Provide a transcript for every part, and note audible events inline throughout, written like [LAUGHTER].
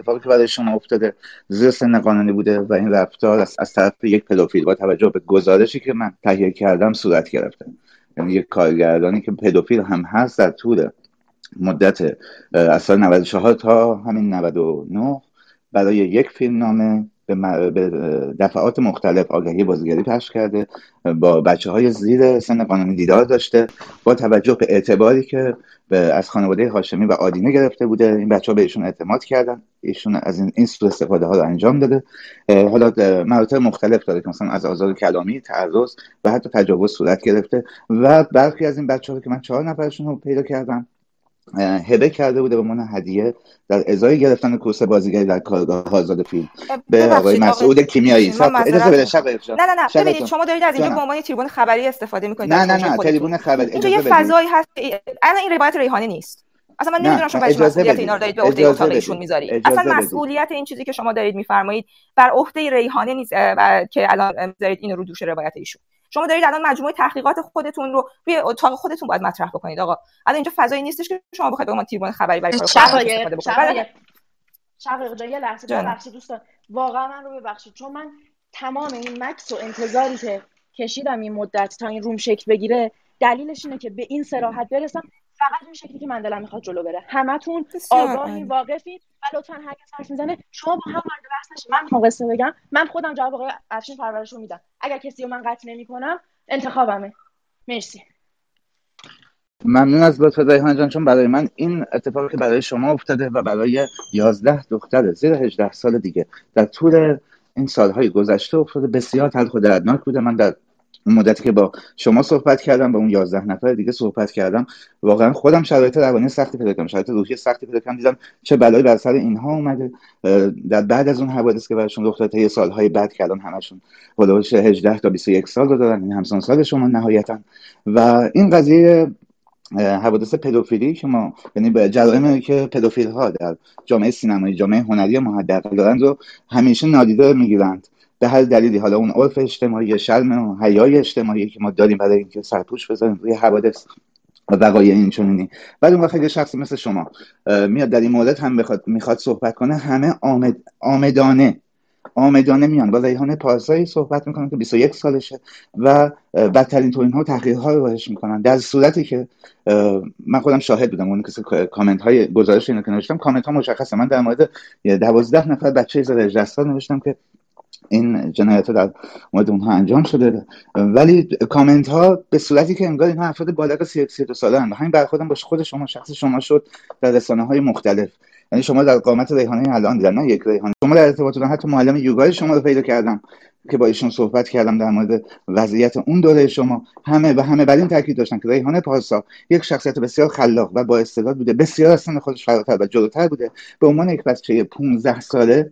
اتفاقی که برای شما افتاده زیر سن قانونی بوده و این رفتار از, طرف یک پدوفیل با توجه به گزارشی که من تهیه کردم صورت گرفته. یعنی یک کارگردانی که پدوفیل هم هست در طول مدت از سال 94 تا همین 99 برای یک فیلم نامه به دفعات مختلف آگهی بازیگری پخش کرده با بچه های زیر سن قانونی دیدار داشته با توجه به اعتباری که به از خانواده هاشمی و آدینه گرفته بوده. این بچه ها به ایشون اعتماد کردن. ایشون از این, این سوء استفاده ها رو انجام داده. حالا مراتب مختلف داره که مثلا از آزار کلامی تعرض و حتی تجاوز صورت گرفته. و برخی از این بچه ها که من چهار نفرشون رو پیدا کردم. هبه کرده بوده به من هدیه در ازای گرفتن کورس بازیگری در کارگاه آزاد فیلم. به آقای مسعود کیمیایی. اجازه بده شب نه نه نه ببینید شما دارید از اینجا به عنوان تریبون خبری استفاده می‌کنید نه نه نه تریبون خبری. اینجا یه فضایی هست الان این روایت ریحانه نیست. اصلا من نمی‌دونم شما مسئولیت اینا رو دارید به عهده اتاق ایشون می‌ذارید. اصلا مسئولیت این چیزی که شما دارید میفرمایید بر عهده ریحانه نیست که الان می‌ذارید اینو رو دوش روایت ایشون. شما دارید الان مجموعه تحقیقات خودتون رو روی اتاق خودتون باید مطرح بکنید آقا. الان اینجا فضایی نیستش که شما بخواید به تیربان خبری برای استفاده بکنید. شقایق یه لحظه ببخشید دوستان. واقعا من رو ببخشید. چون من تمام این مکس و انتظاری که کشیدم این مدت تا این روم شکل بگیره دلیلش اینه که به این سراحت برسم. فقط شکلی که من دلم می‌خواد جلو بره. همتون آگاهی واقفید و لطفا هر کس حرف می‌زنه. شما با هم وارد بحث نشید من می‌خوام قصه بگم. من خودم جواب آقای افشین پرورش رو میدم. اگر کسی رو من قطع نمی‌کنم انتخابمه. مرسی. ممنون از لطف ریحان جان چون برای من این اتفاقی که برای شما افتاده و برای 11 دختر زیر 18 سال دیگه در طول این سالهای گذشته افتاده. بسیار تلخ و دردناک بوده. من در اون مدتی که با شما صحبت کردم با اون 11 نفر دیگه صحبت کردم واقعا خودم شرایط روانی سختی پیدا کردم شرایط روحی سختی پیدا کردم دیدم چه بلایی بر سر اینها اومده. در بعد از اون حوادث که براشون رخ داد سالهای بعد که الان همشون هولوش 18 تا 21 سال رو دارن این همسان سال شما نهایتا. و این قضیه حوادث پدوفیلی که ما یعنی به جرائمی که پدوفیل ها در جامعه سینمایی جامعه هنری ما حداقل دارن رو همیشه نادیده می‌گیرند. به هر دلیلی. حالا اون عرف اجتماعی شرم و حیای اجتماعی که ما داریم برای اینکه سرپوش بذاریم روی حوادث وقایع این چنینی. بعد اون وقت اگه شخصی مثل شما میاد در این مورد هم بخواد می‌خواد صحبت کنه همه آمد آمدانه آمدانه میان با ریحان پارسایی صحبت می‌کنن که 21 سالشه و بدترین توین ها و تحقیق ها رو باش می‌کنن. در صورتی که من خودم شاهد بودم اون کسی کامنت های گزارش اینو که نوشتم کامنت ها مشخصه. من در مورد 12 نفر بچه زیر 18 سال نوشتم که این جنایت در مورد اونها انجام شده. ولی کامنت ها به صورتی که انگار اینها افراد بالغ 32 ساله و همین برخوردم باش خود شما شخص شما شد در رسانه های مختلف. یعنی شما در قامت ریحانه الان دیدن نه یک ریحانه. شما در ارتباط بودن حتی معلم یوگای شما رو پیدا کردم که با ایشون صحبت کردم در مورد وضعیت اون دوره شما. همه و همه بر این تاکید داشتن که ریحانه پارسا یک شخصیت بسیار خلاق و با استعداد بوده بسیار سن خودش فراتر و جلوتر بوده. به عنوان یک بچه 15 ساله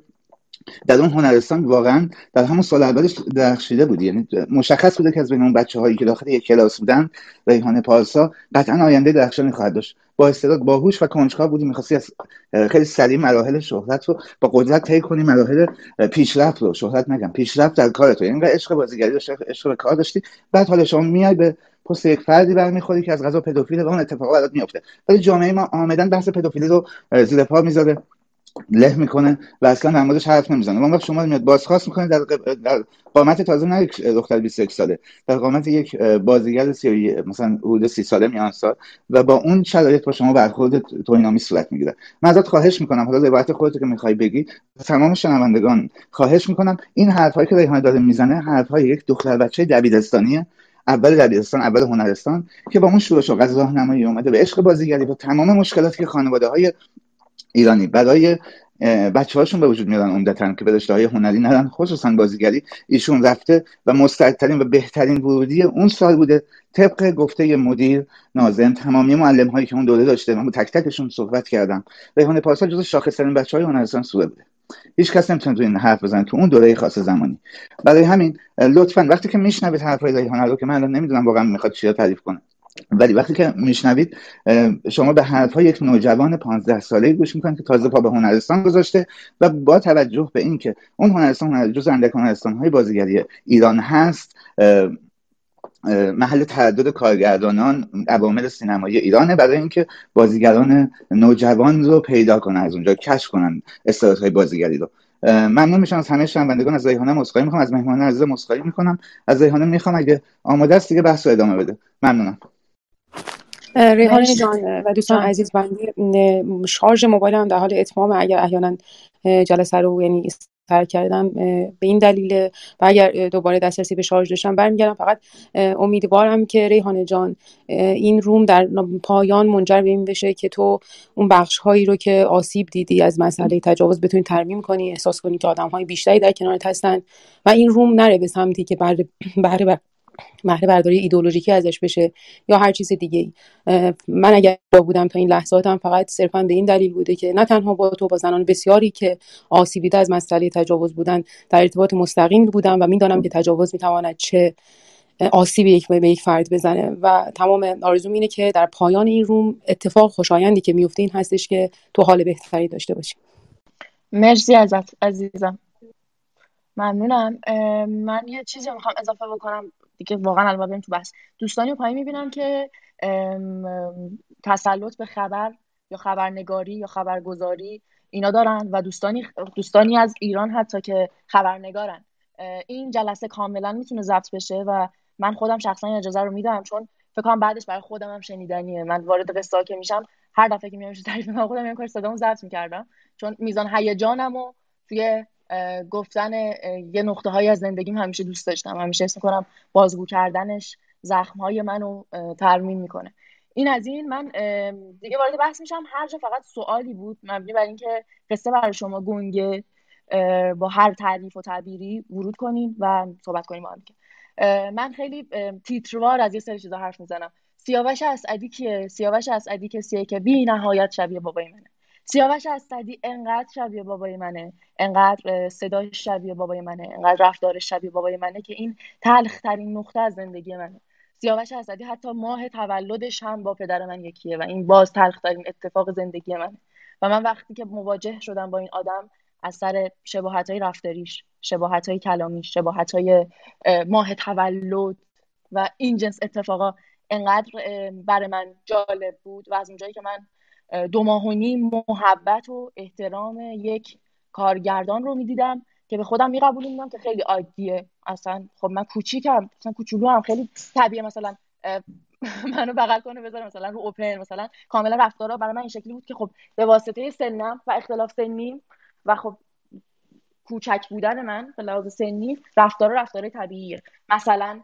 در اون هنرستان واقعا در همون سال اولش درخشیده بود یعنی مشخص بوده که از بین اون بچه هایی که داخل یک کلاس بودن ریحان پارسا قطعا آینده درخشانی خواهد داشت. با استعداد باهوش و کنجکاو بودی می‌خواستی از خیلی سریع مراحل شهرت رو با قدرت طی کنی مراحل پیشرفت رو. شهرت نگم پیشرفت در کار تو. اینقدر عشق بازیگری داشتی عشق به کار داشتی. بعد حالا شما میای به پست یک فردی برمیخوری که از غذا پدوفیل و اون اتفاقات برات میفته ولی جامعه ما آمدن بحث پدوفیلی رو زیر پا می‌ذاره. له می‌کنه و اصلا در موردش حرف نمی‌زنه. اون وقت شما میاد بازخواست می‌کنه در, در قامت تازه نه یک دختر 21 ساله. در قامت یک بازیگر سی مثلا حدود 30 ساله میان سال و با اون شرایط با شما برخورد توهین‌آمیز صورت می‌گیره. من ازت خواهش می‌کنم حالا روایت خودت که می‌خوای بگی تمام شنوندگان خواهش می‌کنم. این حرفایی که ریحانه داره می‌زنه حرفهای یک دختر بچه دبیرستانیه اول دبیرستان اول هنرستان که با اون شروع و راهنمایی اومده به عشق بازیگری با تمام مشکلاتی که خانواده های ایرانی. برای بچه هاشون به وجود میارن عمدتا که به رشته های هنری ندن خصوصا بازیگری. ایشون رفته و مستعدترین و بهترین ورودی اون سال بوده. طبق گفته مدیر نازم تمامی معلم هایی که اون دوره داشته من با تک تکشون صحبت کردم ریحان پارسا جز شاخصترین بچه های هنرستان سوره بوده. هیچ کس نمی‌تونه تو این حرف بزنه تو اون دوره خاص زمانی. برای همین لطفا وقتی که میشنوید حرفای ریحان رو که من الان نمی‌دونم واقعا می‌خواد چی تعریف کنه. ولی وقتی که میشنوید شما به حرف های یک نوجوان 15 ساله گوش می‌کنید که تازه پا به هنرستان گذاشته و با توجه به اینکه اون هنرستان جز اندک هنرستان های بازیگری ایران هست محل تردد کارگردانان عوامل سینمایی ایرانه برای اینکه بازیگران نوجوان رو پیدا کنن از اونجا کشف کنن های بازیگری رو. ممنون میشم از همه شنوندگان از ریحانه مسخری می‌کنم از مهمان عزیز مسخری می‌کنم از ریحانه می‌خوام اگه آماده است دیگه بحث رو ادامه بده. ممنونم. ریحانه جان و دوستان عزیز بنده شارژ موبایلم در حال اتمام. اگر احیانا جلسه رو یعنی تر کردم به این دلیل و اگر دوباره دسترسی به شارژ داشتم برمیگردم. فقط امیدوارم که ریحانه جان این روم در پایان منجر به این بشه که تو اون بخش هایی رو که آسیب دیدی از مسئله تجاوز بتونی ترمیم کنی احساس کنی که آدم های بیشتری در کنارت هستن و این روم نره به سمتی که بهره بهره برداری ایدولوژیکی ازش بشه یا هر چیز دیگه من اگر با بودم تا این لحظاتم فقط صرفا به این دلیل بوده که نه تنها با تو با زنان بسیاری که آسیبیده از مسئله تجاوز بودن در ارتباط مستقیم بودم و می‌دانم که تجاوز می‌تواند چه آسیبی یک به یک فرد بزنه. و تمام آرزوم اینه که در پایان این روم اتفاق خوشایندی که میفته این هستش که تو حال بهتری داشته باشی. مرسی ازت عزیزم. ممنونم. من یه چیزی می‌خوام اضافه بکنم. دیگه واقعا الان بریم تو بحث. دوستانی پایین می‌بینم که تسلط به خبر یا خبرنگاری یا خبرگزاری اینا دارن و دوستانی دوستانی از ایران حتی که خبرنگارن. این جلسه کاملا می‌تونه ضبط بشه و من خودم شخصا اجازه رو میدم چون فکر کنم بعدش برای خودم هم شنیدنیه. من وارد قصه که میشم هر دفعه که میام تعریف می‌کنم خودم کار صدامو ضبط می‌کردم. چون میزان هیجانم و توی گفتن یه نقطه های از زندگیم همیشه دوست داشتم. همیشه اسم کنم بازگو کردنش زخم های منو ترمیم می‌کنه. این از این. من دیگه وارد بحث میشم. هر جا فقط سوالی بود مبنی بر اینکه قصه برای شما گنگه با هر تعریف و تعبیری ورود کنیم و صحبت کنیم با من خیلی تیتروار از یه سری چیزا حرف می‌زنم. سیاوش اسعدی کیه؟ سیاوش اسعدی کسیه که بی نهایت شبیه بابای منه. سیاوش اسدی انقدر شبیه بابای منه. انقدر صداش شبیه بابای منه. انقدر رفتارش شبیه بابای منه که این تلخ ترین نقطه از زندگی منه. سیاوش اسدی حتی ماه تولدش هم با پدر من یکیه و این باز تلخ ترین اتفاق زندگی منه. و من وقتی که مواجه شدم با این آدم از سر شباهت های رفتاریش شباهت های کلامیش شباهت های ماه تولد و این جنس اتفاقا انقدر برای من جالب بود و از اونجایی که من دو ماه و نیم محبت و احترام یک کارگردان رو می‌دیدم که به خودم میقبولوندم که خیلی عادیه. اصلا خب من کوچیکم. مثلا کوچولو هم خیلی طبیعه مثلا [LAUGHS] منو بغل کنه بذاره مثلا رو اوپن. مثلا کاملا رفتارا برای من این شکلی بود که خب به واسطه سنم و اختلاف سنیم و خب کوچک بودن من به لحاظ سنی رفتار رفتار طبیعیه. مثلا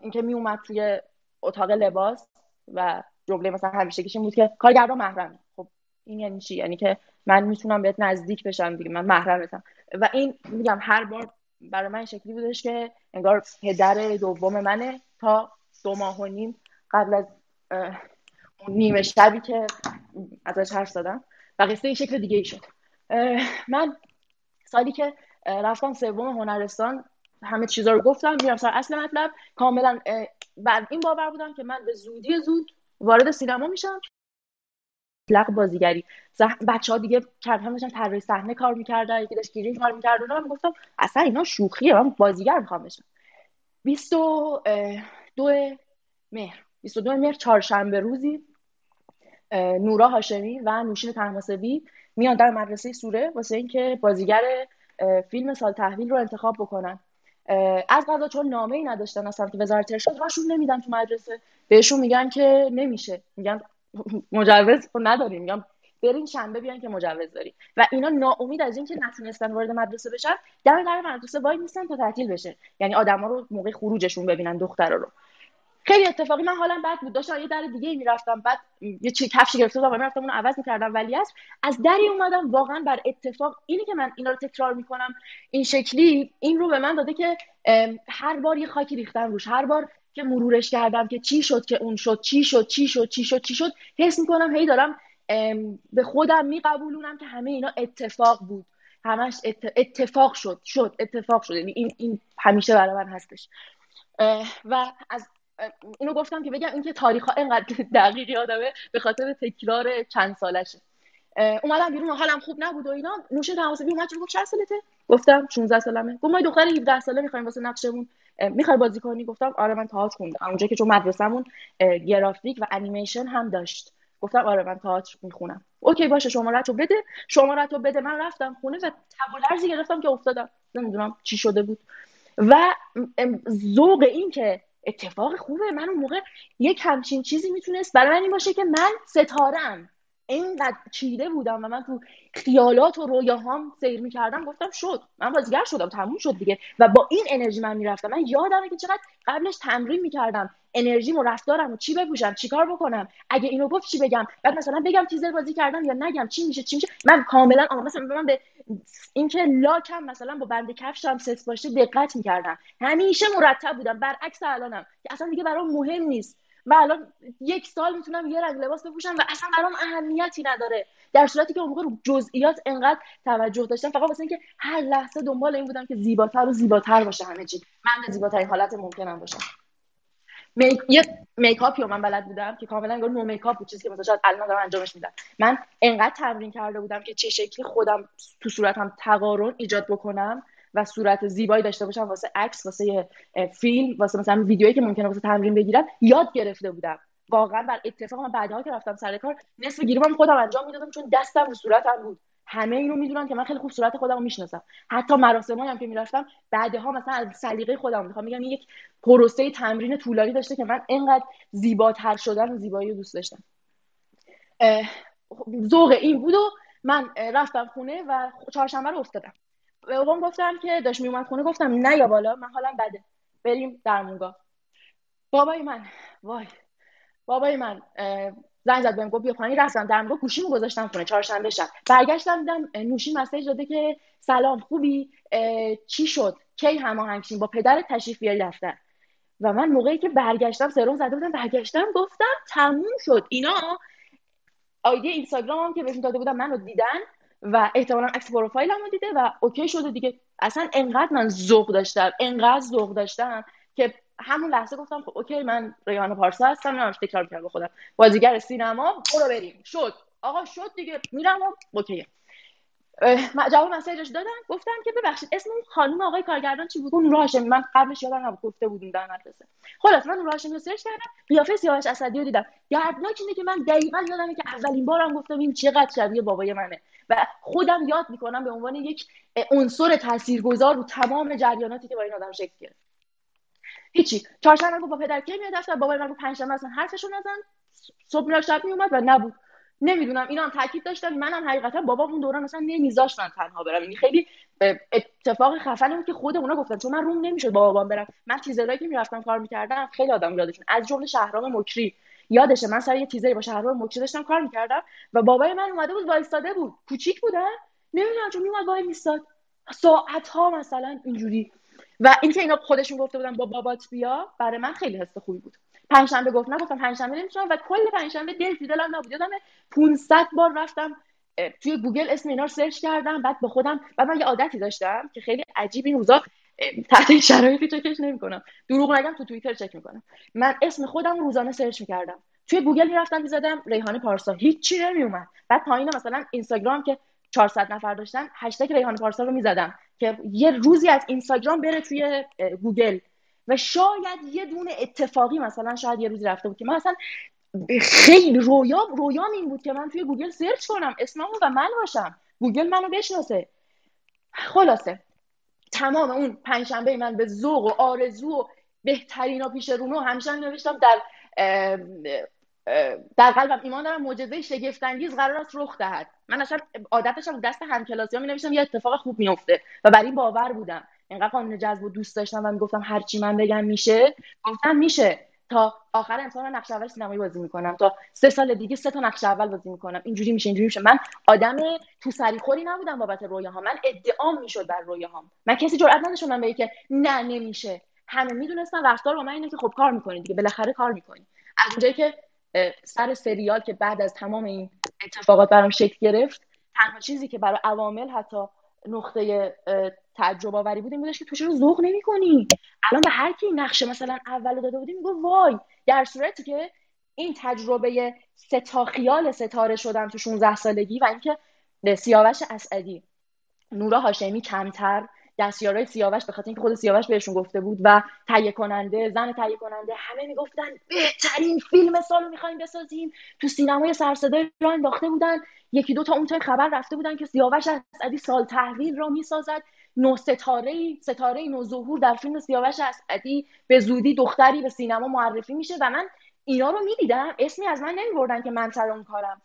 اینکه می اومد توی اتاق لباس و جمله مثلا همیشگیش این بود که کارگردان محرم. خب این یعنی چی؟ یعنی که من می‌تونم بهت نزدیک بشم دیگه من محرمتم و این میگم هر بار برای من شکلی بودش که انگار پدر دوم منه تا دو ماه و نیم قبل از نیمه شبی که ازش حرف زدم. و قصه شکل دیگه ای شد من سالی که رفتم سوم هنرستان همه چیزا رو گفتم میرم سر اصل مطلب کاملا بعد این باور بودم که من به زودی زود وارد سینما میشم لق بازیگری. بچه ها دیگه کرد هم داشتن طراحی صحنه کار می‌کردن یکی داشت گیریم کار می‌کرد من گفتم اصلا اینا شوخیه من بازیگر می‌خوام بشم. 22 مهر. 22 مهر چهارشنبه روزی نورا هاشمی و نوشین تحماسبی میان در مدرسه سوره واسه اینکه بازیگر فیلم سال تحویل رو انتخاب بکنن. از قضا چون نامه ای نداشتن از سمت وزارت ارشاد هاشون نمیدن تو مدرسه. بهشون میگن که نمیشه. میگن مجوز نداریم میگن برین شنبه بیان که مجوز داری. و اینا ناامید از اینکه نتونستن وارد مدرسه بشن در در مدرسه وای نیستن تا تعطیل بشه. یعنی آدما رو موقع خروجشون ببینن دخترا رو. خیلی اتفاقی من حالا بد بود. داشتم یه در دیگه می‌رفتم. بعد یه چی کفش گرفته بودم و می‌رفتم اونو عوض می‌کردم. ولی از از دری اومدم واقعا بر اتفاق. اینی که من اینا رو تکرار می‌کنم این شکلی این رو به من داده که هر بار یه خاکی ریختم روش. هر بار که مرورش کردم که چی شد که اون شد چی شد چی شد چی شد چی شد حس می‌کنم هی دارم به خودم میقبولونم که همه اینا اتفاق بود. همش اتفاق شد شد اتفاق شد. یعنی این, این همیشه برای من هستش. و از اینو گفتم که بگم اینکه تاریخ ها اینقدر [LAUGHS] دقیق یادمه به خاطر تکرار چند سالشه. اومدم بیرون حالم خوب نبود و اینا. نوشه تماسبی اومد گفت چند سالته؟ گفتم 16 سالمه. گفت ما دختر 17 ساله می‌خوایم واسه نقشمون. می‌خوای بازی کنی؟ گفتم آره من تئاتر خوندم. اونجا که چون مدرسهمون گرافیک و انیمیشن هم داشت. گفتم آره من تئاتر می‌خونم. اوکی باشه شمارهتو بده. شمارهتو بده. من رفتم خونه و تبولرزی گرفتم که افتادم. نمی‌دونم چی شده بود. و ذوق این که اتفاق خوبه. من اون موقع یک همچین چیزی می‌تونست. برای من این باشه که من ستاره اینقدر چیده بودم و من تو خیالات و رویاهام سیر می‌کردم. گفتم شد. من بازیگر شدم. تموم شد دیگه. و با این انرژی من می‌رفتم. من یادمه که چقدر قبلش تمرین می‌کردم. انرژی و رفتارم و چی بپوشم چیکار بکنم اگه اینو گفت چی بگم؟ بعد مثلا بگم تیزر بازی کردم یا نگم چی میشه چی میشه؟ من کاملا آماده مثلا من به اینکه لاکم مثلا با بند کفشم ست باشه دقت می‌کردم. همیشه مرتب بودم برعکس الانم. که اصلا دیگه برام مهم نیست. من الان یک سال می‌تونم یه رنگ لباس بپوشم و اصلا برام اهمیتی نداره. در صورتی که اون موقع رو جزئیات انقدر توجه داشتم فقط واسه اینکه هر لحظه دنبال این بودم که زیباتر و زیباتر باشه همه چی. من به زیباترین حالت ممکنم باشم. میک یه میکاپی من بلد بودم که کاملا انگار نو میکاپ بود چیزی که مثلا شاید الان دارم انجامش میدم. من انقدر تمرین کرده بودم که چه شکلی خودم تو صورتم تقارن ایجاد بکنم و صورت زیبایی داشته باشم واسه عکس واسه فیلم واسه مثلا ویدیویی که ممکنه واسه تمرین بگیرم یاد گرفته بودم. واقعا بر اتفاق من بعدها که رفتم سر کار نصف گیریم خودم انجام می‌دادم چون دستم رو صورتم بود. همه اینو می‌دونن که من خیلی خوب صورت خودم رو می‌شناسم. حتی مراسمایی هم که می‌رفتم بعدها مثلا از سلیقه خودم می‌خوام. میگم یک پروسه تمرین طولانی داشته که من انقدر زیباتر شدن و زیبایی رو دوست داشتم. ذوق این بود و من رفتم خونه و چهارشنبه رو افتادم. به بابام گفتم که داشت میومد خونه گفتم نه یا بالا من حالم بده. بریم درمونگاه بابای من وای. بابای من زنگ زد بهم گفت بیا پایین. رفتم درمونگاه گوشیمو گذاشتم خونه. چهارشنبه شب. برگشتم دیدم نوشی مسیج داده که سلام خوبی؟ چی شد؟ که هماهنگ با پدر تشریف بیاری دفتر و من موقعی که برگشتم سرم زده بودم برگشتم گفتم تموم شد. اینا ID اینستاگرام هم که بهشون داده بودم منو دیدن و احتمالا عکس پروفایل هم دیده و OK شده دیگه. اصلا انقدر من ذوق داشتم انقدر ذوق داشتم که همون لحظه گفتم خب OK من ریحانه پارسا هستم نمی‌دونم تکرار کردم خودم. بازیگر سینما برو بریم. شد. آقا شد دیگه. میرم و اوکیه. جواب مسیجش دادم. گفتم که ببخشید اسم اون خانم آقای کارگردان چی بود؟ اون هاشمی. من قبلش یادم نبود. گفته بودیم در مدرسه. خلاص من هاشمی رو سرچ کردم. قیافه سیاوش اسدی رو دیدم. دردناک اینه که من دقیقا یادمه که اولین بارم گفتم این چقدر شبیه بابای منه. و خودم یاد می‌کنم به عنوان یک عنصر تاثیرگذار رو تمام جریاناتی که با این آدم شکل گرفت. هیچی. چهارشنبه با پدر کی میاد دفتر؟ بابای من رو پنجشنبه اصلا حرفشو نزن. صبح می‌رفت شب میومد و نبود. نمی‌دونم اینا هم تاکید داشتن. منم حقیقتا بابام اون دوران مثلا نمیذاشت من تنها برم. این خیلی اتفاق خفنی بود که خود اونا گفتن. چون من روم نمی‌شد با بابام برم. من تیزرایی که می‌رفتم کار می‌کردم خیلی آدم یادشون از جمله شهرام مکری. یادشه من سر یه تیزری با شهرام مکری داشتم کار می‌کردم و بابای من اومده بود وایستاده بود. کوچیک بوده؟ نمی‌دونم چون میومد وای میستاد ساعت ها مثلا اینجوری. و اینکه اینا خودشون گفته بودن با بابات بیا برای من خیلی حس خوبی بود. پنجشنبه گفت نگفتم پنجشنبه نمی‌تونم و کل پنجشنبه دل دلم نبود. یادم 500 بار رفتم توی گوگل اسم اینا رو search کردم بعد به خودم بعد من یه عادتی داشتم که خیلی عجیب این روزا تحت شرایطی چکش نمی‌کنم. دروغ نگم تو توییتر چک می‌کنم. من اسم خودم روزانه search می‌کردم. توی گوگل می‌رفتم می‌زدم ریحانه پارسا. هیچی نمیومد بعد پایین مثلا اینستاگرام که 400 نفر داشتن هشتگ ریحانه پارسا رو می‌زدم. که یه روزی از اینستاگرام بره توی گوگل و شاید یه دونه اتفاقی مثلا شاید یه روزی رفته بود که من مثلا خیلی رویام رویام این بود که من توی گوگل search کنم اسممو و من باشم. گوگل منو بشناسه. خلاصه. تمام اون پنجشنبه من به ذوق و آرزو و بهترین و پیش رو همیشه نوشتم در در قلبم ایمان دارم معجزه شگفت انگیز قرار است رخ دهد. من اصلا عادتشم دست همکلاسیام می نوشتم یه اتفاق خوب میفته و بر این باور بودم. اینقدر قانون جذب و دوست داشتم و می‌گفتم هر چی من بگم میشه. گفتم میشه. تا آخر امسال نقش اول سینمایی بازی می‌کنم. تا سه سال دیگه سه تا نقش اول بازی می‌کنم. اینجوری میشه اینجوری میشه. من آدم تو سری خوری نبودم بابت رویاهام. من ادعام می‌شد بر رویاهام. من کسی جرئت نداشتم به که نه نمیشه. همه می‌دونستن رفتار با من اینه که خب کار می‌کنی دیگه. بالاخره کار می‌کنی از اونجایی که سر سریال که بعد از تمام این اتفاقات برام شکل گرفت تنها چیزی که برای عوامل حتی نقطه تجربه آوری بود این بودش که تو چرا ذوق نمی‌کنی؟ الان به هر کی نقشه مثلا اول داده بودی میگه وای در صورتی که این تجربه ستا خیال ستاره شدن تو 16 سالگی و اینکه سیاوش اسعدی نورا هاشمی کمتر دستیارای سیاوش به خاطر اینکه خود سیاوش بهشون گفته بود و تهیه کننده زن تهیه کننده همه می‌گفتن بهترین فیلم سال می‌خوایم بسازیم. تو سینمای سرصدای را انداخته بودن. یکی دو تا اون خبر رفته بودن که سیاوش اسعدی سال تحویل را می‌سازد. نو ستاره ستاره نو ظهور در فیلم سیاوش اسعدی به زودی دختری به سینما معرفی میشه و من اینا رو می‌دیدم. اسمی از من نمیبردن که من سر اون کارم.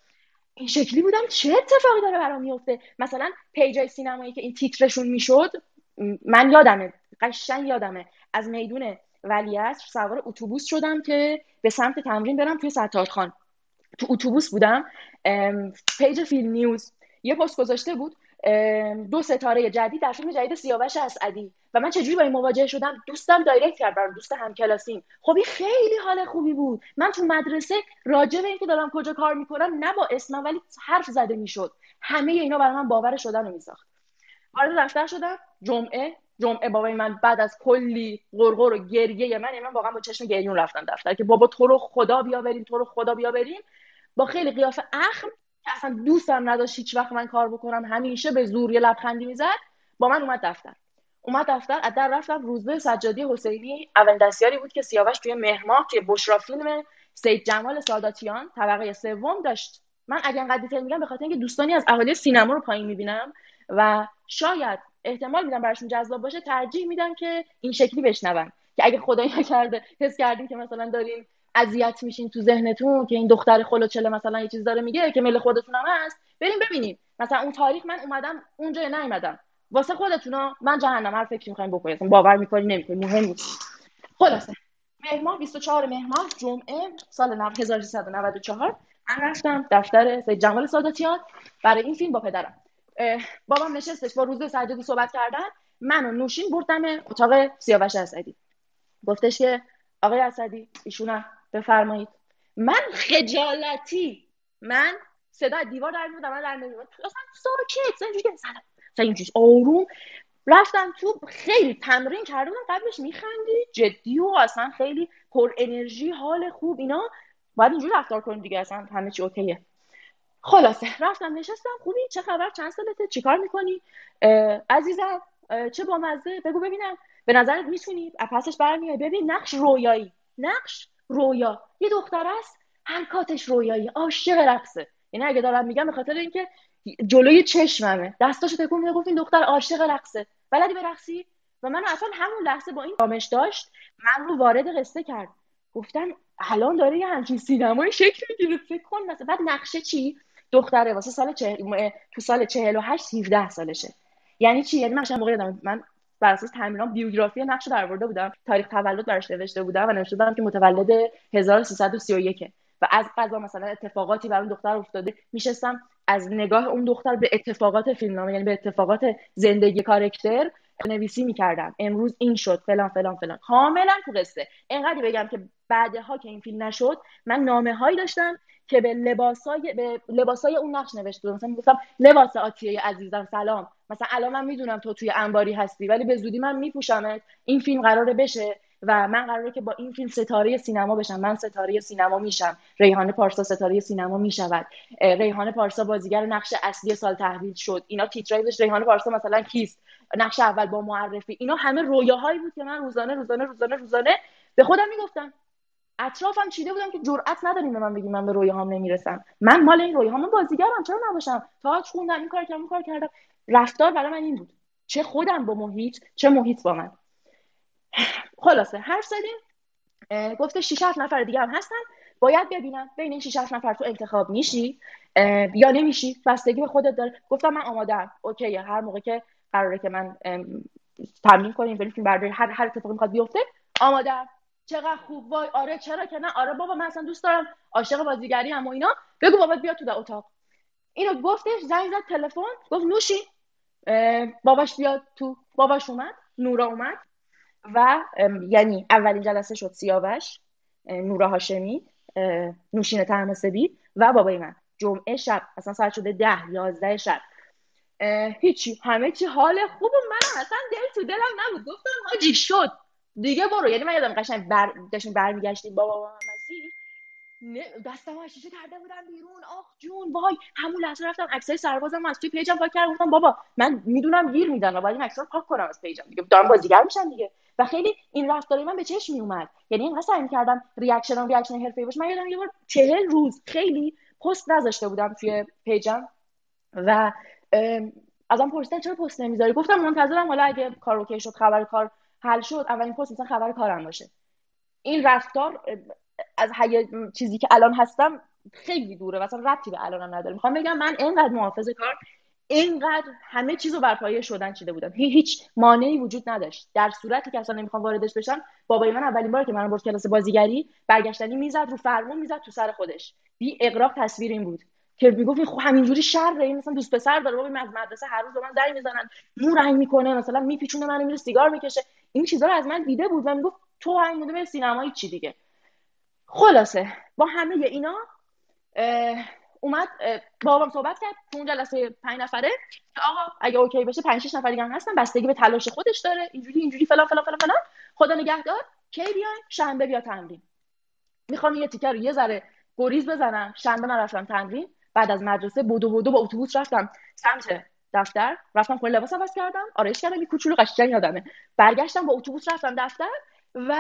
این شکلی بودم چه اتفاقی داره برام میفته مثلا پیجای سینمایی که این تیترشون می‌شد من یادمه قشنگ یادمه. از میدون ولیعصر سوار اتوبوس شدم که به سمت تمرین برم توی ستارخان تو اتوبوس بودم. page فیلم نیوز. یه پست گذاشته بود. دو ستاره جدید در فیلم جدید سیاوش اسعدی. و من چجوری با این مواجه شدم؟ دوستم direct کرد برام دوست همکلاسیم. خب این خیلی حال خوبی بود. من تو مدرسه راجع به اینکه دارم کجا کار می‌کنم نه با اسمم ولی حرف زده می‌شد. همه اینا برای من باور شدن رو میساخت. وارد دفتر شدم. جمعه جمعه بابای من بعد از کلی غرغر و گریه من من واقعا با چشم گریون رفتم دفتر که بابا تو رو خدا بیا بریم تو رو خدا بیا بریم با خیلی قیافه اخم که اصلا دوستم نداشت هیچ وقت من کار بکنم. همیشه به زور یه لبخندی می‌زد. با من اومد دفتر. اومد دفتر از در رفتم روزبه سجادی حسینی اولین دستیاری بود که سیاوش توی مهرماه توی بشرا فیلم سید جمال ساداتیان طبقه سوم داشت. من اگه انقدر دیتیل میگم به خاطر اینکه دوستانی از اهالی سینما رو پایین می‌بینم و شاید احتمال میدم براشون جذاب باشه ترجیح میدم که این شکلی بشنون. که اگه خدایی نکرده حس کردیم که مثلا دارین اذیت میشین تو ذهنتون که این دختر خلوچله مثلا یه چیز داره میگه که مل خودتون هم هست بریم ببینیم. مثلا اون تاریخ من اومدم اونجا نیومدم. واسه خودتون من جهنم هر فکری می‌خوایم بکنید باور می‌کنی؟ نمی‌کنی. مهم نیست. خلاصه. مهر 24 مهر جمعه سال 1394 من رفتم دفتر سید جمال ساداتیان. برای این فیلم با پدرم. بابام نشستش با روز سجادی صحبت کردن. من و نوشین بردم اتاق سیاوش اسدی گفتش که آقای اسدی ایشون بفرمایید. من خجالتی من صدا دیوار در میاد من در نمیاد اصلا ساکت سلام اینجوری آروم. رفتم تو خیلی تمرین کردم. قبلش میخندی جدی و اصلا خیلی پر انرژی حال خوب اینا. باید اینجوری رفتار کنی دیگه اصلا همه چی اوکیه. خلاصه رفتم نشستم خوبی؟ چه خبر؟ چند سالته؟ چیکار می‌کنی؟ عزیزم چه بامزه؟ بگو ببینم. به نظرت می‌تونی؟ پسش برمیای. ببین نقش رویایی. نقش رویا. یه دختر است حرکاتش رویایی. عاشق رقصه. یعنی اگه دارم میگم به خاطر اینکه جلوی چشممه. دستاشو تکون میده گفت این دختر عاشق رقصه. بلدی برقصی و من اصلا همون لحظه با این رامش داشت من رو وارد قصه کرد. گفتم الان داره یه همچین سینمای شکل می‌گیره. فکر کن مثلا. بعد نقشه چی؟ دختره واسه سال چه... تو سال 48 17 سالشه. یعنی چی؟ یعنی من موقع من بر اساس تمرینام بیوگرافی نقش در آورده بودم. تاریخ تولد براش نوشته بودم و نوشته بودم که متولد 1331 و از قضا مثلا اتفاقاتی بر اون دختر افتاده میشستم از نگاه اون دختر به اتفاقات فیلمنامه یعنی به اتفاقات زندگی کارکتر نویسی می‌کردم. امروز این شد فلان فلان فلان. کاملا تو قصه. اینقدر بگم که بعدها که این فیلم نشد من نامه هایی داشتم که به لباسای به لباسای اون نقش نوشته مثلا می‌گفتم لباس آتیه عزیزم سلام. مثلا الان من می‌دونم تو توی انباری هستی ولی به زودی من میپوشمت. این فیلم قراره بشه و من قراره که با این فیلم ستاره سینما بشم. من ستاره سینما میشم. ریحانه پارسا ستاره سینما می‌شود. ریحانه پارسا بازیگر نقش اصلی سال تحویل شد. اینا تیترای ریحانه پارسا مثلا کیست؟ نقش اول با معرفی. اینا همه رویاهایی بود که من روزانه روزانه روزانه روزانه به خودم می‌گفتم. اطرافم چیده بودم که جرئت نداریم به من بگی من به رویاهام نمی‌رسم. من مال این رویاهام بازیگرم چرا نباشم؟ تاج خوندم این کار کردم این کار کردم. رفتار برای من این بود. چه خودم با محیط چه محیط با من. خلاصه حرف زدیم. گفته 6 نفر دیگه هم هستن. باید ببینم بین این 6 نفر تو انتخاب میشی؟ یا نمیشی؟ بستگی به خودت داره. گفتم من آمادم اوکی هر موقع که قراره که من تمرین کنیم بریم فیلم برداری هر هر اتفاقی می‌خواد بیفته آمادم چقدر خوب وای آره چرا که نه؟ آره بابا من اصلا دوست دارم عاشق بازیگری هم و اینا. بگو بابا بیا تو اتاق. اینو گفتش زنگ زد تلفن گفت نوشی. باباش بیاد تو. باباش اومد نورا اومد و یعنی اولین جلسه شد سیاوش نورا هاشمی نوشین ترمسبی و بابای من. جمعه شب اصلا ساعت شده ده یازده شب. هیچی همه چی حال خوب من اصلا دل تو دلم نبود. گفتم حاجی شد. دیگه برو. یعنی من یادم قشنگ بر داشتیم برمیگشتیم. بابا مسیر. دستم شیشه کرده بودم بیرون. آخ جون وای. همون لحظه رفتم عکسای سربازم از توی page م پاک کردم. گفتم بابا من می‌دونم گیر میدن و باید این عکسا پاک کنم از page م. دیگه دارم بازیگر میشم دیگه. و خیلی این رفتاری من به چشم می اومد یعنی اینقدر سعی کردم reaction م reaction حرفه‌ای باشه. من یادم یه بار 40 روز خیلی پست نذاشته بودم توی page م. و ازم پرسیدن چرا پست نمی‌ذاری؟ گفتم منتظرم حالا اگه کار اوکی شد خبر کار حل شد اولین پست مثلا خبر کارم باشه. این رفتار از هی... چیزی که الان هستم خیلی دوره مثلا ربطی به الانم نداره. می‌خوام بگم من اینقدر محافظ کار اینقدر همه چیزو بر پایه شدن چیده بودم. هیچ مانعی وجود نداشت. در صورتی که اصلا نمی‌خوام واردش بشم بابای من اولین بار که من برد کلاس بازیگری برگشتنی می‌زد رو فرمون می‌زد تو سر خودش. بی اقراق تصویر این بود که می‌گفت خب همینجوری شر این مثلا دوست پسر داره. بابا از مدرسه هر روز به من زنگ می‌زنن. مو رنگ می‌کنه مثلا میپیچونه منو میره سیگار می‌کشه. این چیزا رو از من دیده بود و می‌گفت تو همین بوده به سینمایی چی دیگه. خلاصه با همه اینا اومد بابام صحبت کرد تو اون جلسه پنج نفره که آقا اگه اوکی بشه پنج شش نفر دیگه هم هستن بستگی به تلاش خودش داره. اینجوری اینجوری فلان فلان فلان فلان. خدا نگهدار کی بیاین؟ شنبه بیا تمرین. می‌خوام یه تیکر رو یه ذره گریز بزنم. شنبه من رفتم تمرین. بعد از مدرسه بودو بودو با اتوبوس رفتم سمت دفتر رفتم خونه لباس عوض کردم آرایش کردم یه کوچولو قشنگ یادمه. برگشتم با اتوبوس رفتم دفتر و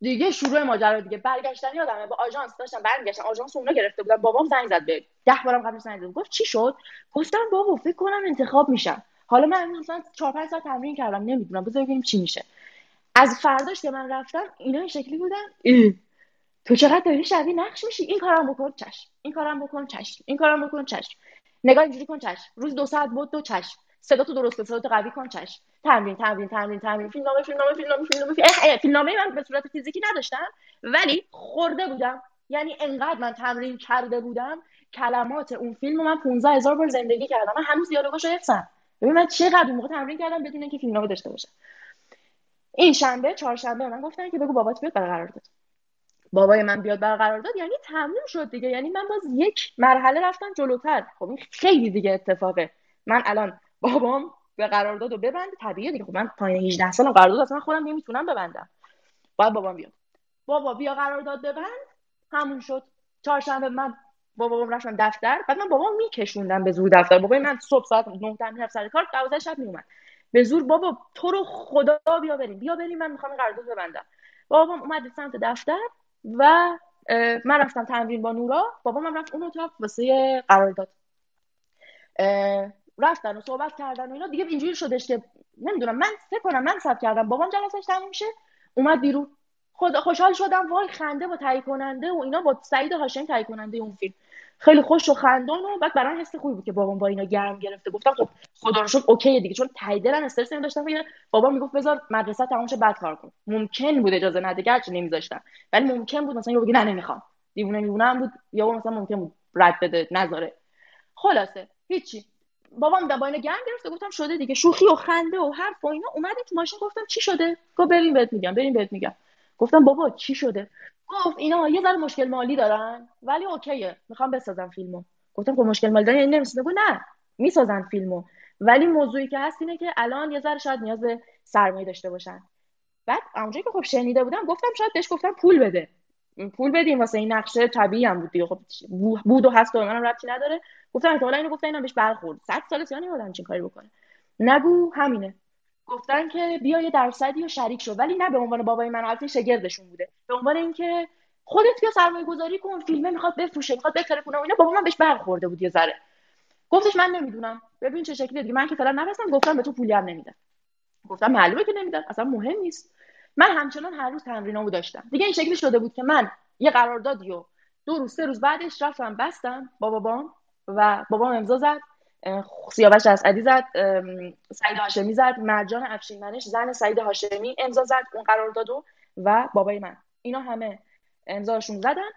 دیگه شروع ماجرا دیگه. برگشتن یادمه با آژانس داشتم برگشتم آژانس اونا گرفته بودم بابام زنگ زد به ده بارم قبل زنگ زد. گفت چی شد؟ گفتم بابا فکر کنم انتخاب میشم. حالا من مثلا 4 5 ساعت تمرین کردم نمی‌دونم. بذار ببینیم چی میشه. از فرداش که من رفتم اینا این شکلی بودن. تو چقدر داری شبیه نقش میشی؟ این کارم بکن چشم. این کارم بکن چشم. این کارم بکن چشم. نگاه اینجوری کن چشم. روز دو ساعت بود دو چشم. صدا تو درست صدا تو قوی کن چشم. تمرین تمرین تمرین تمرین. فیلمنامه فیلمنامه فیلمنامه فیلمنامه فیلمنامه من به صورت فیزیکی نداشتم ولی خورده بودم. یعنی انقدر من تمرین کرده بودم کلمات اون فیلم من 15 هزار بار زندگی کردم. من هنوز دیالوگاشو حفظم ببین من چقدر موقع تمرین کردم بدون اینکه فیلمنامه داشته باشم این شنبه چهارشنبه من گفتن که بگو بابات بیاد برقرار داد. بابای من بیاد برقرار داد یعنی تموم شد دیگه. یعنی من باز یک مرحله رفتم جلوتر. خب این خیلی دیگه اتفاقه. من الان بابام به قرارداد و ببند. طبیعیه دیگه. خب من پایین 18 سالم قرارداد اصلا خودم نمی‌تونم ببندم. باید بابام بیاد. بابا بیا قرارداد ببند. همون شد. چهارشنبه من با بابام رفتم دفتر. بعد من بابام میکشوندم به زور دفتر. بابا من صبح ساعت 9 تا سر کار 12 شب میومد به زور بابا تو رو خدا بیا بریم. بیا بریم من می‌خوام قرارداد ببندم. بابام اومد سمت دفتر. و من رفتم تمرین با نورا. بابام رفت اون اتاق واسه قرارداد. رفتن و صحبت کردن و اینا. دیگه اینجوری شدش که نمی‌دونم من فکر کنم من ثبت کردم. بابام جلسش تموم شه اومد بیرون. خدا خوشحال شدم. وای خنده با تهیه کننده و اینا با سعید هاشمی تهیه کننده اون فیلم. خیلی خوش و خندان و بعد برام حس خوبی بود که بابام با اینا گرم گرفته. گفتم خب خدا رو شکر اوکی دیگه چون دلم استرس داشتم که بابا می‌گفت بذار مدرسه تموم شه بعد کار کن. ممکن بود اجازه نده گرچه نمیذاشتم. ولی ممکن بود مثلا یه بگی نه نمی‌خوام. دیوونه میونه بود یا مثلا ممکن بود رد بده نذاره. خلاصه هیچی. بابام با اینا گرم گرفته. گفتم شده دیگه. شوخی و خنده و حرف و اینا. اومدیم تو ماشین گفتم چی شده؟ گفت بریم بهت میگم بریم بهت میگم. گفتم بابا چی شده؟ گفت اینا یه ذره مشکل مالی دارن. ولی اوکیه. می‌خوام بسازم فیلمو. گفتم خب مشکل مالی دارن یعنی نمی‌سازن گفت نه. می‌سازن فیلمو. ولی موضوعی که هست اینه که الان یه ذره شاید نیاز به سرمایه داشته باشن. بعد اونجایی که خب شنیده بودم گفتم شاید بهش گفتم پول بده. پول بدیم. واسه این نقشه طبیعی هم بود دیگه. خب بود و هست و منم ربطی نداره. گفتم احتمالاً اینو گفتن اینا بهش برخورد. 100 سال سیانی آدم چین کاری بکنه. نگو همینه. گفتن که بیا یه درصدی و شریک شو. ولی نه به عنوان بابای من البته شگردشون بوده. به عنوان اینکه خودت بیا سرمایه گذاری کن فیلمه می‌خواد بفروشه می‌خواد بهتره کنه اینا بابا من بهش برخورده بود یه ذره. گفتش من نمی‌دونم. ببین چه شکلی دیگه. من که فعلا نرسم گفتم به تو پولی هم نمیدم. گفتم معلومه که نمیدن اصلا مهم نیست. من همچنان هر روز تمرینامو داشتم. دیگه این شکلی شده بود که من یه قراردادی دو روز سه روز بعدش رفتم بستم با بابام و بابام امضا زد. سیاوش اسعدی زد سعید هاشمی زد مرجان افشینمنش زن سعید هاشمی امضا زد اون قراردادو و بابای من. اینا همه امضاشون زدن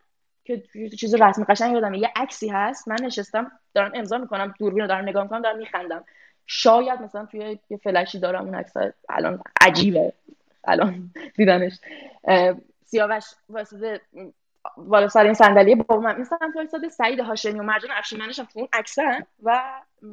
که چیز رسمی قشنگ یادم یه عکسی هست. من نشستم دارم امضا می‌کنم دوربین رو دارم نگاه می‌کنم دارم میخندم. شاید مثلا توی یه فلشی دارم اون عکس الان عجیبه. الان [LAUGHS] دیدنش سیاوش واسه بالا سر این صندلی با من مثلا فرستاده سعید هاشمی و مرجان افشینمنش هم تو اون عکسن و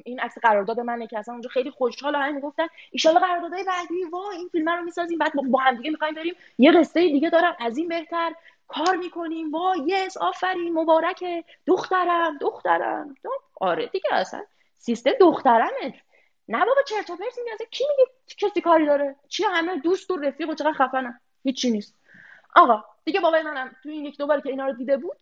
این عکس قرارداد منه که اصلا اونجا خیلی خوشحال همین می‌گفتن ان قراردادهای بعدی وا این فیلم رو می‌سازیم بعد با هم دیگه می‌خوایم بریم یه قصه دیگه دارم از این بهتر کار می‌کنیم وا یس آفرین مبارک دخترم دخترم. آره دیگه اصلا سیستم دخترمه. نه بابا چرت و پرت میگه کی میگه کسی کاری داره؟ چی همه دوست و رفیق و چقدر خفنن؟ هیچی نیست. آقا دیگه بابای منم تو این یک دو که اینا رو دیده بود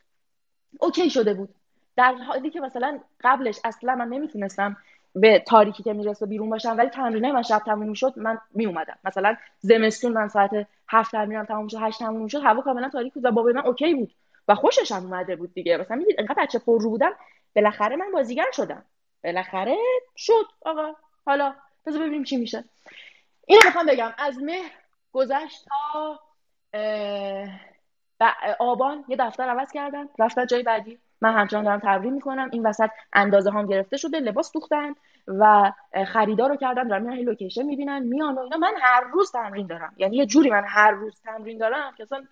okay شده بود. در حالی که مثلا قبلش اصلا من نمی‌تونستم به تاریکی که می‌رسه بیرون باشم ولی تمرینه من شب تموم می‌شد من می اومدم مثلا زمستون من ساعت هفت تمرینم تموم شد هشت تموم شد هوا کاملا تاریک بود و بابای من okay بود و خوشش هم اومده بود دیگه. مثلا می‌دید انقدر بچه پر رو بودم بالاخره من بازیگر شدم. بالاخره شد آقا. حالا بذار ببینیم چی میشه. اینو می‌خوام بگم. از مهر گذشت تا آبان یه دفتر عوض کردن. رفتن جای بعدی. من همچنان دارم تمرین می‌کنم. این وسط اندازه هم گرفته شده لباس دوختن و خریدار رو کردن. دارم میرن لوکیشن می‌بینن میان و اینا. من هر روز تمرین دارم. یعنی یه جوری من هر روز تمرین دارم که اصلا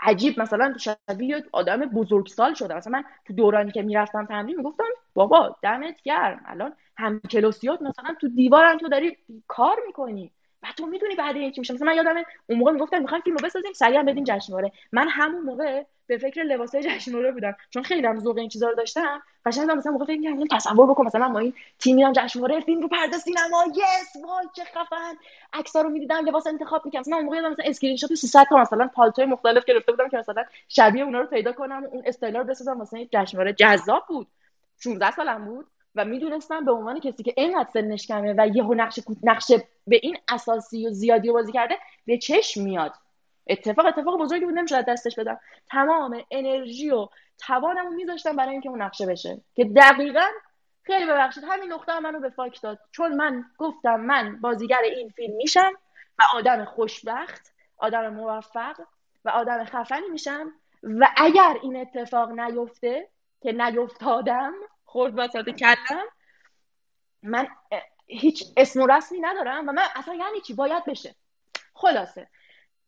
عجیب. مثلا شبیه آدم بزرگسال شده مثلا من تو دورانی که می‌رفتم تمرین می‌گفتم بابا دمت گرم. الان هم کلاسیات مثلا تو دیوارن تو داری کار می‌کنی. و تو می‌دونی بعد این چی میشه. مثلا من یادم اون موقع می‌گفتن می‌خوایم فیلمو بسازیم سریع بدیم جشنواره. من همون موقع به فکر لباسای جشنواره بودم. چون خیلی هم ذوق این چیزا رو داشتم قشنگ مثلا موقع فکر می‌کردم تصور بکن مثلا ما این تیم میرم جشنواره فیلم رو پرده سینما. yes وای چه خفن. عکسا رو می‌دیدم لباس انتخاب می‌کردم. مثلا اون موقع مثلا اسکرین شات 300 تا مثلا پالتوی مختلف گرفته بودم که مثلا شبیه اونا رو پیدا کنم اون استایل رو بسازم. مثلا جشنواره جذاب بود. 16 سالم بود. و می‌دونستم به عنوان کسی که اینقدر سنش کمه و یهو نقش نقش به این اساسی و زیادی بازی کرده به چشم میاد. اتفاق اتفاق بزرگی بود نمیشه دستش بدم. تمام انرژی و توانمو میذاشتم برای اینکه اون نقشه بشه. که دقیقا خیلی ببخشید همین نقطه منو به فاک داد. چون من گفتم من بازیگر این فیلم میشم و آدم خوشبخت آدم موفق و آدم خفنی میشم. و اگر این اتفاق نیفته که نیفتادم خورد وسط کلم من هیچ اسم و رسمی ندارم و من اصلا یعنی چی؟ باید بشه. خلاصه.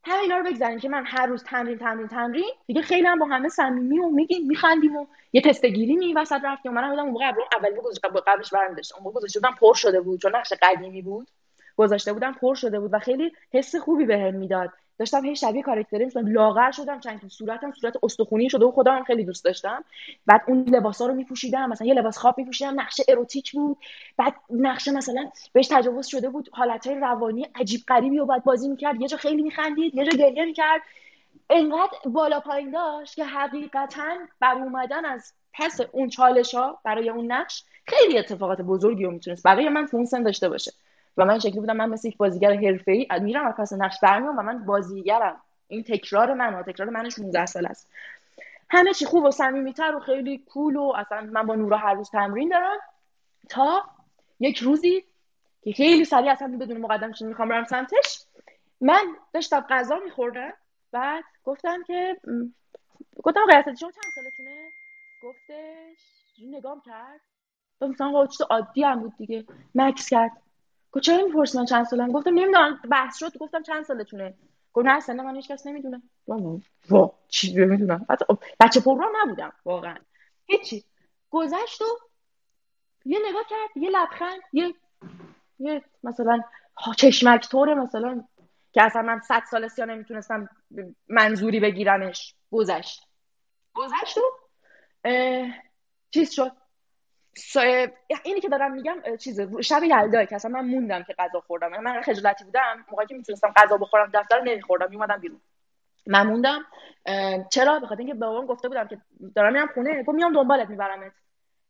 همه اینا رو بگذاریم که من هر روز تمرین تمرین تمرین. دیگه خیلی هم با همه صمیمی و میگیم میخندیم و یه تست گیری می وسط رفتیم. منم بودم اون اول قبلش برمی داشتم اون گذاشته بودم پر شده بود. چون نقش قدیمی بود. گذاشته بودم پر شده بود و خیلی حس خوبی بهم می‌داد. داشتم هی شبیه کاراکتری مثلا لاغر شدم چند صورتم صورت استخونی شده و خودم خیلی دوست داشتم. بعد اون لباسا رو میپوشیدم مثلا یه لباس خواب میپوشیدم نقشه اروتیک بود. بعد نقشه مثلا بهش تجاوز شده بود حالتهای روانی عجیب غریبی و بعد بازی می‌کرد. یه جا خیلی میخندید یه جا گریه می‌کرد. انقدر بالا پایین داشت که حقیقتا بر اومدن از پس اون چالش ها برای اون نقش خیلی اتفاقات بزرگی رو می‌تونست. برای من تو اون سن داشته باشه. و من شکلی بودم من مثل یک بازیگر حرفه‌ای میرم از پس نقش برمیام و من بازیگرم. این تکرار من و تکرار من 16 سال است. همه چی خوب و صمیمیتر و خیلی کول و اصلا من با نورا هر روز تمرین دارم تا یک روزی که خیلی سریع اصلا بدون مقدم چون می‌خوام برم سمتش من داشتم غذا میخوردم. بعد گفتم که گفتم قیاست شما چند سالتونه؟ گفتش نگام کرد. مثلا چیز عادی هم بود دیگه. مکس کرد. گفت چرا می‌پرسی من چند سالم گفتم نمی‌دونم بحث شد گفتم چند سالتونه؟ گفت نه سن من هیچ کس نمی‌دونه وا چی می‌دونم بچه پر نبودم واقعا. هیچی. گذشت و یه نگاه کرد یه لبخند یه یه مثلا چشمک طور مثلا که اصلا من صد سال سیا نمی‌تونستم منظوری بگیرمش. گذشت. گذشت و چیز شد. اینی که دارم میگم چیز شب یلدا که اصلا من موندم که غذا خوردم. من خجالتی بودم موقعی که می‌تونستم غذا بخورم دفتر نمیخوردم میومدم بیرون. من موندم. چرا؟ بخاطر اینکه بابام گفته بودم که دارم میرم خونه گفت میام دنبالت میبرمت.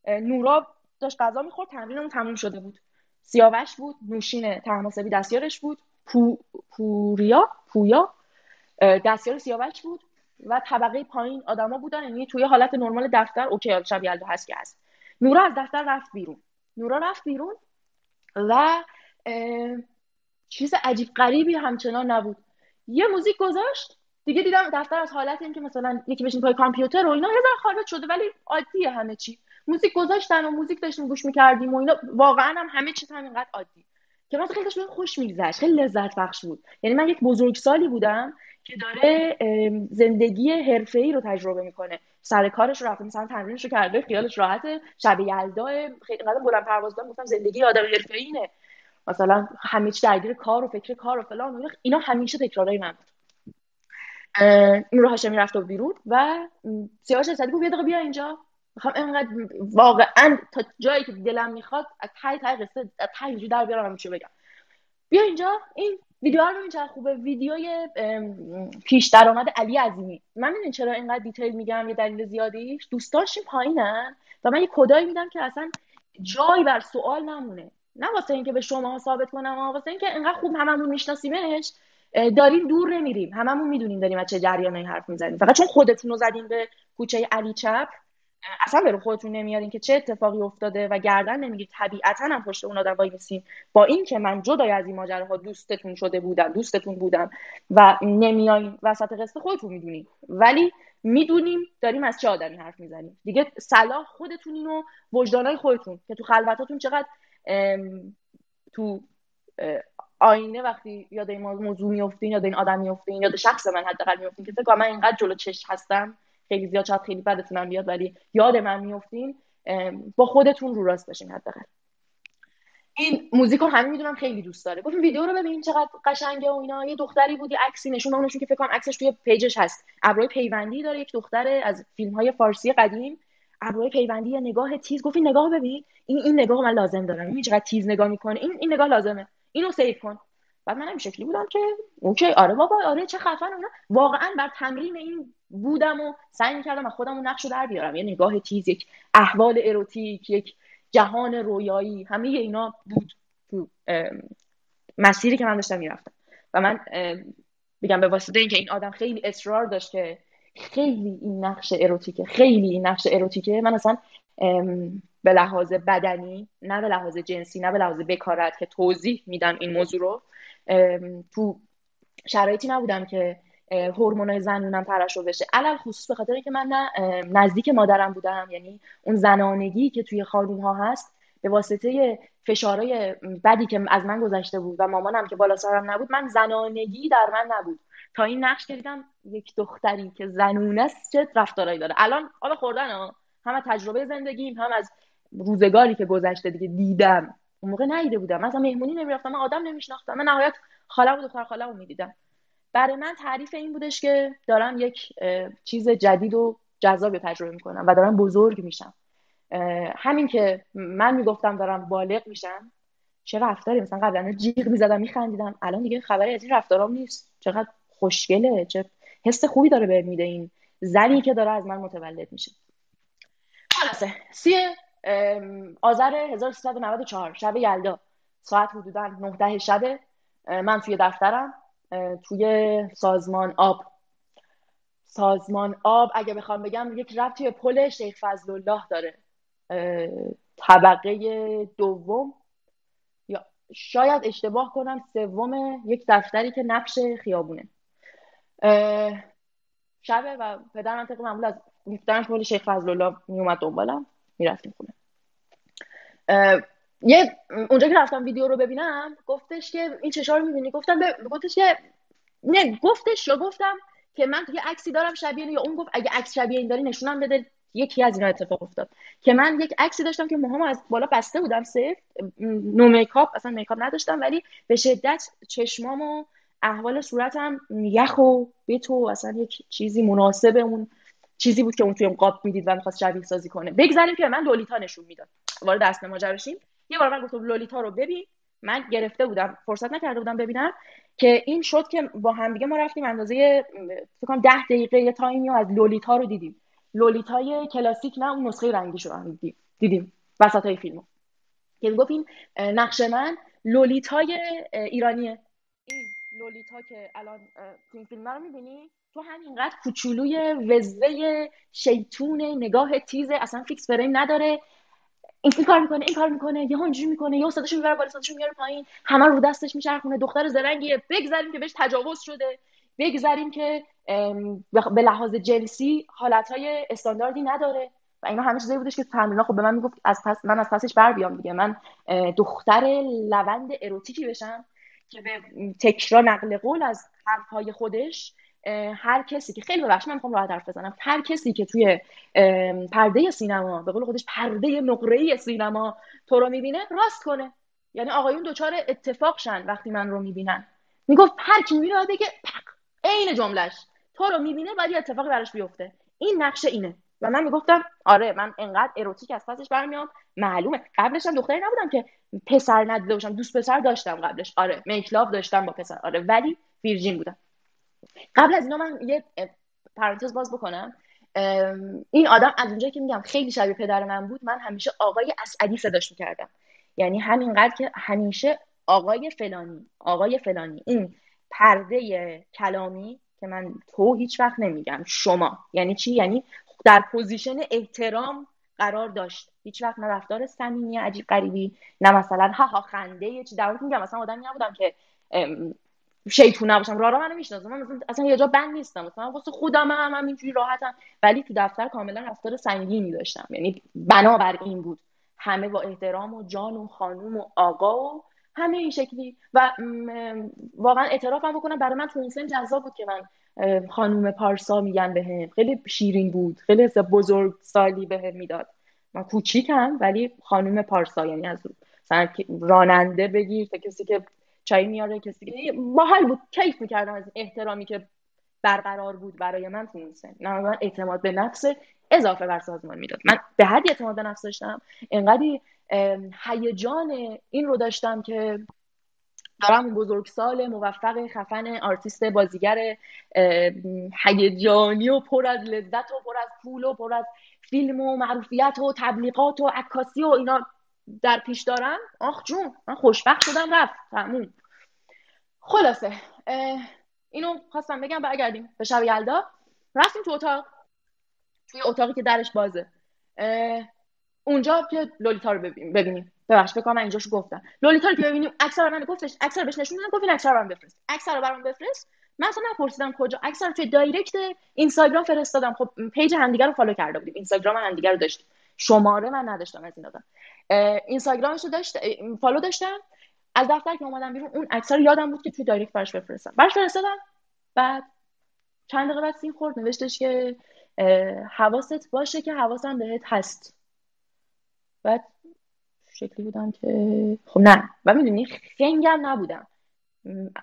نورا داشت غذا می‌خورد تمرینمون تموم شده بود. سیاوش بود نوشین تحماسبی دستیارش بود. پو، پوریا پویا. دستیار سیاوش بود. و طبقه پایین آدما بودن یعنی توی حالت نرمال دفتر. اوکی شب یلدا هست که هست. نورا از دفتر رفت بیرون. نورا رفت بیرون و چیز عجیب غریبی همچنان نبود. یه موزیک گذاشت دیگه دیدم دفتر از حالت این که مثلا یکی بشین پای کامپیوتر و اینا ذره خارج شده ولی عادیه همه چی. موزیک گذاشتن و موزیک داشتیم گوش می‌کردیم و اینا واقعا هم همه چیز همینقدر عادی. که من خیلی خوش میگذشت خیلی لذت بخش بود. یعنی من یک بزرگسالی بودم که داره زندگی ای رو تجربه می‌کنه. سر کارش رفته مثلا تمرینش رو کرده خیالش راحته شب یلدا خیلی قدم بلند پرواز گفتم زندگی آدم اینه. مثلا همیشه درگیر کار و فکر کار و فلان اینا همیشه تکرارای من بود. این رو هاشمی رفت و بیرون و سیاوش صدیق گفت یه دقیقه بیا اینجا. می‌خوام اینقدر واقعا تا جایی که دلم می‌خواد از تای تای قصه از تای در بیارم چی بگم. بیا اینجا این ویدیو رو این خوبه. ویدیوی پیش درآمد علی عظیمی. من می‌دونین چرا اینقدر دیتیل میگم؟ یه دلیل زیادیش. دوستاشیم پایینن و من یه کدایی میدم که اصلا جایی بر سوال نمونه. نه واسه اینکه به شما ثابت کنم واسه اینکه اینقدر خوب هممون میشناسیمش داریم دور نمیریم. هممون می‌دونیم داریم از چه جریانی حرف می‌زنیم. فقط چون خودتون رو زدین به کوچه علی چپ اصلا به خودتون نمیارین که چه اتفاقی افتاده و گردن نمی‌گیرید. طبیعتا هم پشت اون آدم وای میسین با این که من جدای از این ماجراها دوستتون شده بودم دوستتون بودم و نمیاین وسط قصه خودتون می‌دونین. ولی می‌دونیم داریم از چه آدمی حرف می‌زنیم. دیگه صلاح خودتون و وجدانای خودتون که تو خلوتاتون چقدر تو آینه وقتی یاد این موضوع میفتین یاد این آدم میفتین یاد شخص من حداقل میفتین که فکر من اینقدر جلو چش هستم. خیلی زیاد شاید خیلی بدتونم بیاد ولی یاد من میفتین با خودتون رو راست باشین حداقل. این موزیک رو همه می‌دونم خیلی دوست داره. گفتم ویدیو رو ببین چقدر قشنگه و اینا. یه دختری بودی عکسی نشون اونشون که فکر کنم عکسش توی page ش هست. ابروی پیوندی داره یک دختر از فیلم های فارسی قدیم. ابروی پیوندی یه نگاه تیز. گفتی نگاه ببین. این این نگاه من لازم دارم. این چقدر تیز نگاه می‌کنه. این این نگاه لازمه. اینو save کن. بعد من این شکلی بودم که okay آره بابا آره چه خفن اونا واقعا بر تمرین این بودم و سعی می‌کردم از خودم نقش رو در بیارم. یه نگاه تیز یک احوال اروتیک یک جهان رویایی همه اینا بود تو مسیری که من داشتم می‌رفتم. و من بگم به واسطه اینکه این آدم خیلی اصرار داشت که خیلی این نقش اروتیکه خیلی این نقش اروتیکه من اصلا به لحاظ بدنی نه به لحاظ جنسی نه به لحاظ بکارت که توضیح میدم این موضوع رو تو شرایطی نبودم که هورمونای زنونم ترشح بشه. علل خصوص به خاطر اینکه من نه نزدیک مادرم بودم یعنی اون زنانگی که توی خانوم ها هست به واسطه فشارهای بدی که از من گذشته بود و مامانم که بالا سرم نبود من زنانگی در من نبود. تا این نقش کردم یک دختری که زنونه است چه رفتارایی داره؟ الان حالا خوردن ها؟ هم تجربه زندگیم هم از روزگاری که گذشته دیگه دیدم. اون موقع نیده بودم. مثلا مهمونی نمی‌رفتم من آدم نمیشناختم. من نهایت خالم و دختر خالم می‌دیدم. برای من تعریف این بودش که دارم یک چیز جدید و جذاب تجربه می‌کنم و دارم بزرگ میشم. همین که من می‌گفتم دارم بالغ میشم. چه رفتاری؟ مثلا قبلا جیغ می‌زدم میخندیدم. الان دیگه خبری از این رفتارام نیست. چقدر خوشگله چه حس خوبی داره به میده این زنی که داره از من متولد میشه. خلاصه سی آذر 1394 شب یلدا. ساعت حدودا 9 شب. من توی دفترم توی سازمان آب. سازمان آب اگه بخوام بگم یک ربطی به پل شیخ فضل الله داره طبقه دوم. یا شاید اشتباه کنم سوم یک دفتری که نقش خیابونه. شبه و پدرم طبق معمول از میفترم پل شیخ فضل الله میومد دنبالم. می‌رفتیم خونه. یه اونجا که رفتم ویدیو رو ببینم گفتش که این چشار می‌بینی؟ گفتم گفتش که نه گفتش یا گفتم که من یه عکسی دارم شبیه یا اون گفت اگه عکس شبیه این داری نشونم بده. یکی از اینا اتفاق افتاد. که من یک عکسی داشتم که موهامو از بالا بسته بودم سفت نو میکاپ اصلا میکاپ نداشتم ولی به شدت چشمام و احوال صورتم یخ و بتو اصلا یک چیزی مناسب اون چیزی بود که اون توی اون قاب می‌دید و می‌خواست شبیه سازی کنه. بگذاریم که من لولیتا نشون می‌داد. وارد دست ماجرا یه بار من گفتم لولیتا رو ببین. من گرفته بودم. فرصت نکرده بودم ببینم که این شد که با هم دیگه ما رفتیم اندازه فکر کنم 10 دقیقه یه time ی از لولیتا رو دیدیم. لولیتای کلاسیک نه اون نسخه رنگی شو دیدیم. دیدیم. وسط های فیلمو. که گفت این نقش من لولیتای ایرانیه. این لولیتا که الان این فیلم رو می‌بینی؟ تو همینقدر کوچولوی وزوه شیطون نگاه تیزه اصلا فیکس فریم نداره. این کار می‌کنه این کار می‌کنه یه اینجوری می‌کنه یه صداشو می‌بره بالا صداشو میاره پایین. همه رو دستش میچرخونه. دختر زرنگیه. بگذاریم که بهش تجاوز شده. بگذاریم که به لحاظ جنسی حالتهای استانداردی نداره. و اینا همه چیزایی بودش که تمرین خب به من می‌گفت از پس من از پسش بر بیام دیگه. من دختر لوند اروتیکی بشم که به تکرار نقل قول از حرفهای خودش هر کسی که خیلی ببخش من می‌خوام راحت حرف بزنم. هر کسی که توی پرده سینما به قول خودش پرده نقره سینما تو رو می‌بینه راست کنه. یعنی آقایون دوچار اتفاق شن وقتی من رو می‌بینن. می‌گفت هر کی می‌بینه بگه پق عین جملش تو رو می‌بینه باید یه اتفاقی براش بیفته. این نقشه اینه. و من می‌گفتم آره من انقدر اروتیک از پسش برمیام. معلومه. قبلش هم دختری نبودم که پسر ندیده باشم. دوست پسر داشتم قبلش. آره میکلاف داشتم با پسر. آره ولی ویرجین بودم. قبل از اینا من یه پرانتز باز بکنم. این آدم از اونجایی که میگم خیلی شبیه پدر من بود من همیشه آقای اسعدی صداش می‌کردم. یعنی همینقدر که همیشه آقای فلانی آقای فلانی این پرده کلامی که من تو هیچ وقت نمیگم شما. یعنی چی؟ یعنی در position احترام قرار داشت. هیچ وقت نه رفتار صمیمی عجیب غریبی نه مثلا ها ها خنده یه چی در میگم مثلا آدمی نبودم که شیطون نباشم رارا منو می‌شناسم من اصلا یه جا بند نیستم. مثلا واسه خودم هم, هم اینجوری راحتم. ولی تو دفتر کاملا رفتار سنگینی داشتم. یعنی بنا بر این بود. همه با احترام و جان و خانوم و آقا و همه این شکلی. و واقعا اعترافم بکنم برای من تو این سن جذاب بود که من خانوم پارسا میگن بهم. خیلی شیرین بود. خیلی بزرگ سالی بهم می‌داد. من کوچیکم ولی خانوم پارسا. یعنی از راننده بگیر تا کسی که چای میاره کسی باحال بود کیف می‌کردم از احترامی که برقرار بود برای من تو اون من اعتماد به نفس اضافه بر سازمان می‌داد. من به حدی اعتماد به نفس داشتم. انقدی هیجان این رو داشتم که دارم بزرگ سال موفق خفن آرتیست بازیگر هیجانی و پر از لذت و پر از پول و پر از فیلم و معروفیت و تبلیغات و عکاسی و اینا. در پیش دارم. آخ جون من خوشبخت شدم رفت. تموم. خلاصه اینو خواستم بگم برگردیم به شب یلدا. رفتیم تو اتاق. توی اتاقی که درش بازه. اونجا که لولیتا رو ببینیم. ببخش فکر کنم اینجاشو گفتم. لولیتا رو که ببینیم عکسه رو من گفتش عکسه رو بهش نشون دادم گفت این عکسه رو برام بفرست. عکسه رو برام بفرست. من اصلا نپرسیدم کجا. عکسه رو توی direct اینستاگرام فرستادم. خب page همدیگه رو follow کرده بودیم. اینستاگرام همدیگه رو داشتیم شماره من نداشتم از این دادم اینستاگرامش رو داشت follow داشتم. از دفتر که اومدم بیرون اون عکسه رو یادم بود که توی direct براش بفرستم. براش فرستادم. بعد چند دقیقه بعد seen خورد. نوشتش که حواست باشه که حواسم بهت هست. بعد شکلی بودم که خب نه. و می‌دونی خنگم نبودم.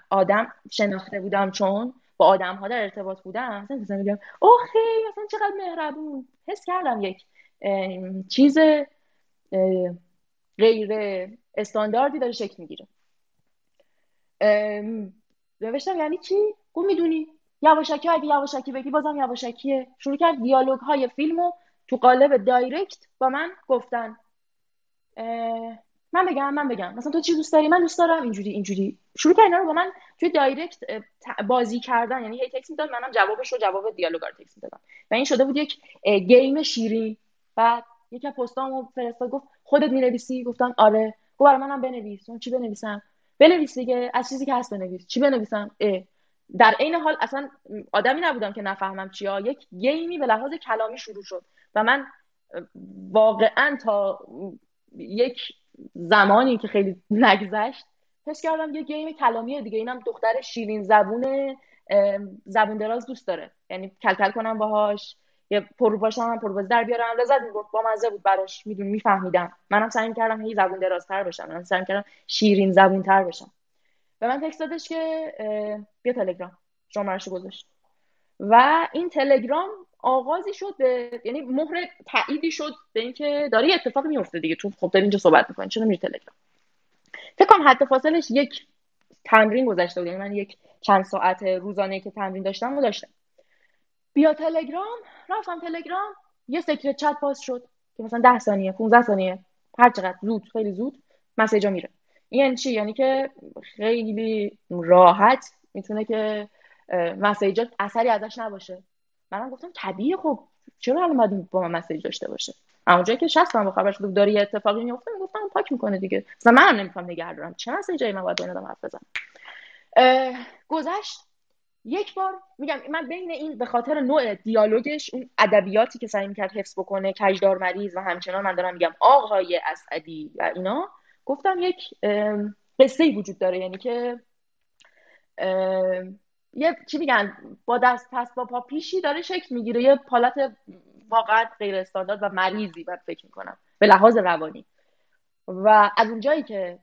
آدم شناخته بودم چون با آدم ها در ارتباط بودم. مثلا میگم اوه خیلی مثلا چقدر مهربون. حس کردم یک چیز غیر استانداردی داره شکل می‌گیره. نوشتم یعنی چی؟ گو می‌دونی یواشکی اگه یواشکی بگی بازم یواشکیه. شروع کرد دیالوگ های فیلمو تو قالب direct با من گفتن. من بگم من بگم. مثلا تو چی دوست داری؟ من دوست دارم. اینجوری اینجوری. شروع کرد اینا رو با من توی direct بازی کردن. یعنی هی تکس می‌داد منم جوابش رو جواب دیالوگا رو تکس می‌دادم. و این شده بود یک game شیرین. بعد یکی پستامو فرستاد گفت خودت می‌نویسی؟ گفتم آره. گفت برای منم بنویس. چی بنویسم؟ بنویس دیگه. از چیزی که هست بنویس. چی بنویسم؟ در عین حال اصلا آدمی نبودم که نفهمم چیا. یک game ی به لحاظ کلامی شروع شد. و من واقعا تا یک زمانی که خیلی نگذشت حس کردم یه game کلامی دیگه. اینم دختر شیرین زبون زبون دراز دوست داره. یعنی کلکل کنم باهاش. یه پرو باشم هم پرو در بیارم. لذت می‌برد. با مزه بود براش. میدون میفهمیدم. منم سعی کردم هی زبون درازتر بشم. منم سعی کردم شیرین زبون تر بشم. به من تکست دادش که بیا تلگرام. شمارش گذاشت. و این تلگرام آغازی شد به یعنی مهر تأییدی شد به اینکه داره یه اتفاقی میفته دیگه. تو خب داری اینجا صحبت می‌کنی. چرا میری تلگرام؟ فکر کنم حد فاصلش یک تمرین گذشته بود. یعنی من یک چند ساعت روزانه که تمرین داشتم و داشتم. بیا تلگرام. رفتم تلگرام. یه سکرت چت باز شد که مثلا 10 ثانیه 15 ثانیه. هر چقدر زود خیلی زود مسیجا میره. این یعنی چی؟ یعنی که خیلی راحت می‌تونه که مسیجات اثری ازش نباشه. منم گفتم طبیعیه خب. چرا الان باید با من مسیج داشته باشه؟ اونجایی که شستم با خبرش بود داره یه اتفاقی میفته گفتم پاک می‌کنه دیگه. مثلا منم نمی‌خوام نگه دارم چه مسیجایی من باید با حرف بزنم؟ گذشت. یک بار میگم من بین این به خاطر نوع دیالوگش اون ادبیاتی که سعی می‌کرد حفظ بکنه کجدار مریض و همچنان من دارم میگم آقای اسعدی و اینا گفتم یک قصه وجود داره. یعنی که یه چی میگن با دست پس با پا پیشی داره شکل می‌گیره. یه حالت واقعا غیر استاندارد و مریضی من فکر می‌کنم به لحاظ روانی. و از اونجایی که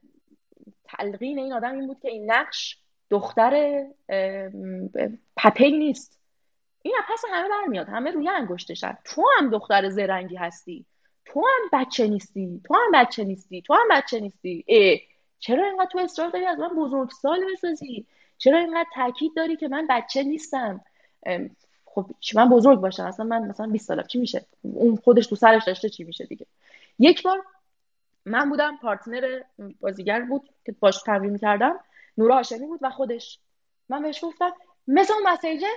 تلقین این آدم این بود که این نقش دختر پپی نیست. این پس همه برمیاد همه روی انگشتشن. تو هم دختر زرنگی هستی. تو هم بچه نیستی. تو هم بچه نیستی. تو هم بچه نیستی. اه چرا اینقدر تو اصرار داری از من بزرگسال بسازی؟ چرا اینقدر تاکید داری که من بچه نیستم؟ خب من بزرگ باشم. اصلا من مثلا 20 سالم. چی میشه؟ اون خودش تو سرش داشته چی میشه دیگه؟ یک بار من بودم پارتنر بازیگر بود که باش تمرین کردم نورا هاشمی بود و خودش. من بهش گفتم مثل اون مسیجه؟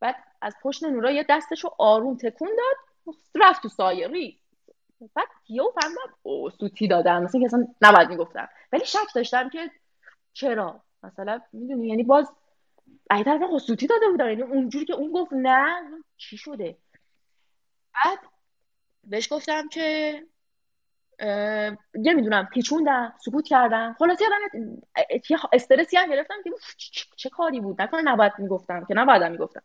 بعد از پشت نورا یه دستشو آروم تکون داد رفت تو سایه ری بعد یهو فهمیدم او سوتی دادم مثلا که اصلا نباید می‌گفتم. ولی شک داشتم که چرا؟ مثلا می‌دونی یعنی باز ای طرف سوتی داده بودم. یعنی اونجوری که اون گفت نه چی شده؟ بعد بهش گفتم که می‌دونم پیچوندم سکوت کردم. خلاص یادم یه استرسی هم گرفتم که چه کاری بود؟ نکنه نباید می‌گفتم که نباید می‌گفتم.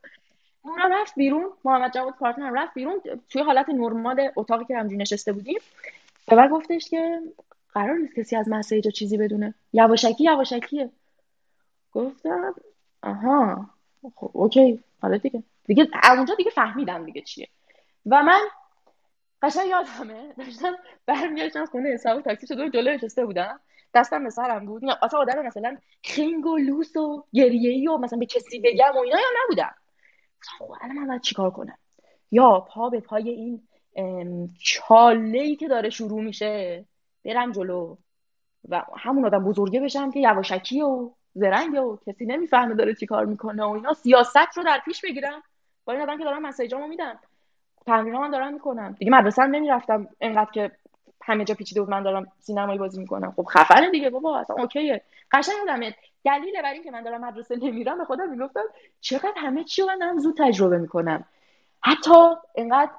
اون رفت بیرون محمد جواد پارتنر رفت بیرون. توی حالت نرمال اتاقی که همجوری نشسته بودیم و گفتش که قرار نیست کسی از مسیج چیزی بدونه. یواشکی یواشکیه. گفتم آها. خب اوکی. حالا دیگه. دیگه اونجا دیگه فهمیدم دیگه چیه. و من قشنگ یادمه داشتم برمیگشتم خونه حساب تاکسی شده جلو نشسته بودم. دستم به سرم بود. اصلا آدم مثلا خنگ و لوس و گریه و مثلا به کسی بگم و اینا یا نبودم. خب الان من باید چیکار کنم؟ یا پا به پای این چاله ای که داره شروع میشه برم جلو و همون آدم بزرگه بشم که یواشکی و زرنگ و کسی نمی‌فهمه داره چیکار می‌کنه و اینا. سیاست رو در پیش بگیرم. با این آدم که دارم مسیجامو میدم. تمرین من دارم می‌کنم. دیگه مدرسه هم نمی‌رفتم انقدر که همه جا پیچیده بود من دارم سینمایی بازی می‌کنم. خب خفنه دیگه بابا اصلا اوکیه. قشنگ بودم. دلیل بر اینکه من دارم مدرسه نمیرم به خودم می‌گفتم چقدر همه چی من زود تجربه می‌کنم. حتی انقدر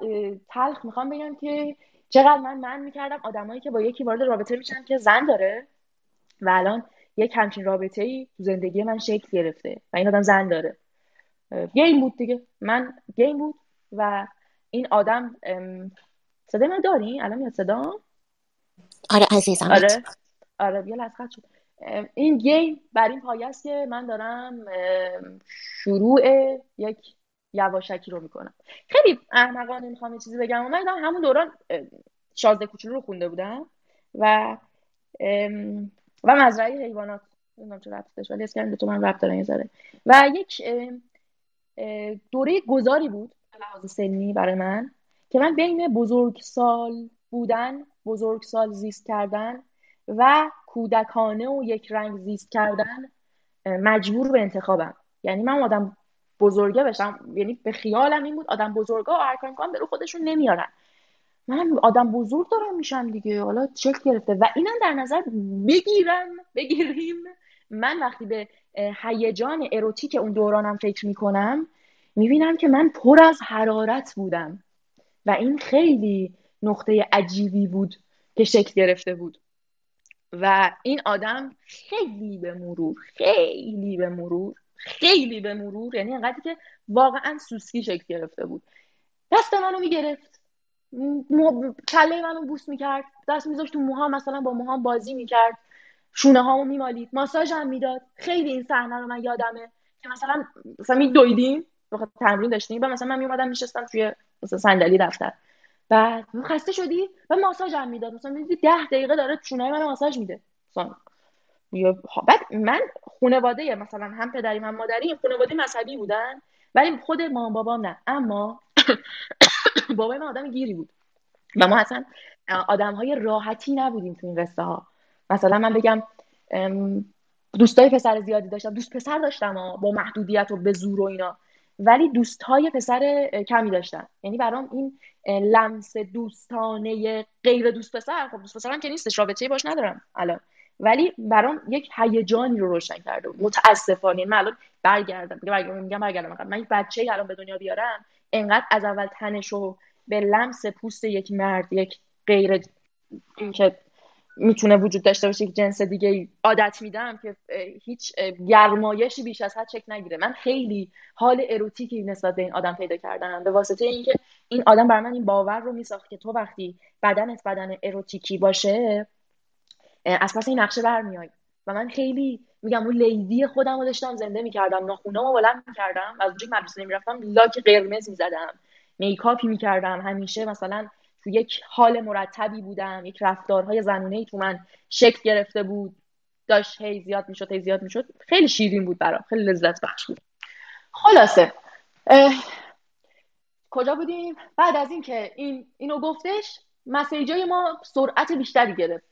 تلخ می‌خوام بگم که چقدر من من می‌کردم آدمایی که با یکی وارد رابطه میشن که زن داره و الان یک همچین رابطه ای تو زندگی من شکل گرفته و این آدم زن داره. گیم بود دیگه. من گیم بود و این آدم صدای من داری؟ الان میاد صدا؟ آره عزیزم آره. آره یه لحظه شد. این گیم بر این پایه است که من دارم شروع یک یواشکی رو می‌کنم. خیلی احمقانه می‌خوام یه چیزی بگم من همون دوران شازده کوچولو رو خونده بودم و و مزرعه حیوانات نمی‌دونم چه ربطش ولی اسکرین تو من ربط داره و یک دوره گذاری بود. لحاظ سنی برای من که من بین بزرگسال بودن بزرگسال زیست کردن و کودکانه و یک رنگ زیست کردن مجبور به انتخابم. یعنی من آدم بزرگه بشم یعنی به خیالم این بود آدم بزرگا ارکان کام رو خودشون نمیارن. من آدم بزرگ دارم میشم دیگه. حالا شکل گرفته. و اینم در نظر بگیرم بگیریم. من وقتی به هیجان اروتیک اون دورانم فکر می‌کنم می‌بینم که من پر از حرارت بودم و این خیلی نقطه عجیبی بود که شکل گرفته بود. و این آدم خیلی به مرور خیلی به مرور خیلی به مرور یعنی انقدری که واقعا سوسکی شکل گرفته بود. دست منو می‌گرفت. کله منو بوس می‌کرد. دست میذاشت تو موهام مثلا با موهام بازی می‌کرد. شونه هامو میمالید. ماساژ هم می‌داد. خیلی این صحنه رو من یادمه که مثلا مثلا میدویدیم بخاطر تمرین داشتیم و مثلا من میومدم میشستم توی مثلا صندلی دفتر. بعد خسته شدی؟ و ماساژ هم می‌داد. مثلا می‌دید ده دقیقه داره چونه من ماساژ میده. مثلا بعد من خانواده مثلا هم پدریم هم مادریم خانواده مذهبی بودن ولی خود مامان بابام نه. اما [COUGHS] بابای من آدم گیری بود. و ما اصلا آدم های راحتی نبودیم تو این قصه ها مثلا من بگم دوستای پسر زیادی داشتم. دوست پسر داشتم با محدودیت و به زور و اینا. ولی دوستای پسر کمی داشتم یعنی برام این لمس دوستانه غیر دوست پسر خب دوست پسرم که نیستش رابطه باش ندارم الان. ولی برام یک هیجانی رو روشن کرده متاسفانه. من الان برگردم. برگردم میگم برگردم. من یک بچه الان به دنیا بیارم انقدر از اول تنش رو به لمس پوست یک مرد یک غیر اینکه می‌تونه وجود داشته باشه که جنس دیگه عادت میدم که هیچ گرمایشی بیش از حد چک نگیره. من خیلی حال اروتیکی نسبت به این آدم پیدا کردم به واسطه اینکه این آدم بر من این باور رو میساخت که تو وقتی بدنت بدن اروتیکی باشه از پس این نقشه برمیای و من خیلی میگم اون لیدی خودم رو داشتم زنده می‌کردم ناخونامو بلند می‌کردم از اونجایی مدرسه نمی‌رفتم لاک قرمز می‌زدم میکاپی می‌کردم همیشه مثلا تو یک حال مرتبی بودم. یک رفتارهای زنونه ای تو من شکل گرفته بود. داشت هی زیاد می‌شد هی زیاد می‌شد. خیلی شیرین بود برام. خیلی لذت بخش بود. خلاصه کجا بودیم؟ بعد از اینکه این اینو گفتش مسیجای ما سرعت بیشتری گرفت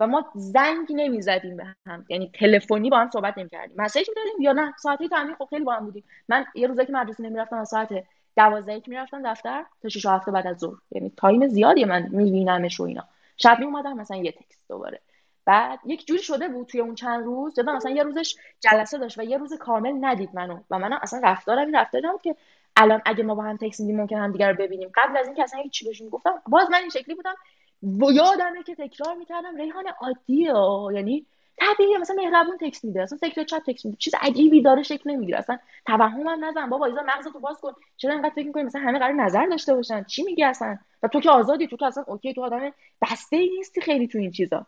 و ما زنگ نمی‌زدیم به هم. یعنی تلفنی با هم صحبت نمی‌کردیم. مسیج می‌دادیم یا نه؟ ساعتی تمرین خب خیلی با هم بودیم. من یه روزایی که مدرسه نمی‌رفتم از ساعت دوازده که می‌رفتم دفتر تا شش هفته بعد از ظهر. یعنی time زیادی من میبینمش و اینا. شب می اومدم مثلا یه text دوباره. بعد یک جوری شده بود توی اون چند روز. جدا مثلا یه روزش جلسه داشت و یه روز کامل ندید منو. و منم اصلا رفتارم این رفتار نبود که الان اگه ما با هم تکس میدیم ممکن هم دیگر رو ببینیم. قبل از اینکه اصلا چی بهشون گفتم باز من این شکلی بودم. و یادمه که تکرار می‌کردم ریحان عادیه. یعنی طبیعیه مثلا مهربون تکس میده اصلا secret chat text میده چیز عجیبی داره شکل نمی‌گیره اصلا توهمم نزن بابا ایزا مغزتو باز کن چرا انقدر فکر می‌کنی مثلا همه قرار نظر داشته باشن؟ چی میگی اصلا؟ و تو که آزادی تو که اصلا اوکی تو آدم بسته ای نیستی خیلی تو این چیزا.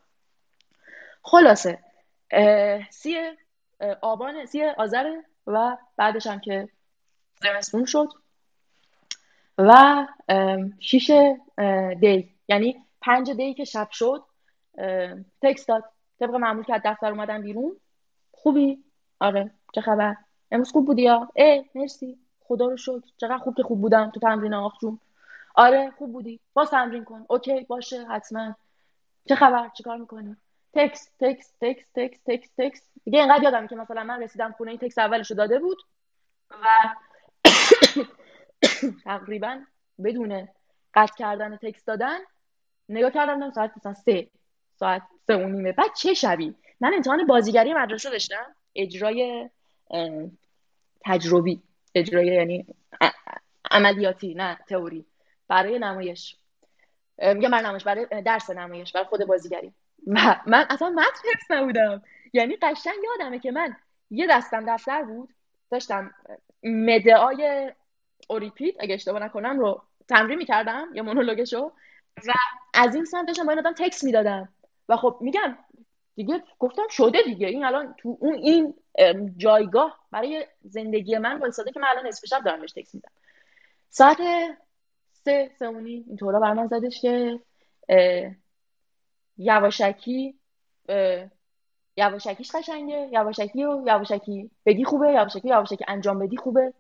خلاصه سی آبان سی آذر و بعدش هم که زمستون شد. و شیش دی. یعنی پنج دی که شب شد. تکست داد. طبق معمول که از دفتر اومدم بیرون. خوبی؟ آره. چه خبر؟ امروز خوب بودی یا اه مرسی. خدا رو شکر. چقدر خوب که خوب بودم تو تمرین آخ آره خوب بودی. باز تمرین کن. okay باشه حتما. چه خبر؟ چیکار می‌کنی؟ text text text text text text. دیگه اینقدر یادم که مثلا من رسیدم خونه این تکس اولشو داده بود و [COUGHS] تقریبا بدون قطع کردن تکس دادن نگاه کردم ساعت مثلا سه. ساعت سه و نیمه. بعد چه شبی؟ من امتحان بازیگری مدرسه داشتم. اجرای تجربی. اجرای یعنی عملیاتی نه تئوری. برای نمایش. میگم برای نمایش برای درس نمایش برای خود بازیگری. و من اصلا متن حفظ نبودم. یعنی قشنگ یادمه که من یه دستم دفتر بود. داشتم مدعای اوریپید اگه اشتباه نکنم رو تمرین می‌کردم یا مونولوگشو. و از این سمت داشتم با این آدم تکس می‌دادم. و خب میگم دیگه گفتم شده دیگه. این الان تو اون این جایگاه برای زندگی من وایساده که من الان نصف شب دارم بهش تکس میدم. ساعت سه سه اونی اینطورا بر من زدش که یواشکی یواشکیش قشنگه. یواشکی و یواشکی بدی خوبه یواشکی یواشکی انجام بدی خوبه.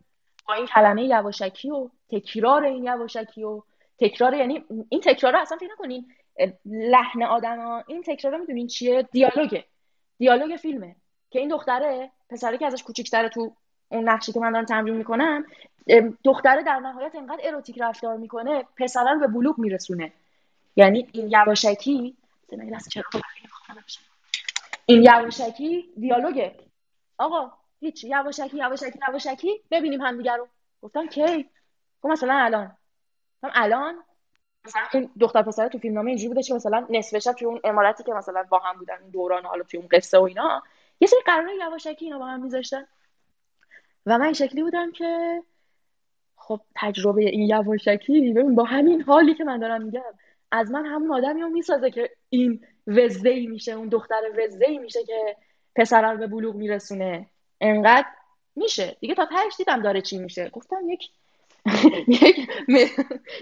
با این کلمه یواشکی و تکرار این یواشکی و تکرار یعنی این تکرار اصلا فکر نکنین. لحن آدم ها این تکرار می‌دونین چیه؟ دیالوگه. دیالوگ فیلمه. که این دختره پسره که ازش کوچیک‌تره تو اون نقشی که من دارم تمرین می‌کنم دختره در نهایت انقدر اروتیک رفتار می‌کنه پسره رو به بلوغ میرسونه. یعنی این یواشکی این یواشکی دیالوگه. آقا هیچ یواشکی یواشکی یواشکی ببینیم همدیگه رو. گفتم کی؟ خب مثلا الان. الان مثلا دختر پسر تو فیلمنامه اینجوری بوده که مثلا نصف شب توی اون امارتی که مثلا با هم بودن اون دوران حالا توی اون قصه و اینا یه سری قراره یواشکی اینا با هم میذاشتن. و من این شکلی بودم که خب تجربه این یواشکی ببین با همین حالی که من دارم میگم از من همون آدمی رو می‌سازه که این وزده ای میشه اون دختر وزده ای میشه که پسر رو به بلوغ میرسونه. انقدر میشه. دیگه تا تهش دیدم داره چی میشه. گفتم یک [LAUGHS] یک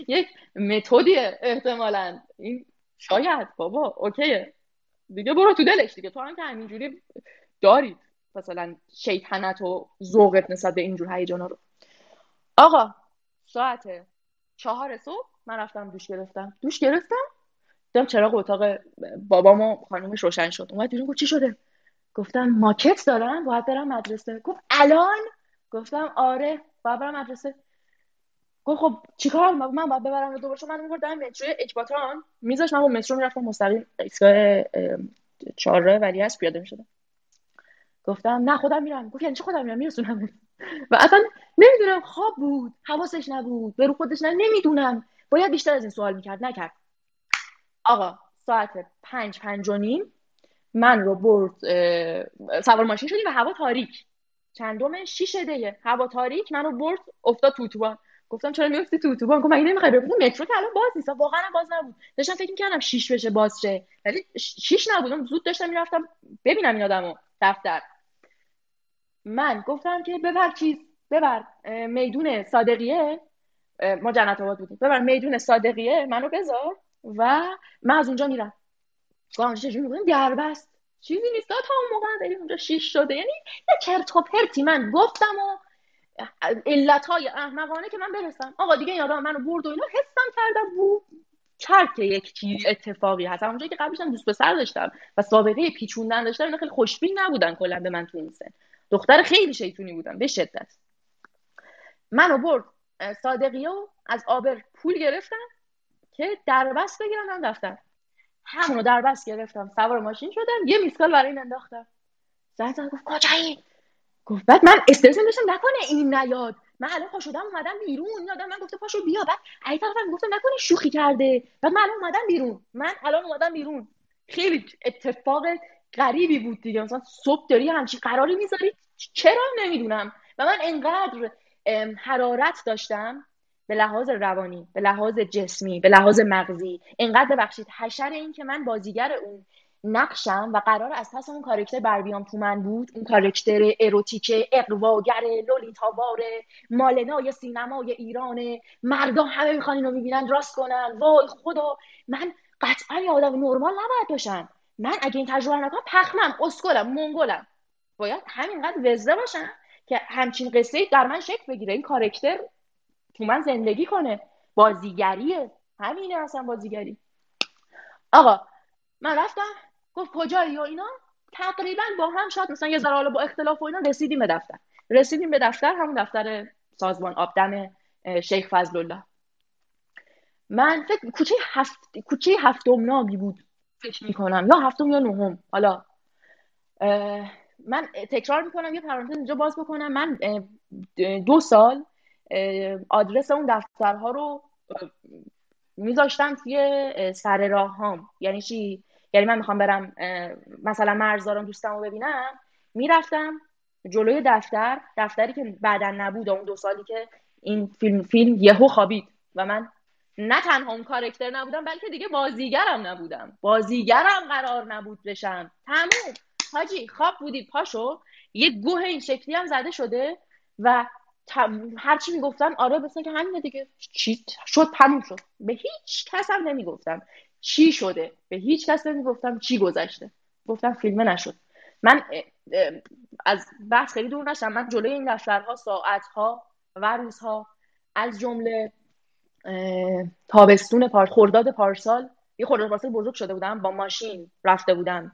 یک متدیه احتمالا. این شاید بابا اوکیه. دیگه برو تو دلش دیگه. تو هم که همینجوری داری. مثلا شیطنت و ذوقت نسبت به اینجور هیجانا رو. آقا ساعت چهار صبح من رفتم دوش گرفتم. دوش گرفتم؟ دیدم چراغ اتاق بابام و خانومش روشن شد. اومد بیرون گفت چی شده؟ گفتم ماکت دارم باید برم مدرسه. گفت الان؟ گفتم آره باید برم مدرسه. گفت خب چیکار؟ من باید ببرم دوباره چون من میبردم مترو اکباتان میذاش من با مترو می‌رفتم مستقیم ایستگاه چهارراه ولی هست پیاده می‌شدم گفتم نه خودم میرم. گفت یعنی چه خودم میرم؟ میرسونم. [LAUGHS] و اصلا نمی‌دونم خواب بود حواسش نبود به رو خودش نه نمی‌دونم. باید بیشتر از این سوال می‌کرد نکرد. آقا ساعت پنج پنج و نیم من رو برد سوار ماشین شدیم و هوا تاریک. چندم؟ شیش دیگه هوا تاریک من رو برد افتاد توتوبان گفتم چرا میفتی تو اتوبان؟ گفت مگه نمی‌خوای بری مترو که الان باز نیست. واقعا باز نبود. داشتم فکر می‌کردم شیش بشه باز شه. ولی شیش نبود. زود داشتم می‌رفتم ببینم این آدمو. دفتر. من گفتم که ببر چیز ببر میدون صادقیه. ما جنت آباد بودیم. ببر میدون صادقیه منو بذار و من از اونجا میرم. گفتم چجوری میگم دربست. چیزی نیست. تا اون موقع اونجا شیش شده. یعنی یه چرت و پرتی من گفتم و علت های احمقانه که من برسم. آقا دیگه یادم منو برد و اینا حسم کردم. بود ترک یک چیز اتفاقی هست. اونجایی که قبلش دوست پسر داشتم و سابقه پیچوندن داشتم اینا خیلی خوشبین نبودن کلا به من تو این سن دختر خیلی شیطونی بودم به شدت. منو برد صادقیه و از آبر پول گرفتم که دربست بگیرم هم دفتر. همونو دربست گرفتم. سوار ماشین شدم یه میسکال برای این انداختم. زد گفت کجایی؟ گفت بعد من استرس داشتم نکنه این نیاد. من الان پا شدم اومدم بیرون یادم من گفته پاشو بیا. بعد ای طرفم گفتم نکنه شوخی کرده. بعد من الان اومدم بیرون. من الان اومدم بیرون. خیلی اتفاق غریبی بود دیگه. مثلا صبح داری همچین قراری می‌ذاری. چرا نمی‌دونم. و من انقدر حرارت داشتم. به لحاظ روانی به لحاظ جسمی به لحاظ مغزی. انقدر ببخشید حشر این که من بازیگر اون نقشم و قرار از پس اون کارکتر بربیام تو من بود اون کارکتر اروتیک اقواگر لولیتاوار مالنای سینمای ایران. مردم همه می‌خوان اینو می‌بینن راست کنن. وای خدا! من قطعا یه آدم نرمال نباید باشم. من اگه این تجربه نکنم پخمم اسکلم مونگولم باید همینقدر وزده باشم که همچین قصه در من شکل بگیره. این کارکتر تو من زندگی کنه. بازیگریه. همینه اصلا بازیگری. آقا من رفتم. گفت کجایی و اینا؟ تقریبا با هم شاید مثلا یه ذره با اختلاف و اینا رسیدیم به دفتر. رسیدیم به دفتر همون دفتر سازمان آبدم شیخ فضل الله. من فکر کوچه هفت کوچه هفتم نامی بود فکر می‌کنم. یا هفتم یا نهم. حالا من تکرار می‌کنم یه پرانتز اینجا باز بکنم. من دو سال آدرس اون دفترها رو میذاشتم توی سر راه هام یعنی چی؟ یعنی من می‌خوام برم مثلا مرزداران دوستم رو ببینم. می‌رفتم جلوی دفتر دفتری که بعدا نبود اون دو سالی که این فیلم فیلم یهو خوابید و من نه تنها اون کارکتر نبودم بلکه دیگه بازیگرم نبودم. بازیگرم قرار نبود بشم. تموم. حاجی خواب بودید پاشو. یه گوه این شکلی هم زده شده و هرچی می‌گفتن آره بسن که همینه دیگه. چی؟ شد تموم شد. به هیچ کس هم نمی‌گفتم. چی شده؟ به هیچ کس نمی‌گفتم چی گذشته. گفتم فیلمه نشد. من از بحث خیلی دور نشم من جلوی این دفترها ساعتها و روزها از جمله تابستون پار خرداد پارسال یه خرداد پارسال بزرگ شده بودم. با ماشین رفته بودم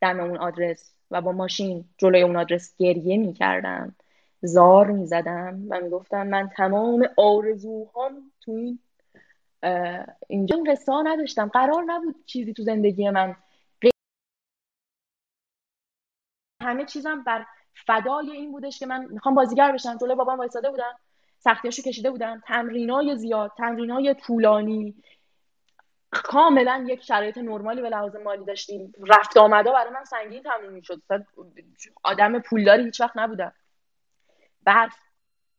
دم اون آدرس و با ماشین جلوی اون آدرس گریه می‌کردم. زار می‌زدم و می‌گفتم من تمام آرزوهام تو این اینجا قصه ها نداشتم. قرار نبود چیزی تو زندگی من همه چیزم بر فدای این بودش که من می‌خوام بازیگر بشم. جلوی بابام وایساده بودم. سختیاشو کشیده بودم. تمرینای زیاد تمرینای طولانی. کاملا یک شرایط نرمالی به لحاظ مالی داشتیم. رفت آمدا برای من سنگین تموم می‌شد. آدم پولداری هیچ وقت نبودم. برف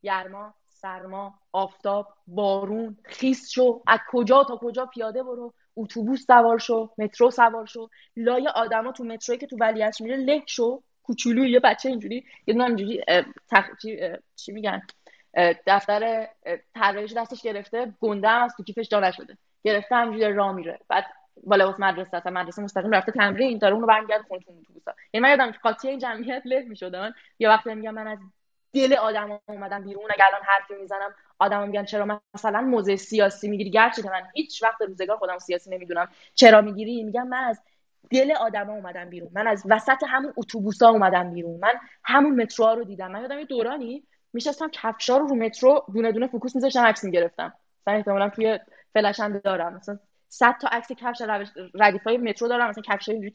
گرما. سرما آفتاب بارون خیس شو. از کجا تا کجا پیاده برو. اتوبوس سوار شو مترو سوار شو. لای آدما تو متروی که تو ولیعصر میره له شو. کوچولو یه بچه اینجوری یه دونه اینجوری تخ... چی... میگن؟ دفتر طراحیش دستش گرفته. گنده هم از تو کیفش جا نشده. گرفته همینجوری راه میره. بعد بالا واسه مدرسه اصلا مدرسه مستقیم رفته تمرین داره اونو برمیگرده خونه تو اتوبوسا یعنی من یادم قاطی این جمعیت له می‌شد. من یه وقتی میگم من از دل آدم اومدم بیرون اگه الان حرفی می‌زنم آدم میگن چرا مثلا موضع سیاسی می‌گیری؟ گرچه که من هیچ وقت روزگار خودم سیاسی نمی‌دونم. چرا می‌گیری؟ میگم من از دل آدما اومدم بیرون. من از وسط همون اتوبوسا اومدم بیرون. من همون مترو رو دیدم. من یادم یه دورانی میشستم کفشا رو رو مترو دونه دونه focus میذاشتم عکس می‌گرفتم. مثلا احتمالاً توی فلشم دارم. مثلا 100 تا عکس کفش ردیفای مترو دارم. مثلا کفشای اینجوری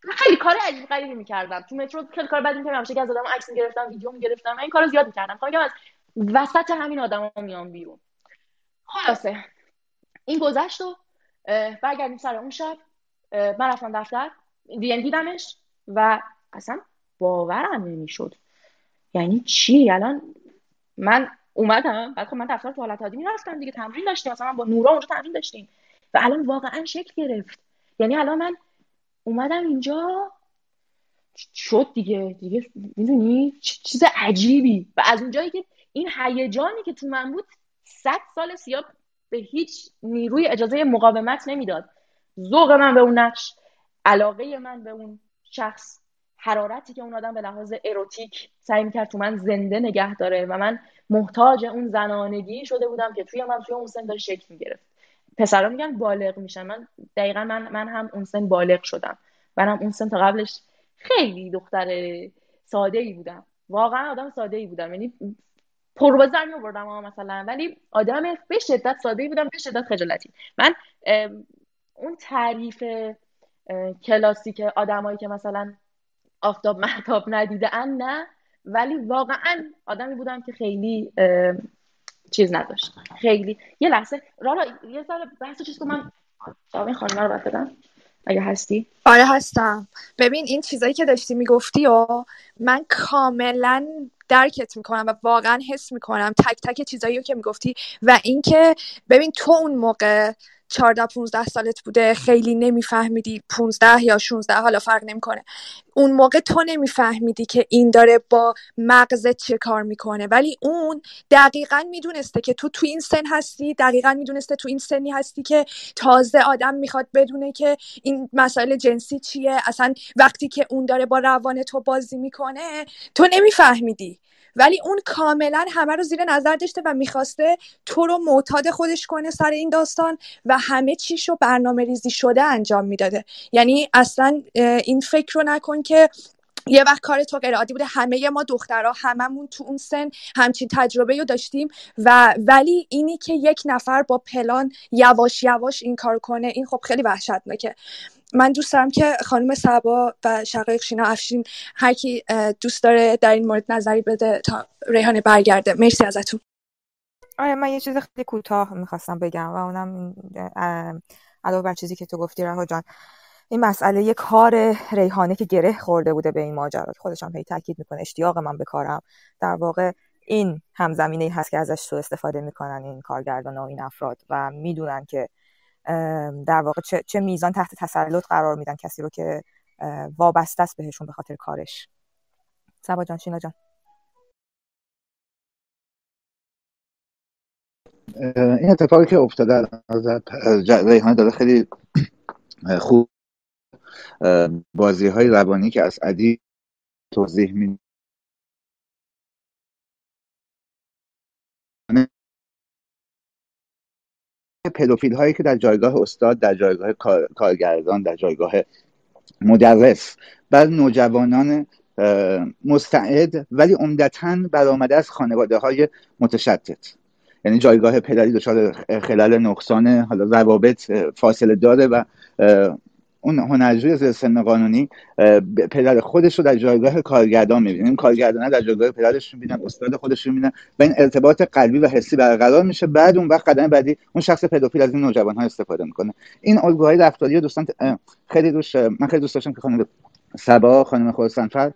خیلی کار عجیب غریبی می‌کردم. تو مترو خیلی کار بدی می‌کردم. که از آدم عکس می‌گرفتم ویدیو می‌گرفتم. این کارو زیاد می‌کردم. خب از وسط همین آدما میام بیرون. خلاصه. این گذشت و برگردیم سر اون شب. من رفتم دفتر. یعنی دیدمش و اصلا باورم نمی‌شد. یعنی چی؟ الان من اومدم. بعد خب من دفتر تو حالت عادی می‌رفتم دیگه تمرین داشتیم. مثلا با نورا اونجا تمرین داشتیم. و الان واقعا شکل گرفت. یعنی الان من اومدم اینجا. شد دیگه. دیگه می‌دونی؟ چیز عجیبی. و از اونجایی که این هیجانی که تو من بود صد سال سیاه به هیچ نیروی اجازه مقاومت نمی‌داد. ذوق من به اون نقش علاقه من به اون شخص حرارتی که اون آدم به لحاظ اروتیک سعی می‌کرد تو من زنده نگه داره و من محتاج اون زنانگی شده بودم که توی من توی اون سن داره شکل می‌گرفت. پسرا میگن بالغ میشن. من دقیقا من من هم اون سن بالغ شدم. منم اون سن تا قبلش خیلی دختر ساده ای بودم. واقعا آدم ساده ای بودم. یعنی پر بزر می آوردم مثلا. ولی آدم به شدت ساده ای بودم به شدت خجالتی. من اون تعریف کلاسیک آدمایی که مثلا آفتاب محتاب ندیده ان نه. ولی واقعا آدمی بودم که خیلی چیز نداشت. خیلی. یه لحظه. رالا یه ذره بحث چیز که من این خانم رو بدم. اگه هستی. آره هستم. ببین این چیزایی که داشتی می‌گفتی و من کاملا درکت می‌کنم و واقعا حس می‌کنم تک تک چیزایی که می‌گفتی و اینکه ببین تو اون موقع 14 15 سالت بوده خیلی نمیفهمیدی 15 یا 16 حالا فرق نمی‌کنه. اون موقع تو نمیفهمیدی که این داره با مغزت چه کار می‌کنه. ولی اون دقیقا می‌دونسته که تو تو این سن هستی دقیقا می‌دونسته تو این سنی هستی که تازه آدم می‌خواد بدونه که این مسائل جنسی چیه. اصلا وقتی که اون داره با روان تو بازی می‌کنه تو نمیفهمیدی. ولی اون کاملا همه رو زیر نظر داشته و می‌خواسته تو رو معتاد خودش کنه سر این داستان و همه چیش رو برنامه ریزی شده انجام می‌داده. یعنی اصلا این فکر رو نکن که یه وقت کار تو غیر عادی بوده. همه ما دخترها هممون تو اون سن همچین تجربه رو داشتیم و ولی اینی که یک نفر با پلان یواش یواش این کار کنه این خب خیلی وحشتناکه. من دوست دارم که خانم سبا و شقایق شینا افشین هر کی دوست داره در این مورد نظری بده تا ریحانه برگرده. مرسی ازتون. آره من یه چیز خیلی کوتاه می‌خواستم بگم و اونم علاوه بر چیزی که تو گفتی رها جان. این مسئله یه کار ریحانه که گره خورده بوده به این ماجرات خودش هم هی تاکید می‌کنه اشتیاق من به کارم. در واقع این همزمینه هست که ازش سوء استفاده می‌کنن این کارگردان و این افراد و می‌دونن که در واقع چه, چه میزان تحت تسلط قرار میدن کسی رو که وابسته است بهشون به خاطر کارش. سبا جان شینا جان. این اتفاقی که افتاده ریحانه داره خیلی خوب بازی های روانی که از عدی توضیح می پدوفیل هایی که در جایگاه استاد در جایگاه کارگردان در جایگاه مدرس بر نوجوانان مستعد ولی عمدتا برآمده از خانواده های متشتت یعنی جایگاه پدری دچار خلال نقصان حالا روابط فاصله داره و اون هنرجوی زیر سن قانونی پدر خودش رو در جایگاه کارگردان می‌بینه. این کارگردان در جایگاه پدرش می‌بینن استاد خودش رو می‌بینن و این ارتباط قلبی و حسی برقرار میشه. بعد اون وقت قدم بعدی اون شخص پدوفیل از این نوجوان ها استفاده می‌کنه. این الگوهای رفتاری دوستان خیلی روش من خیلی دوست داشتم که خانم سبا خانم خورسنفر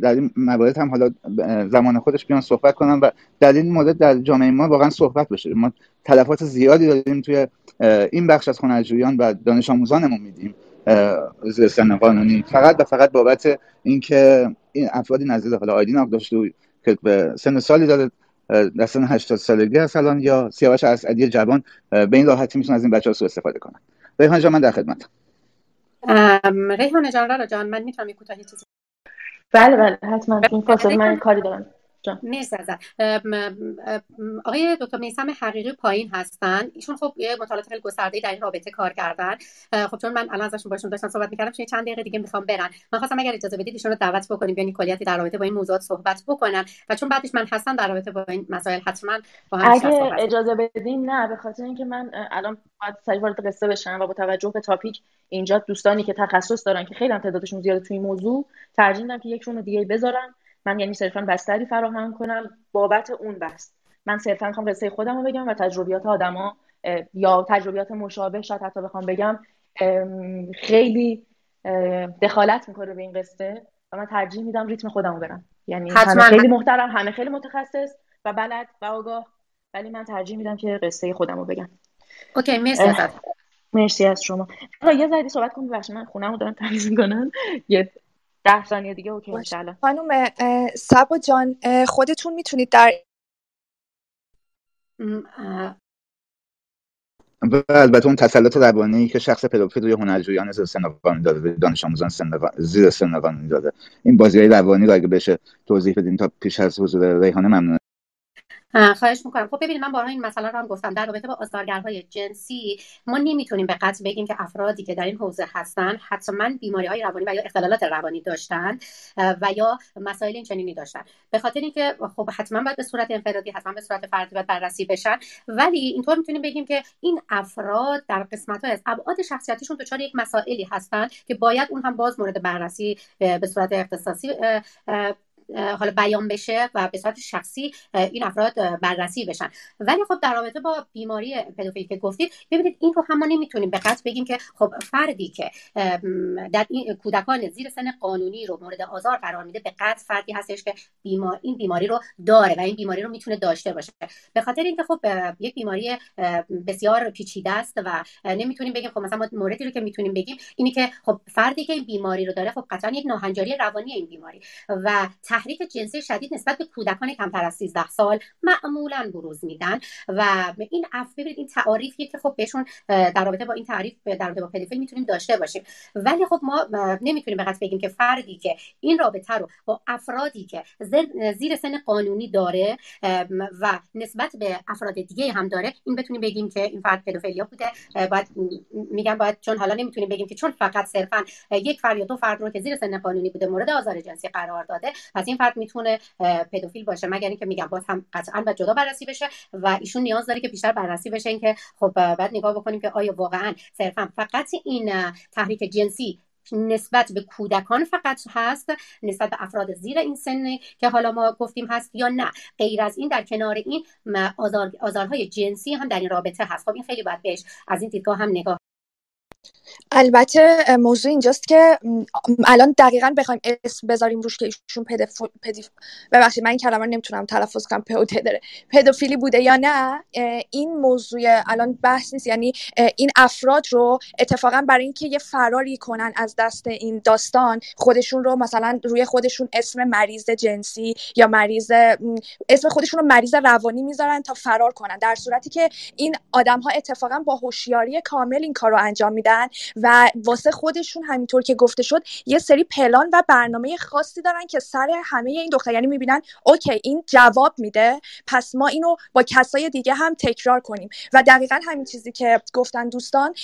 در این موارد هم حالا زمان خودش بیان صحبت کنم و در این مورد در جامعه ما واقعا صحبت بشه. ما تلفات زیادی داریم توی این بخش از هنرجویان و دانش آموزانمون میدیم زیر سن قانونی. فقط و فقط بابت اینکه این افرادی نزدیک حالا آیدین داشته که به سن سالی داره در سن 80 سالگی هست الان یا سیاوش اسعدی جوان به این راحتی می‌تونن از این بچه ها سو استفاده کنن. ریحان جان من در خدمتم. ریحان جان را جان من می‌تونم کوتاهی چیزی بله بله حتما. این فاصله من کاری دارم. مرسی آقای دکتر میسم حقیقی پایین هستن. ایشون خب یه مطالعات خیلی گسترده در این رابطه کار کردن. خب چون من الان ازشون باشون داشتم صحبت می‌کردم چون چند دقیقه دیگه می‌خوام برن من خواستم اگر اجازه بدید ایشون رو دعوت بکنیم بیان کلیتی در رابطه با این موضوعات صحبت بکنن. و چون بعدش من هستم در رابطه با این مسائل حتما با هم اگه اجازه بدین نه به خاطر اینکه من الان باید سری وارد قصه بشم و با توجه به تاپیک اینجا دوستانی که تخصص دارن که خیلی هم تعدادشون زیاده توی این موضوع ترجیح میدم که یکشون دیگه بذارن. من یعنی صرفا بستری فراهم کنم بابت اون بست من صرفا می‌خوام قصه خودم رو بگم و تجربیات آدما یا تجربیات مشابه شاید حتی بخوام بگم خیلی دخالت می‌کنه به این قصه و من ترجیح میدم ریتم خودمو برم. یعنی همه خیلی محترم همه خیلی متخصص و بلد و آگاه ولی من ترجیح میدم که قصه خودمو بگم. OK مرسی ازت. مرسی از شما. یه ذره صحبت کنم ببخشید من خونمو دارم تمیز می‌کنم. یه ده ثانیه دیگه OK ان خانم سبا جان خودتون می‌تونید در البته اون تسلط روانی که شخص پدوفیل روی هنرجویان زیر سن داره دانش آموزان زیر سن داره این بازی های روانی رو اگه بشه توضیح بدین تا پیش از حضور ریحانه ممنون. خواهش می‌کنم. خب ببینید من بارها این مسئله رو هم گفتم. در رابطه با آزارگرهای جنسی ما نمی‌تونیم به قطع بگیم که افرادی که در این حوزه هستن حتما بیماری های روانی و یا اختلالات روانی داشتن و یا مسائل این چنینی داشتن. به خاطر اینکه خب حتما باید به صورت انفرادی حتما به صورت فردی باید بررسی بشن. ولی اینطور می‌تونیم بگیم که این افراد در قسمت های از ابعاد شخصیتیشون دچار یک مسائلی هستن که باید اون هم باز مورد بررسی به صورت اختصاصی حالا بیان بشه و به صورت شخصی این افراد بررسی بشن. ولی خب در رابطه با بیماری پدوفیلی که گفتید ببینید این رو هم ما نمی‌تونیم به قطع بگیم که خب فردی که در این کودکان زیر سن قانونی رو مورد آزار قرار میده به قطع فردی هستش که بیمار این بیماری رو داره و این بیماری رو می‌تونه داشته باشه. به خاطر اینکه خب یک بیماری بسیار پیچیده است و نمی‌تونیم بگیم خب مثلا موردی رو که می‌تونیم بگیم اینی که خب فردی که این بیماری رو داره خب قطعا یک ناهنجاری روانی این بیماری. و تحریک جنسی شدید نسبت به کودکان کمتر از 13 سال معمولا بروز میدن و این اف ببینید این تعاریفیه که خب بهشون در رابطه با این تعریف در رابطه با پدیفیل می‌تونیم داشته باشیم. ولی خب ما نمی‌تونیم به بگیم که فردی که این رابطه رو با افرادی که زیر سن قانونی داره و نسبت به افراد دیگه هم داره این بتونیم بگیم که این فرد پدوفیلیا بوده. باید میگم باید چون حالا نمی‌تونیم بگیم که چون فقط صرفا یک فرد یا دو فرد رو که زیر سن قانونی بوده مورد آزار جنسی قرار داده پس این فرد می‌تونه پدوفیل باشه مگر اینکه میگم باز هم قطعا باید جدا بررسی بشه و ایشون نیاز داره که بیشتر بررسی بشه اینکه خب بعد نگاه بکنیم که آیا واقعا صرفا فقط این تحریک جنسی نسبت به کودکان فقط هست نسبت به افراد زیر این سن که حالا ما گفتیم هست یا نه. غیر از این در کنار این آزار، آزارهای جنسی هم در این رابطه هست. خب این خیلی باید بهش از این دیدگاه هم نگاه البته موضوع اینجاست که الان دقیقا بخوایم اسم بذاریم روش که ایشون پدف... ببخشید من این کلمه رو نمی‌تونم تلفظ کنم داره. پدوفیلی بوده یا نه؟ این موضوع الان بحث نیست. یعنی این افراد رو اتفاقا برای اینکه یه فراری کنن از دست این داستان خودشون رو مثلا روی خودشون اسم مریض جنسی یا مریض اسم خودشون رو مریض روانی می‌ذارن تا فرار کنن. در صورتی که این آدم ها اتفاقا با هوشیاری کامل این کار رو انجام میدن. و واسه خودشون همینطور که گفته شد یه سری پلان و برنامه خاصی دارن که سر همه این دختر یعنی می‌بینن اوکی این جواب میده پس ما اینو با کسای دیگه هم تکرار کنیم. و دقیقا همین چیزی که گفتن دوستان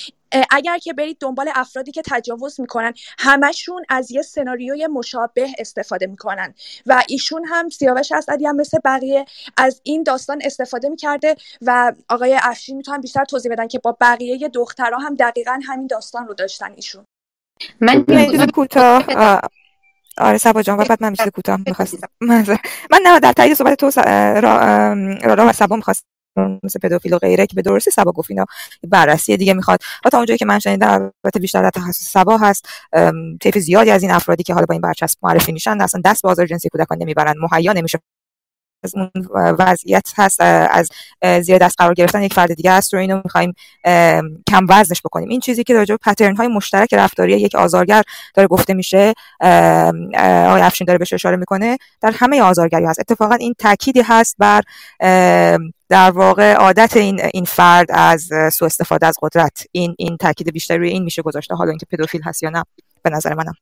اگر که برید دنبال افرادی که تجاوز می‌کنن همشون از یه سناریوی مشابه استفاده می‌کنن. و ایشون هم سیاوش اسدی هم مثل بقیه از این داستان استفاده می‌کرده و آقای افشین می‌تونن بیشتر توضیح بدن که با بقیه دخترها هم دقیقا همین داستان رو داشتن ایشون. من کوتاه آره سبا جان و بعد من چیز کوتاه می‌خواستم. من نه در تایید صحبت تو را, را و سبا می‌خواستم. مثل پدوفیل و غیره که به درستی سبا گفت. اینا بررسی دیگه می‌خواد. و تا اونجایی که من شنیدم البته بیشتر در تخصص سبا هست طیف زیادی از این افرادی که حالا با این برچسب معرفی میشن اصلا دست به آزار جنسی کودکان نمی‌برن مهیا نمیشه از اون وضعیت هست از زیر دست قرار گرفتن یک فرد دیگه است رو اینو می‌خوایم کم وزنش بکنیم. این چیزی که راجع به پترن های مشترک رفتاری یک آزارگر داره گفته میشه آقای افشین داره بهش اشاره می‌کنه در همه آزارگری هست. اتفاقا این تأکیدی هست بر در واقع عادت این این فرد از سوء استفاده از قدرت این این تاکید بیشتر روی این میشه گذاشته حالا اینکه پدوفیل هست یا نه به نظر منم.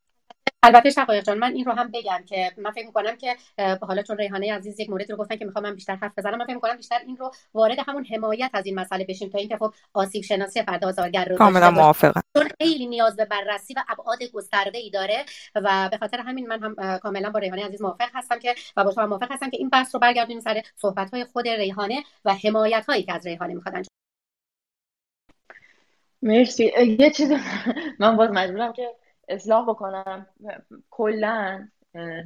البته شقایق جان من این رو هم بگم که من فکر می‌کنم که حالا چون ریحانه عزیز یک مورد رو گفتن که می‌خوام من بیشتر حرف بزنم من فکر می‌کنم بیشتر این رو وارد همون حمایت از این مسئله بشیم تا اینکه خب آسیب شناسی فرد آزارگر رو کاملا موافقم. چون خیلی نیاز به بررسی و ابعاد گسترده ای داره و به خاطر همین من هم کاملا با ریحانه عزیز موافق هستم که و با شما موافق هستم که این بحث رو برگردونیم سر صحبت های خود ریحانه و حمایت هایی که از ریحانه می‌خواد مرسی. یه چیز من باز مجبورم که اصلاح بکنم. کلا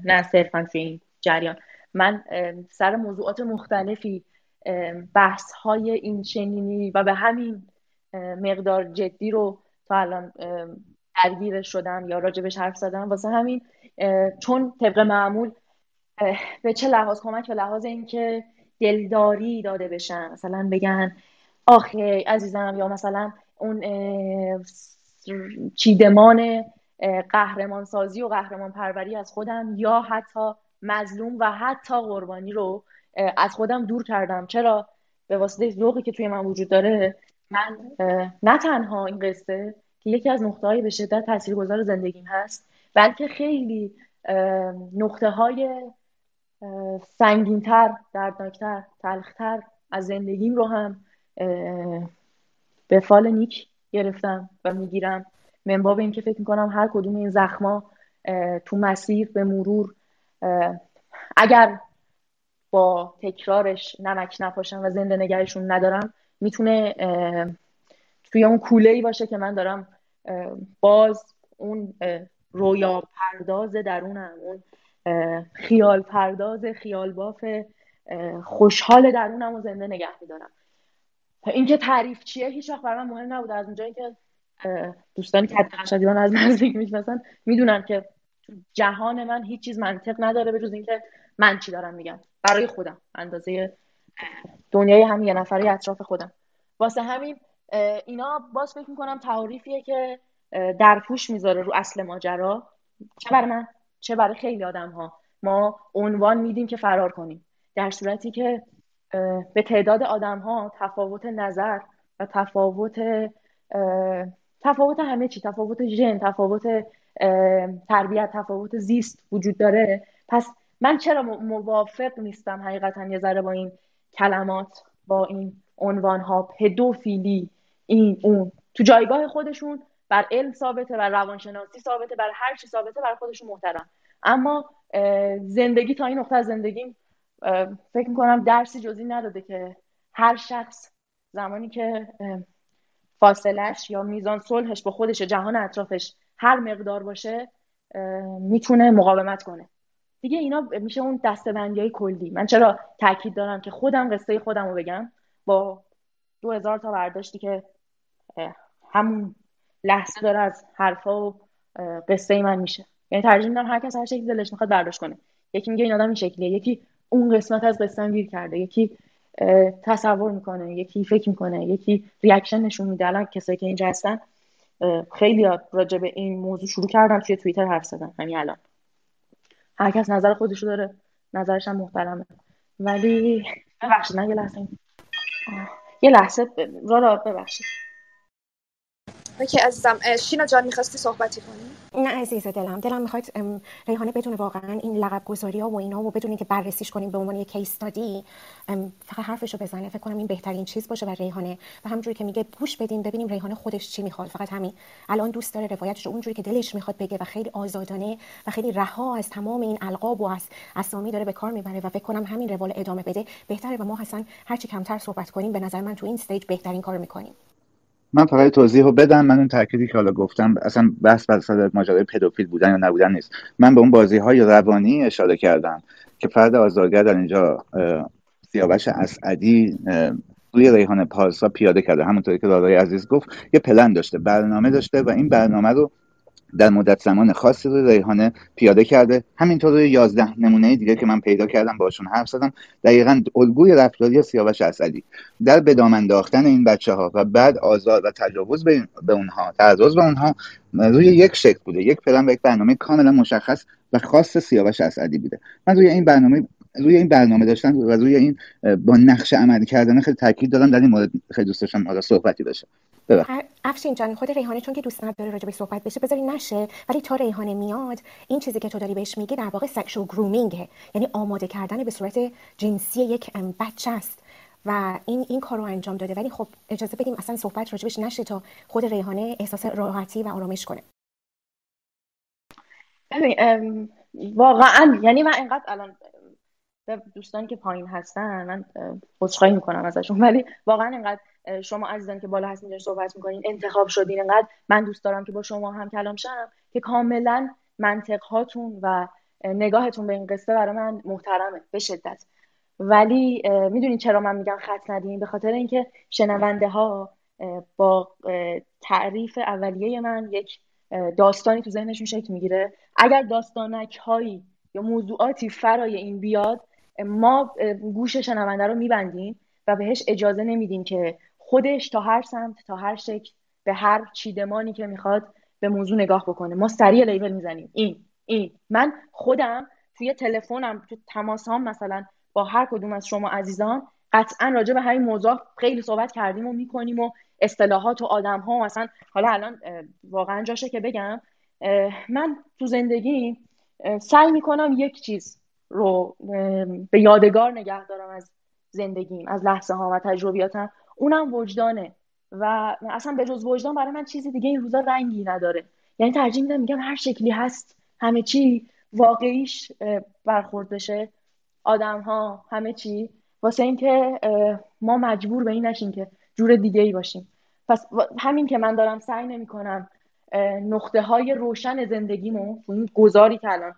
نه صرفا توی این جریان. من سر موضوعات مختلفی بحث های این چنینی و به همین مقدار جدی رو تا الان درگیرش شدم یا راجبش حرف زدم. واسه همین چون طبق معمول به چه لحاظ کمک به لحاظ اینکه دلداری داده بشن. مثلا بگن آخه عزیزم یا مثلا اون چیدمان قهرمان سازی و قهرمان پروری از خودم یا حتی مظلوم و حتی قربانی رو از خودم دور کردم. چرا؟ به واسطه ذوقی که توی من وجود داره من نه تنها این قصه که یکی از نقطه های به شدت تاثیرگذار زندگیم هست بلکه خیلی نقطه های سنگینتر دردناکتر تلختر از زندگیم رو هم به فال نیک گرفتم و می‌گیرم. من باب اینکه فکر می‌کنم هر کدوم این زخما تو مسیر به مرور اگر با تکرارش نمک نپاشم و زنده نگرشون ندارم می‌تونه توی اون کوله ای باشه که من دارم باز اون رویا پرداز درونم اون خیال پرداز خیال باف خوشحال درونم و زنده نگه میدارم. اینکه تعریف چیه هیچ وقت برای من مهم نبود از اونجایی که دوستانی که حتی از نزدیک می‌شناسن می‌دونن که جهان من هیچ چیز منطق نداره به جز اینکه من چی دارم میگم. برای خودم. اندازه دنیای هم یه نفری اطراف خودم. واسه همین اینا باز فکر می‌کنم تعریفیه که در پوش می‌ذاره رو اصل ماجرا. چه برای من چه برای خیلی آدم ها ما عنوان میدیم که فرار کنیم. در صورتی که به تعداد آدم ها تفاوت نظر و تفاوت تفاوت همه چی تفاوت ژن تفاوت تربیت تفاوت زیست وجود داره. پس من چرا موافق نیستم حقیقتا یه ذره با این کلمات با این عنوان ها پدوفیلی این اون. تو جایگاه خودشون بر علم ثابته بر روانشناسی ثابته بر هر چی ثابته بر خودشون محترم. اما زندگی تا این نقطه از زندگیم فکر می‌کنم درسی جزی نداده که هر شخص زمانی که فاصلش یا میزان صلحش با خودش جهان اطرافش هر مقدار باشه می‌تونه مقاومت کنه. دیگه اینا میشه اون دستبندی های کلی. من چرا تاکید دارم که خودم قصه خودم رو بگم؟ با دو هزار تا برداشتی که همون لحظه داره از حرفا و قصه من میشه. یعنی ترجیح میدم هر کس هر شکلی دلش می‌خواد برداشت کنه. یکی میگه این آدم این شکلیه یکی اون قسمت از قصه گیر کرده یکی تصور می‌کنه یکی فکر می‌کنه یکی ریاکشن نشون میده. الان کسایی که اینجا هستن خیلی راجع به این موضوع شروع کردم توی توییتر حرف زدن. همین الان. هر کس نظر خودشو داره نظرش هم محترمه. ولی ببخشید من یه لحظه یه لحظه را را ببخشید. اوکی عزیزم. شینا جان می‌خواستی صحبتی کنی؟ نه عزیز دلم. دلم می‌خواد ریحانه بدون واقعا این لقب گذاری ها و اینا و بدون که بررسیش کنیم به عنوان یک کیس استادی فقط حرفش رو بزنه. فکر کنم این بهترین چیز باشه برای ریحانه و همونجوری که میگه گوش بدیم ببینیم ریحانه خودش چی می‌خواد. فقط همین. الان دوست داره روایتش رو اونجوری که دلش می‌خواد بگه و خیلی آزادانه و خیلی رها از تمام این القاب و از اسامی داره به کار می‌بره و فکر کنم همین روال ادامه بده. بهتره و ما هر هرچی کمتر صحبت کنیم به نظر من تو این استیج بهترین کار می‌کنیم. من فقط توضیح رو بدم. من اون تأکیدی که حالا گفتم اصلا بحث بر سر ماجرای پدوفیل بودن یا نبودن نیست. من به اون بازی های روانی اشاره کردم که فرد آزارگر در اینجا سیاوش اسعدی روی ریحان پارسا پیاده کرده. همونطوری که رادای عزیز گفت یه پلن داشته برنامه داشته و این برنامه رو در مدت زمان خاصی رو ریحانه پیاده کرده. همینطور روی یازده نمونه دیگه که من پیدا کردم باشون حرف زدم. دقیقا الگوی رفتاری سیاوش اسدی در بدام انداختن این بچه ها و بعد آزار و تجاوز به اونها تعرض به اونها روی یک شکل بوده. یک پلن و یک برنامه کاملا مشخص و خاص سیاوش اسدی بوده. من روی این برنامه روی این برنامه داشتن و روی این با نقش عملی کردن خیلی تاکید دارم. در این مورد خیلی دوست داشتم حالا صحبتی بشه افشین جان خود ریحانه چون که دوست نداره راجع به صحبت بشه بذاری نشه. ولی تا ریحانه میاد این چیزی که تو داری بهش میگی در واقع سکشو گرومینگه یعنی آماده کردن به صورت جنسی یک بچه است. و این این کارو انجام داده. ولی خب اجازه بدیم اصلا صحبت راجبش نشه تا خود ریحانه احساس راحتی و آرامش کنه. واقعا یعنی من اینقدر الان دوستانی که پایین هستن من عذرخواهی می‌کنم ازشون ولی واقعا اینقدر شما عزیزان که بالا هستین صحبت می‌کنین انتخاب شدین. اینقدر من دوست دارم که با شما هم کلام شم که کاملا منطق هاتون و نگاهتون به این قصه برای من محترمه به شدت. ولی می‌دونین چرا من میگم خط ندین؟ به خاطر اینکه شنونده ها با تعریف اولیه من یک داستانی تو ذهنشون شکل می‌گیره. اگر داستانک هایی یا موضوعاتی فرای این بیاد ما گوش شنونده رو میبندیم و بهش اجازه نمیدیم که خودش تا هر سمت تا هر شکل به هر چیدمانی که می‌خواد به موضوع نگاه بکنه. ما سریع لیبل می‌زنیم. این این. من خودم توی تلفنم تو تماس هم مثلا با هر کدوم از شما عزیزان قطعا راجع به همین موضوع خیلی صحبت کردیم و می‌کنیم و اصطلاحات و آدم ها و مثلا حالا الان واقعا جاشه که بگم من تو زندگی سعی می‌کنم یک چیز رو به یادگار نگه دارم از زندگیم از لحظه ها و تجربیاتم. اونم وجدانه. و اصلا به جز وجدان برای من چیزی دیگه این روزا رنگی نداره. یعنی ترجیح میدم میگم هر شکلی هست همه چی واقعیش برخورد بشه. آدم ها همه چی. واسه اینکه ما مجبور به این نشیم که جور دیگه ای باشیم. پس همین که من دارم سعی نمی کنم نقطه های روشن زندگیمو این گذاری که الان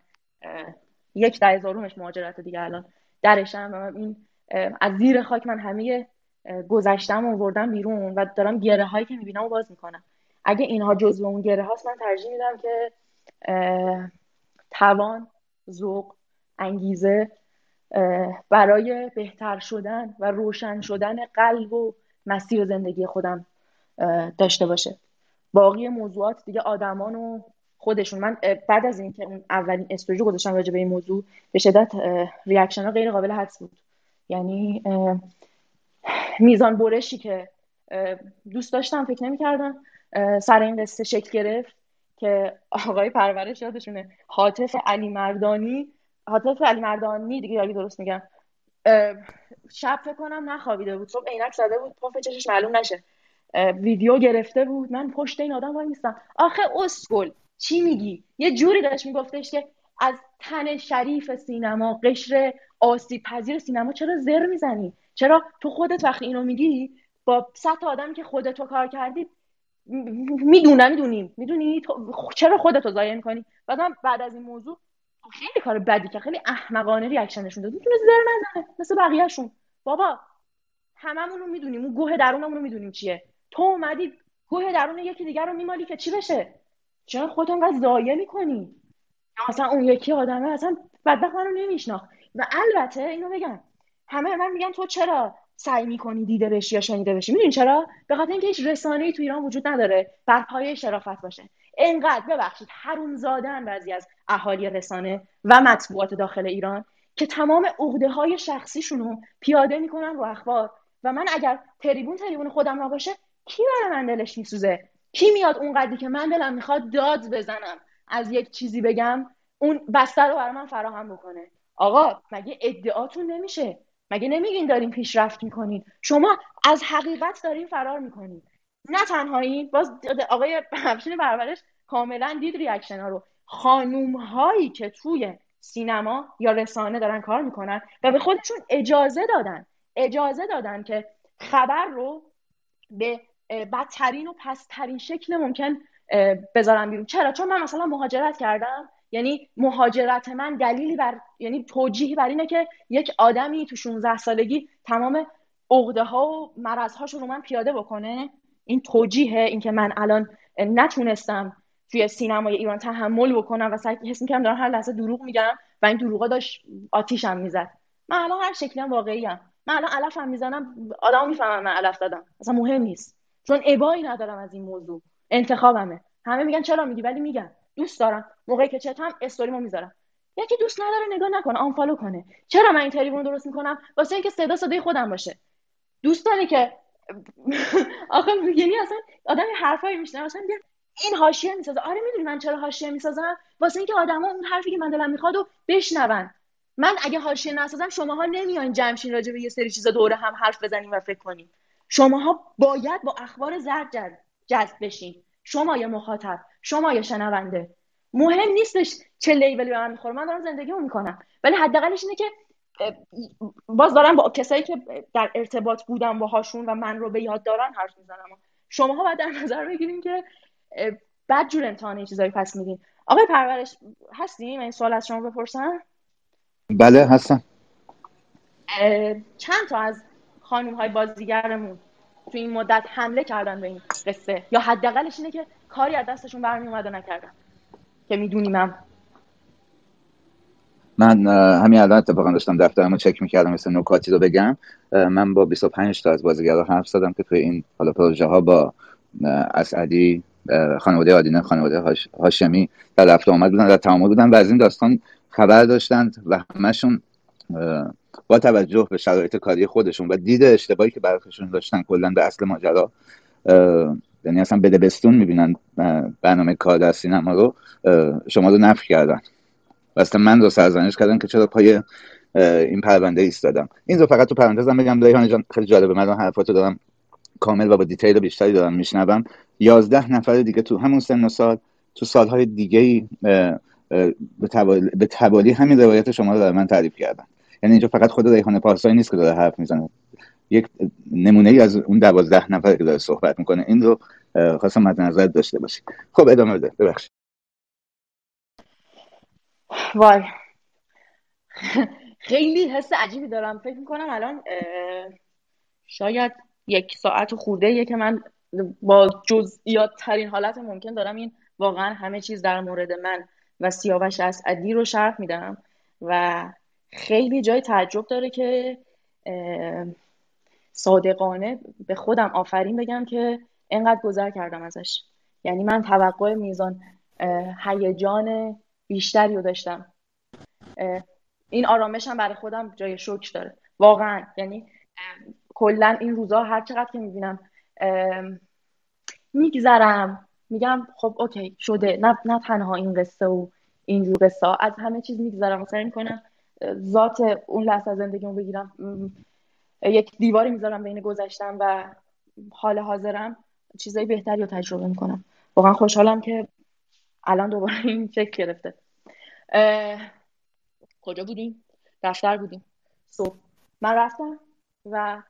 یک ده هزارمش مهاجرت دیگه الان درشم این از زیر خاک من همه گذشتم و وردم بیرون و دارم گره هایی که می‌بینم و باز می‌کنم. اگه اینها جزو اون گره هاست من ترجیح میدم که توان و ذوق انگیزه برای بهتر شدن و روشن شدن قلب و مسیر زندگی خودم داشته باشه. باقی موضوعات دیگه آدمان و خودشون. من بعد از اینکه اون اولین استوریو گذاشتم راجع به این موضوع به شدت reaction ها غیر قابل حدس بود. یعنی میزان برشی که دوست داشتم فکر نمی‌کردم سر این قصه شکل گرفت که آقای پرورش یادشونه حاطف علی مردانی حاطف علی مردانی دیگه اگه درست میگم شب فکر کنم نخوابیده بود صبح عینک زده بود پف چشش معلوم نشه. ویدیو گرفته بود من پشت این آدم وای نیستم آخه اسکل چی میگی؟ یه جوری داشت میگفتش که از تن شریف سینما قشر آسیب پذیر سینما چرا زر می‌زنی؟ چرا تو خودت وقتی اینو میگی با صد آدمی که خودتو کار کردی می‌دونم می‌دونیم. می‌دونی؟ چرا خودتو ضایع می‌کنی؟ بعدم بعد از این موضوع خیلی کار بدی که خیلی احمقانه ریاکشنشون داد. می‌تونه زر نزنه مثل بقیهشون. بابا هممون رو می‌دونیم. اون گوه درونمون رو می‌دونیم چیه. تو اومدی گوه درون یکی دیگر رو میمالی که چی بشه؟ چرا خودت انقدر ضایع می‌کنی؟ مثلا اون یکی آدمه اصلا بدبخت منو نمیشناخت. و البته اینو بگم همه من میگن تو چرا سعی می‌کنی دیده بشی یا شنیده بشی؟ می‌دونی چرا؟ به خاطر اینکه هیچ رسانه‌ای تو ایران وجود نداره بر پایه شرافت باشه. انقدر ببخشید حروم زادن بعضی از اهالی رسانه و مطبوعات داخل ایران که تمام عقده های شخصیشون رو پیاده می‌کنن رو اخبار. و من اگر تریبون تریبون خودم نباشه کی برای من دلش میسوزه؟ کی میاد اونقدری که من دلم می‌خواد داد بزنم؟ از یک چیزی بگم اون بستر رو برای من فراهم بکنه. آقا مگه ادعاتون نمیشه؟ مگه نمیگین دارین پیشرفت می‌کنین؟ شما از حقیقت دارین فرار می‌کنین. نه تنها این باز آقای افشین پرورش کاملا دید ریاکشن ها رو. خانوم هایی که توی سینما یا رسانه دارن کار می‌کنن و به خودشون اجازه دادن اجازه دادن که خبر رو به بدترین و پسترین شکل ممکن بذارم بیرون. چرا؟ چون من مثلا مهاجرت کردم. یعنی مهاجرت من دلیلی بر یعنی توجیهی بر اینه که یک آدمی تو 16 سالگی تمام عقده ها و مرض رو من پیاده بکنه. این توجیه اینکه من الان نتونستم توی سینمای ایران تحمل بکنم و سعی حس می‌کردم دارم هر لحظه دروغ میگم و این دروغا داشت آتیشم می‌زد. من الان هر شکلی هم واقعی هم. من الان علفم می‌زنم آدم می‌فهمم من علف دادم اصلا مهم نیست. چون ابایی ندارم از این موضوع. انتخابمه. همه میگن چرا میگی؟ ولی میگن. دوست دارم. موقعی که چتم استوریمو می‌ذارم. یکی دوست نداره نگاه نکنه آنفالو کنه. چرا من این تریبون درست می‌کنم؟ واسه اینکه صدا صدای خودم باشه. دوست داره که [LAUGHS] آخه یعنی اصلا آدم حرفایی میشنه مثلا میگه این حاشیه می‌سازه. آره می‌دونی من چرا حاشیه می‌سازم؟ واسه اینکه آدما اون حرفی که من دلم می‌خواد و بشنون. من اگه حاشیه نسازم شماها نمیاین جمشین راجع به یه سری چیزا دوره هم حرف بزنیم و فکر کنیم. شماها باید با اخبار زرد جذب بشین. شما یه مخاطب شما یه شنونده. مهم نیستش چه لیبلی به من می‌خوره. من دارم زندگیمو می‌کنم. ولی حداقلش اینه که باز دارم با کسایی که در ارتباط بودم باهاشون و من رو به یاد دارن حرف می‌زنم. شماها باید در نظر بگیریم که بد جور امتحان چیزایی پس میدین. آقای پرورش هستیم این سوال از شما بپرسم. بله هستم. چند تا از خانوم های بازیگرمون تو این مدت حمله کردن به این قصه. یا حداقلش اینه که کاری از دستشون برمی اومده نکردن. که می‌دونیم هم من همین الان اتفاقا داشتم دفترمو چک می‌کردم مثل نکاتی رو بگم. من با 25 تا از بازیگرا حرف زدم که توی این حالا پروژه ها با اسعدی خانواده آدینه خانواده هاشمی در رفت آمد بودن در تعامل بودن و از این داستان خبر داشتند و همشون با توجه به شرایط کاری خودشون و دید اشتباهی که برخشون داشتن کلا به اصل ماجرا یعنی اصلا بده بستون می‌بینن برنامه کار در سینما رو شما رو نفی کردن. و اصلا من رو سرزنش کردن که چرا پای این پرونده ایستادم. این رو فقط تو پرانتزم بگم ریحان جان خیلی جالبه. من حرفاتو دارم کامل و با دیتیل بیشتری دارم میشنوم. یازده نفر دیگه تو همون سن و سال تو سالهای دیگه ای به توالی همین روایت شما رو در من تعریف کردن. یعنی اینجا فقط خود ریحانه پارسایی نیست که داره حرف می‌زنه. یک نمونه ای از اون دوازده نفر که داره صحبت می‌کنه این رو خواستم مد نظر داشته باشی خب ادامه بده. ببخشید. وای. خیلی حس عجیبی دارم. فکر می‌کنم الان شاید یک ساعت خورده که من با جزئیات ترین حالت ممکن دارم این واقعا همه چیز در مورد من و سیاوش اسعدی رو شرح میدم و خیلی جای تعجب داره که صادقانه به خودم آفرین بگم که انقدر گذر کردم ازش. یعنی من توقع میزان هیجان بیشتری رو داشتم. این آرامش هم برای خودم جای شکر داره. واقعا. یعنی کلا این روزا هر چقدر که می‌بینم میگذرم. میگم خب اوکی شده. نه, نه تنها این قصه و اینجور قصه از همه چیز میگذرم. سعی می‌کنم ذات اون لحظه زندگیمو بگیرم. یک دیواری می‌ذارم بین گذشتم و حال حاضرم. چیزای بهتری رو تجربه می‌کنم. واقعا خوشحالم که الان دوباره [LAUGHS] این چک گرفته. کجا بودیم؟ دفتر بودیم. صبح. من رفتم و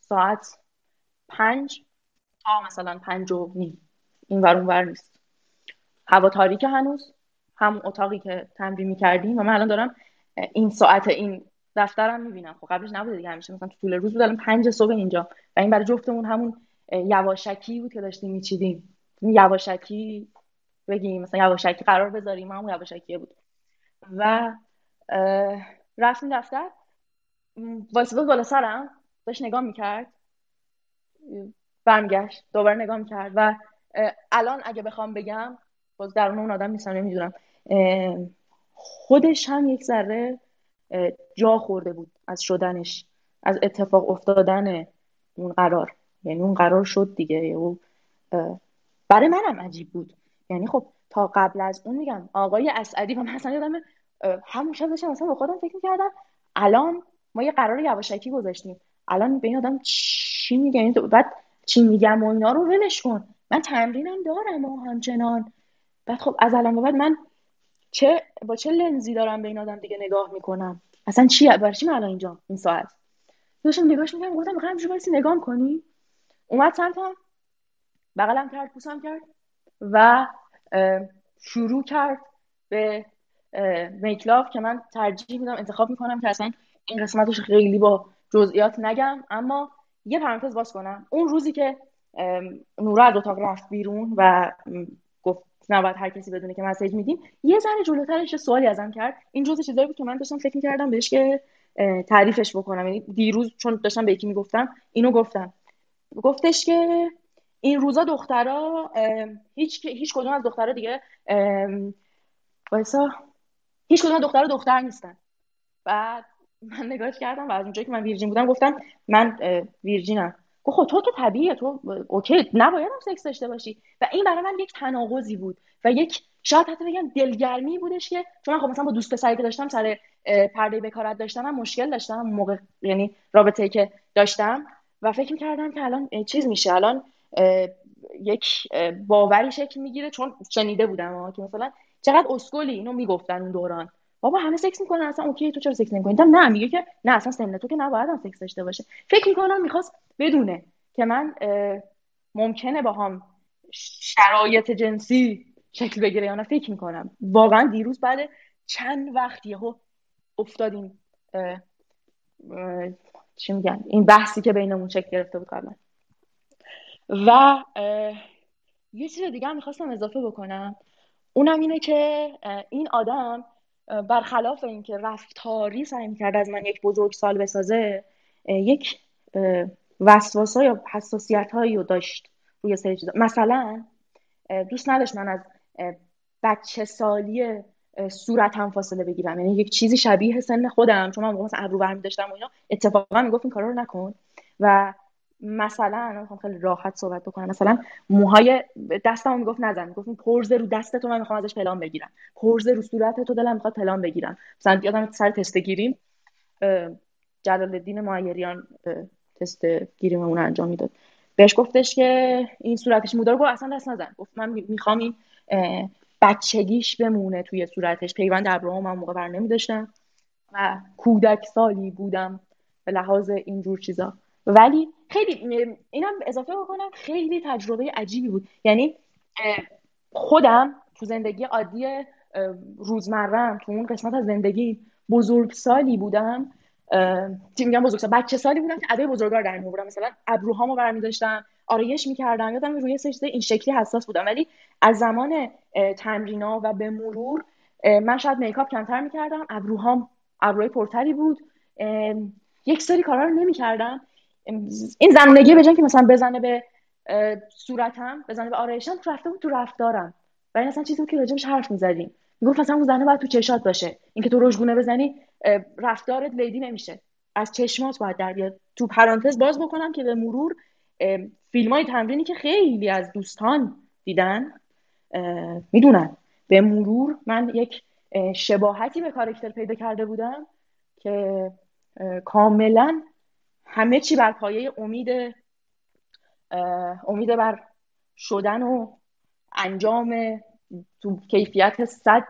ساعت پنج تا مثلا پنج و نیم. این ور ور نیست. هوا تاریک هنوز. هم اتاقی که تمرین می‌کردیم و من الان دارم این ساعت این دفترم می‌بینم. خب قبلش نبوده دیگه همیشه مثلا تو طول روز بود الان پنج صبح اینجا. و این برای جفتمون همون یواشکی بود که داشتیم میچیدیم. یواشکی بگیم مثلا یواشکی قرار بذاریم همون یواشکیه بود. و رفتیم دفتر. واسه بود بالا سرم داشت نگاه می‌کرد. برمیگشت دوباره نگاه می‌کرد. و الان اگه بخوام بگم باز درون اون آدم نیستم نمی‌دونم. خودش هم یک ذره جا خورده بود از شدنش از اتفاق افتادن اون قرار. یعنی اون قرار شد دیگه. و برای منم عجیب بود. یعنی خب تا قبل از اون میگم آقای اسعدی و مثلا یادم همون شب داشتم مثلا با خودم فکر می‌کردم الان ما یه قرار یواشکی گذاشتیم. الان به این آدم چی میگه؟ یعنی بعد چی میگم و اینا رو ولش کن. من تمرینم دارم و همچنان. بعد خب از الان بعد من چه با چه لنزی دارم به این آدم دیگه نگاه می‌کنم؟ اصلا چی برای چی من اینجا این ساعت؟ داشتم نگاهش می‌کنم گفتم می‌خوام همینجوری نگاه کنی. اومد سمتم بغلم کرد پوسم کرد و شروع کرد به میکلاف که من ترجیح میدم انتخاب می‌کنم که اصلا این قسمتش خیلی با جزئیات نگم. اما یه پرانتز باز کنم. اون روزی که نورا از اتاق رفت بیرون و نباید هر کسی بدونه که مسیج میدیم. یه ذره جلوترش سوالی ازم کرد. این جزء چیزایی بود که من داشتم فکر می‌کردم بهش که تعریفش بکنم. یعنی دیروز چون داشتم به یکی می‌گفتم اینو گفتم. گفتش که این روزا دخترا هیچ هیچ کدوم از دخترا دیگه وایسا. هیچ کدوم دخترا دختر نیستن. بعد من نگاهش کردم و از اونجایی که من ویرجین بودم گفتم من ویرجینم. خب تو که طبیعیه تو OK نباید هم سکس داشته باشی. و این برای من یک تناقضی بود و یک شاید حتی بگم دلگرمی بودش که چون خب مثلا با دوست پسری که داشتم سر پرده بکارت داشتم هم مشکل داشتم موقع یعنی رابطه که داشتم. و فکر کردم که الان چیز میشه. الان یک باوری شکل می‌گیره چون شنیده بودم که مثلا چقدر اسکلی اینو می‌گفتن اون دوران. بابا همه سکس می‌کنن اصلا OK تو چرا سکس نمی‌کنی؟ نه میگه که نه اصلا سن تو که نباید هم سکس داشته باشه. فکر می‌کنم می‌خواست بدونه که من ممکنه با هم شرایط جنسی شکل بگیره یا نه فکر می‌کنم. واقعا دیروز بعد چند وقت یهو افتادیم چی میگن؟ این بحثی که بینمون شکل گرفته بود قبلا. و یه چیز دیگه هم می‌خواستم اضافه بکنم. اونم اینه که این آدم برخلاف اینکه رفتاری سعی می‌کرد از من یک بزرگ سال بسازه یک وسواس یا حساسیت هایی رو داشت روی سری چیزا مثلا دوست نداشت من از بچه سالی صورتم فاصله بگیرم. یعنی یک چیزی شبیه سن خودم چون من مثلا ابرو برمی داشتم و اینا اتفاقا می‌گفت این کارا رو نکن. و مثلا خیلی راحت صحبت بکنم. مثلا موهای دستم می‌گفت نزن می‌گفت پرزه رو دست تو من می‌خوام ازش پلان بگیرم. پرزه رو صورت تو دلم می‌خواد پلان بگیرم. مثلا یادم سر تست گیریم جلال الدین معیریان تست گیریم اون انجام می‌داد. بهش گفتش که این صورتش مودار گفت اصلا دست نزن. گفت من می‌خوام این بچگیش بمونه توی صورتش. پیوند ابروام من موقع بر نمیداشتم و کودک سالی بودم به لحاظ اینجور چیزا. ولی خیلی اینم اضافه بکنم خیلی تجربه عجیبی بود. یعنی خودم تو زندگی عادی روزمرم تو اون قسمت از زندگی بزرگ سالی بودم میگم بزرگ سال؟ بچه سالی بودم که ادای بزرگار در می‌برم مثلا ابروهامو برمی داشتم آرایش می‌کردم یادم روی سه این شکلی حساس بودم. ولی از زمان تمرینا و به مرور من شاید میکاپ کمتر می‌کردم ابروهام ابروی پرتری بود. یک سری کارا رو نمی‌کردم. این زنونگی به که مثلا بزنه به صورتم بزنه به آرایشم رفته بود تو رفتارم. و این اصلا چیزی بود که راجبش حرف می‌زدیم. می‌گفت مثلا اون زنه باید تو چشات باشه. اینکه تو رژگونه بزنی رفتارت لیدی نمیشه. از چشمات باید در بیاد. تو پرانتز باز بکنم که به مرور فیلم های تمرینی که خیلی از دوستان دیدن می‌دونن. به مرور من یک شباهتی به کارکتر پیدا کرده بودم که کاملا همه چی بر پایه امید امید بر شدن و انجام تو کیفیت صد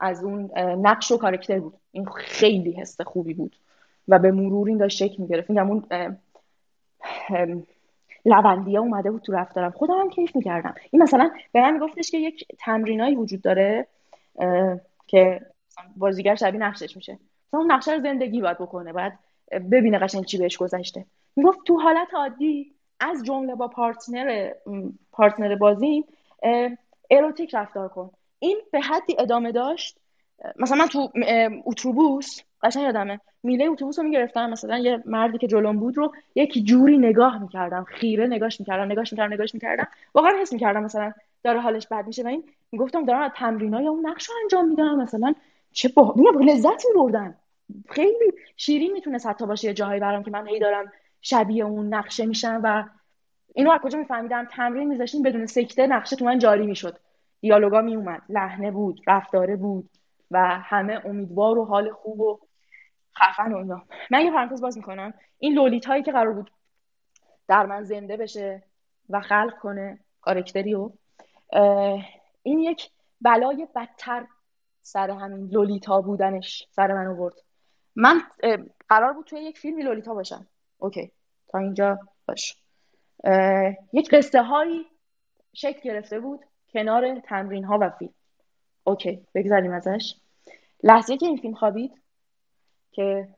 از اون نقش و کارکتر بود. این خیلی حس خوبی بود و به مرور این داشت شکل می‌گرفت. میگم اون لوندیه اومده بود تو رفتارم. خودم هم کیف می‌کردم. این مثلا به من میگفتش که یک تمرینایی وجود داره که بازیگر شبیه نقشش میشه. مثلا اون نقشه رو زندگی باید بکنه. باید ببینه قشنگ چی بهش گذشته. می‌گفت تو حالت عادی از جمله با پارتنر پارتنر بازی اروتیک رفتار کن. این به حدی ادامه داشت. مثلا من تو اتوبوس قشنگ یادمه. میله اتوبوس رو می‌گرفتم مثلا یه مردی که جلوم بود رو یک جوری نگاه می‌کردم. خیره نگاش می‌کردم نگاش می‌کردم نگاش می‌کردم. واقعا حس می‌کردم مثلا داره حالش بد میشه و این می‌گفتم دارم از تمرینای اون نقش رو انجام میدم مثلا چه با لذت میبردم خیلی شیرین می‌تونه حتی باشه یه جاهایی برام که من هی دارم شبیه اون نقشه میشم و اینو از کجا میفهمیدم؟ تمرین میذاشتیم بدون سکته نقشه تو من جاری می‌شد. دیالوگا میومد لحنه بود رفتاره بود و همه امیدوار و حال خوب و خفن و اینا. من یه پرانتز باز می‌کنم. این لولیت هایی که قرار بود در من زنده بشه و خلق کنه کارکتری و این یک بلای بدتر سر همین لولیتا بودنش سر من آورد. من قرار بود توی یک فیلمی لولیتا باشم. OK. تا اینجا باش. یک قصه هایی شکل گرفته بود کنار تمرین ها و فیلم. اوکی. بگذاریم ازش. لحظه که این فیلم خوابید که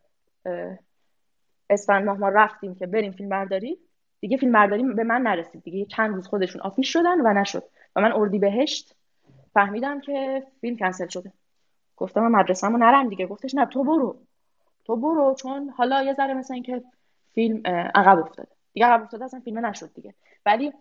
اسفند ماه ما رفتیم که بریم فیلم برداری دیگه فیلم برداری به من نرسید. دیگه چند روز خودشون آفیش شدن و نشد. و من اردی بهشت فهمیدم که فیلم کنسل شده. گفتم من مدرسه نرم دیگه. گفتش نه تو برو. تو برو چون حالا یه ذره مثلا اینکه فیلم عقب افتاده. دیگه عقب افتاده اصلا فیلم نشد دیگه. ولی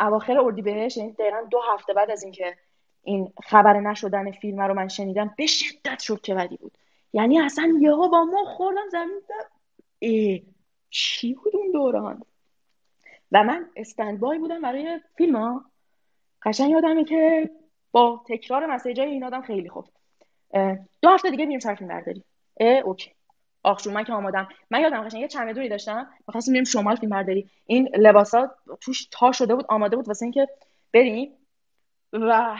اواخر اردیبهشت یعنی دقیقا دو هفته بعد از اینکه این خبر نشدن فیلم رو من شنیدم به شدت چه بدی بود. یعنی اصلا یهو با ما خوردم زمین ای چی بود اون دوران؟ و من استند بای بودم برای فیلم ها قشنگ یادمه که با تکرار مسیج های این آدم خیلی خوب. دو هفته دیگه میریم سر فیلم برداری اوکی. آخ من که آمادم. من یادم قشنگ یه چمدونی داشتم. می‌خواستیم بریم شمال فیلم برداری این لباسا توش تا شده بود آماده بود واسه اینکه بریم. و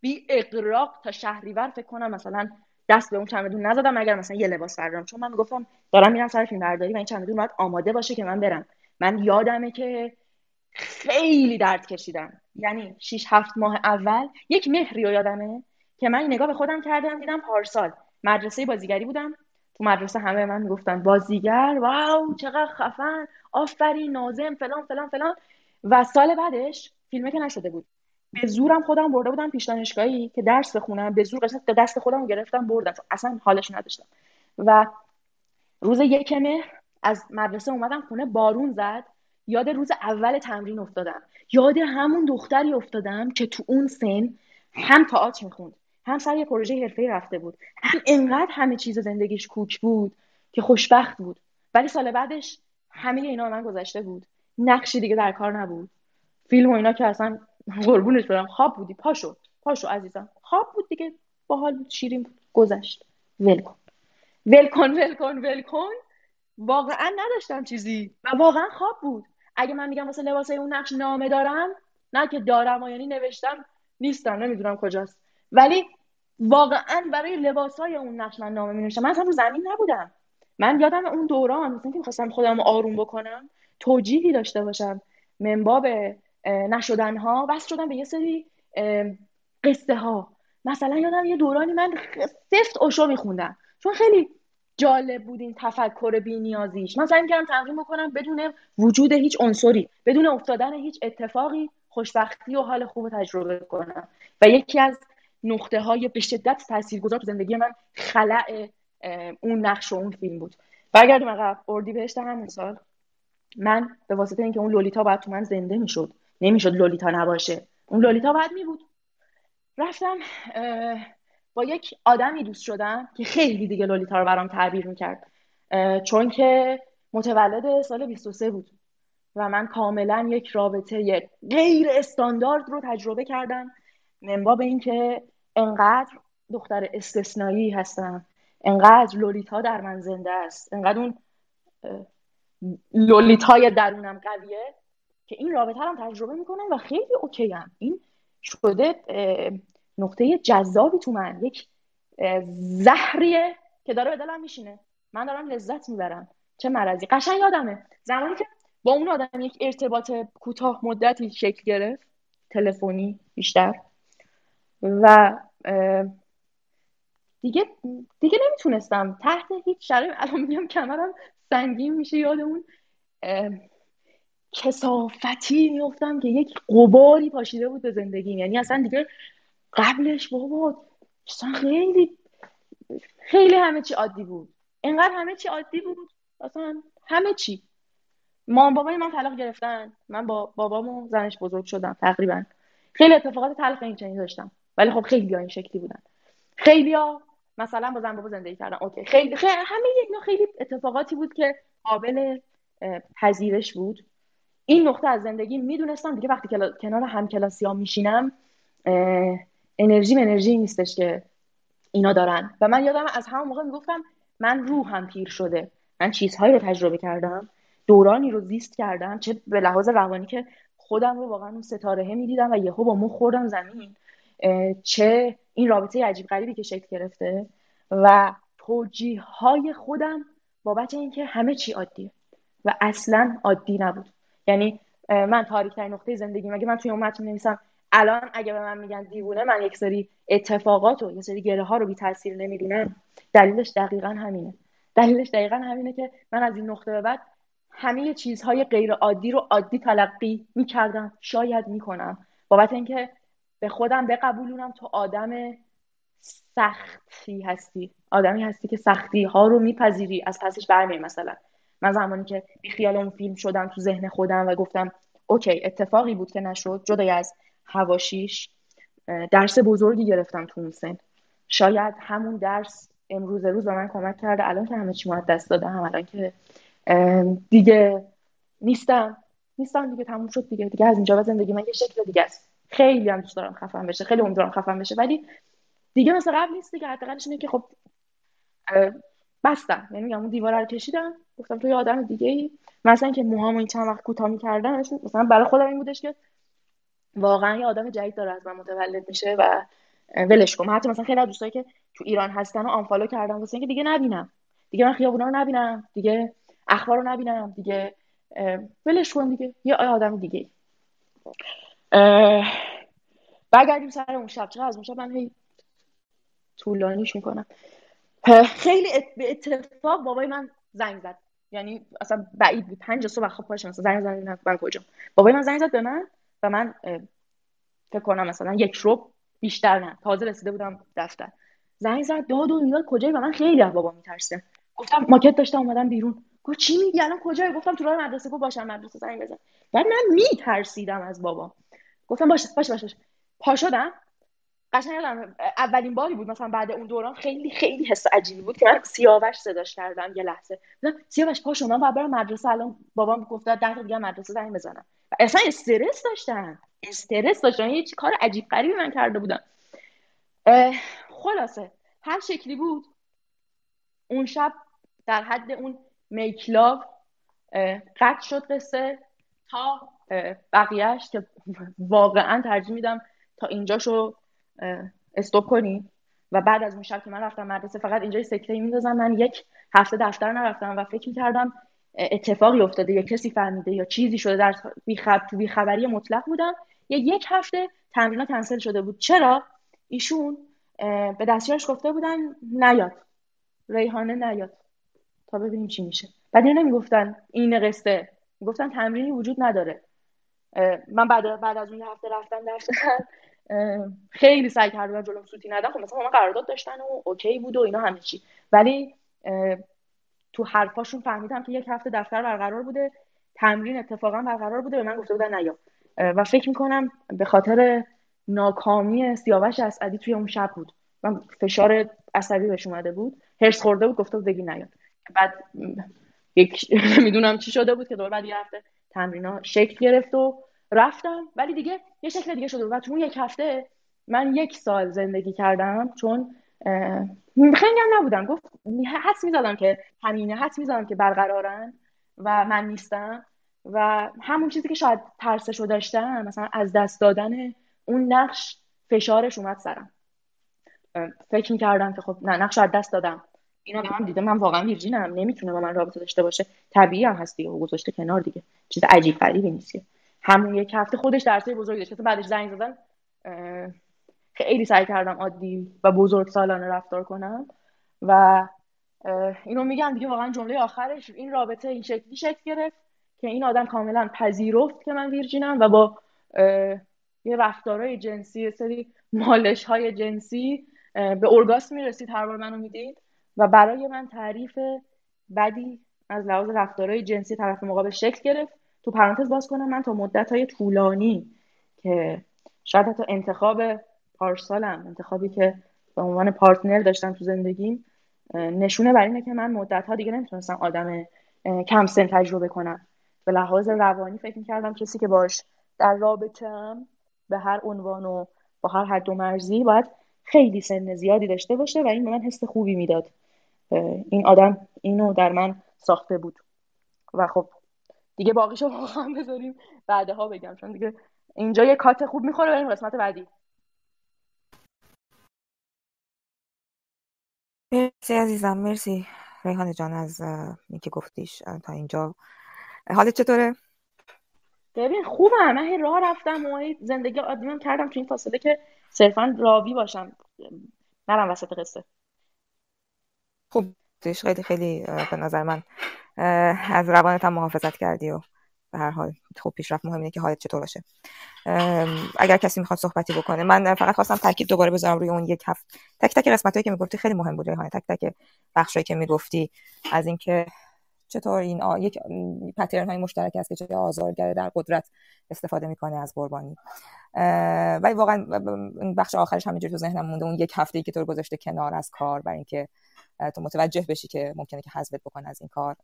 بی اقراق تا شهریور فکر کنم مثلا دست به اون چمدون نزدم اگر مثلا یه لباس بردارم چون من می‌گفتم دارم میرم سر فیلم برداری و این چمدون باید آماده باشه که من برم. من یادمه که خیلی درد کشیدم. یعنی 6 هفت ماه اول یک مهری رو یادمه که من نگاه به خودم کردم دیدم پارسال. مدرسه بازیگری بودم. تو مدرسه همه من می‌گفتن بازیگر واو چقدر خفن آفرین نازم فلان فلان فلان. و سال بعدش فیلمه که نشده بود. به زورم خودم برده بودم پیش دانشگاهی که درس بخونم به زور قسمت دست خودم گرفتم بردم. اصلا حالش نداشتم. و روز یک مهر از مدرسه اومدم خونه بارون زد. یاد روز اول تمرین افتادم. یاد همون دختری افتادم که تو اون سن هم تئاتر می‌خوند. هم سر یه پروژه حرفه‌ای رفته بود. هم انقدر همه چیز زندگیش کوک بود که خوشبخت بود. ولی سال بعدش همه اینا من گذشته بود. نقشی دیگه در کار نبود. فیلم و اینا که اصلا قربونش برم. خواب بودی پاشو پاشو عزیزم. خواب بود دیگه. باحال بود شیرین بود. گذشت. ول کن. ول کن ول کن ول کن. واقعا نداشتم چیزی. و واقعا خواب بود. اگه من میگم واسه لباسای اون نقش نامه دارم نه که دارم و یعنی نوشتم نیستم. نمی‌دونم کجاست. ولی واقعا برای لباسای اون نقش من نامه می من اصلا زمین نبودم. من یادم اون دوران مثلا که می‌خواستم خودم آروم بکنم توجیهی داشته باشم منباب نشدن ها بس شدم به یه سری قصه ها مثلا یادم یه دورانی من سفت اوشو میخوندم. چون خیلی جالب بود این تفکر بینیازیش. من سعی می‌کردم تمرین بکنم بدون وجود هیچ عنصری بدون افتادن هیچ اتفاقی خوشبختی و حال خوب تجربه کنم. و یکی از نقطه های به شدت تاثیرگذار تو زندگی من خلع اون نقش و اون فیلم بود. برگردیم عقب. اردی بهشت همون سال. من به واسطه اینکه اون لولیتا باید تو من زنده می‌شد. نمی‌شد لولیتا نباشه. اون لولیتا باید می بود رفتم با یک آدمی دوست شدم که خیلی دیگه لولیتا رو برام تعبیر می‌کرد. چون که متولد سال 23 بود. و من کاملا یک رابطه غیر استاندارد رو تجربه کردم. منبا به اینکه انقدر دختر استثنایی هستم انقدر لولیتا در من زنده است انقدر اون لولیتای درونم قویه که این رابطه رو تجربه می‌کنم و خیلی اوکی هم. این شده نقطه جذابی تو من یک زهریه که داره به دلم میشینه. من دارم لذت می‌برم. چه مرضی. قشنگ یادمه. زمانی که با اون آدم یک ارتباط کوتاه مدتی شکل گرفت تلفنی بیشتر. و دیگه دیگه نمی‌تونستم. تحت هیچ شرایط الان میگم کمرم سنگین میشه یاد اون کسافتی میفتم که یک قباری پاشیده بود به زندگیم. یعنی اصلا دیگه قبلش بابا اصلا خیلی خیلی همه چی عادی بود. انقدر همه چی عادی بود اصلا همه چی. مام بابای من طلاق گرفتن. من با بابام و زنش بزرگ شدم تقریبا. خیلی اتفاقات تلخ این چنین داشتم. ولی خب خیلی این شکلی بودن. خیلی ها مثلا با زن بابا زندگی کردن. اوکی. خیلی, خیلی همه اینا خیلی اتفاقاتی بود که قابل پذیرش بود. این نقطه از زندگی می‌دونستم دیگه وقتی کنار همکلاسی ها میشینم انرژی انرژی نیستش که اینا دارن. و من یادم از همون موقع می‌گفتم من روحم پیر شده. من چیزهایی رو تجربه کردم. دورانی رو زیست کردم. چه به لحاظ روانی که خودم رو واقعا اون ستاره می‌دیدم و یهو با مو خوردم زمین. چه این رابطه عجیب غریبی که شکل گرفته و توجیه های خودم بابت اینکه همه چی عادیه و اصلا عادی نبود. یعنی من تاریک نقطه زندگی مگه من توی اون متن نویسم الان اگه به من میگن دیوونه من یک سری اتفاقات و یک سری گره ها رو بی تاثیر نمی‌بینم دلیلش دقیقا همینه. دلیلش دقیقا همینه که من از این نقطه به بعد همه چیزهای غیر عادی رو عادی تلقی می‌کردم شاید می‌کنم. بابت اینکه به خودم بقبولونم. تو آدم سختی هستی. آدمی هستی که سختی ها رو میپذیری. از پسش برمی مثلا. من زمانی که بی خیال اون فیلم شدم تو ذهن خودم و گفتم اوکی اتفاقی بود که نشد. جدای از هواشیش درس بزرگی گرفتم تو اون سن. شاید همون درس امروز روز به من کمک کرده. الان که همه چی دست داده هم الان که دیگه نیستم. نیستم دیگه تموم شد دیگه. دیگه از اینجا به زندگی من یه شکل دیگه است. خیلی هم دوست دارم خفن بشه خیلی امیدوارم خفن بشه. ولی دیگه مثل قبل نیست دیگه حداقلش اینه که خب بستم. یعنی اون دیوار رو کشیدم گفتم تو یه آدم دیگه ای مثلا که موهامو این چند وقت کوتاه می‌کردم مثلا برای خودم این بودش که واقعا یه آدم جدید داره از من متولد میشه و ولش کنم حتی مثلا خیلی دوستایی که تو ایران هستن و آنفالو کردم واسه اینکه دیگه نبینم. دیگه من خیابونا رو نبینم. دیگه اخبار رو نبینم. دیگه ولش کن دیگه. یه آدم دیگه برگردیم سر اون شب. چقدر از اون شب من هی طولانیش می‌کنم. خیلی به اتفاق بابای من زنگ زد. یعنی اصلا بعید بود. پنج صبح خب پاش مثلا زنگ زدن من کجا. بابای من زنگ زد به من و من فکر کنم مثلا یک رو بیشتر نه. تازه رسیده بودم دفتر. زنگ زد. داد و اینا کجایی؟ و من خیلی از بابا میترسیدم. گفتم ماکت داشتم اومدم بیرون. گفت چی میگی؟ الان کجایی؟ گفتم تو راه مدرسه گفت باشم مدرسه. زنگ بزن. بعد من میترسیدم از بابا گفتم باشه باشه باشه پا شدم. قشنگ یادم اولین باری بود مثلا بعد اون دوران خیلی خیلی حس عجیبی بود که سیاوش صداش کردم یه لحظه. سیاوش پا شدم بعد برم مدرسه. الان بابام گفت ده تا دیگه مدرسه زنگ بزنم و اصلا استرس داشتم. استرس داشتم. یه کار عجیب غریبی من کرده بودم. خلاصه. هر شکلی بود. اون شب در حد اون میکلاو قطع شد قصه. تا بقیهش که واقعا ترجیح میدم تا اینجاشو استوب کنیم و بعد از اون شب که من رفتم مدرسه فقط اینجا سکته میندازم. من یک هفته دفتر نرفتم و فکر می‌کردم اتفاقی افتاده. یا کسی فهمیده یا چیزی شده در بیخب... تو بیخبری مطلق بودم. یا یک هفته تمرینا کنسل شده بود. چرا؟ ایشون به دستیارش گفته بودن نیاد. ریحانه نیاد. تا ببینیم چی میشه. بعد اینا نمی‌گفتن این قصه. می‌گفتن تمرینی وجود نداره. من بعد بعد از اون هفته رفتم دفتر خیلی سعی کردم جلوم سوتی ندم. خب مثلا ما قرارداد داشتن و اوکی بود و اینا همه چی. ولی تو حرفاشون فهمیدم که یک هفته دفتر برقرار بوده تمرین اتفاقا برقرار بوده به من گفته بودن نیا. و فکر می‌کنم به خاطر ناکامی سیاوش اسعدی توی اون شب بود. من فشار عصبی بهش اومده بود. هرس خورده بود گفته بود بگی نیاد بعد یک [LAUGHS] نمی‌دونم چی شده بود که دور بعد یه هفته تمرینا شکل گرفت و رفتم. ولی دیگه یه شکل دیگه شده و تو اون یک هفته من یک سال زندگی کردم چون خیلی هم نبودم. گفت حس می‌زدم که همینه حس می‌زدم که برقرارن و من نیستم و همون چیزی که شاید ترسشو داشتم مثلا از دست دادن اون نقش فشارش اومد سرم. فکر می‌کردم که خب نه نقش از دست دادم. اینا به من دیده. من واقعا ویرجینم. نمی‌تونه با من رابطه داشته باشه. طبیعی هم هست دیگه گذاشته کنار دیگه. چیز عجیب غریبی نیست همون یک هفته خودش درسای بزرگی داشت. بعدش زنگ زدن خیلی سعی کردم عادی و بزرگ سالانه رفتار کنم. و اینو میگم دیگه واقعا جمله آخرش. این رابطه این شکلی شکل گرفت که این آدم کاملا پذیرفت که من ویرجینم و با یه رفتارهای جنسی سری مالش های جنسی به ارگاسم می‌رسید. هر بار منو می‌دید. و برای من تعریف بدی از لحاظ رفتارهای جنسی طرف مقابل شکل گرفت. تو پرانتز باز کنم من تا مدت های طولانی که شاید حتی انتخاب پارسالم انتخابی که به عنوان پارتنر داشتم تو زندگیم نشونه بر اینه که من مدت ها دیگه نمی‌تونستم آدم کم سن تجربه کنم. به لحاظ روانی فکر می‌کردم کسی که باش در رابطم به هر عنوان و با هر حد و مرزی باید خیلی سن زیادی داشته باشه و این به من حس خوبی می‌داد. این آدم اینو در من ساخته بود. و خب دیگه باقیشو [LAUGHS] واقعا بذاریم. بعدها بگم چون دیگه اینجا یه کات خوب می‌خوره بریم قسمت بعدی. مرسی عزیزم مرسی. ریحانه جان از اینکه گفتیش تا اینجا. حالت چطوره؟ ببین خوبم من راه رفتم و زندگی عادیم کردم تو این فاصله که صرفا راوی باشم. نرم وسط قصه. خوب خیلی خیلی به نظر من از روانت هم محافظت کردی و به هر حال خوب پیشرفت مهمه که حالت چطور باشه. اگر کسی می‌خواد صحبتی بکنه من فقط خواستم تاکید دوباره بذارم روی اون یک هفت تک تک قسمتایی که می‌گفتی خیلی مهم بود ریحانه تک تک بخشایی که می‌گفتی از اینکه چطور این آ... یک پترن های مشترک است که چه آزارگر در قدرت استفاده می‌کنه از قربانی. ولی واقعا بخش آخرش همینجوری تو ذهنم مونده اون یک هفته ای که تو گذاشته کنار از کار برای اینکه تو متوجه بشی که ممکنه که حذفت بکنه از این کار.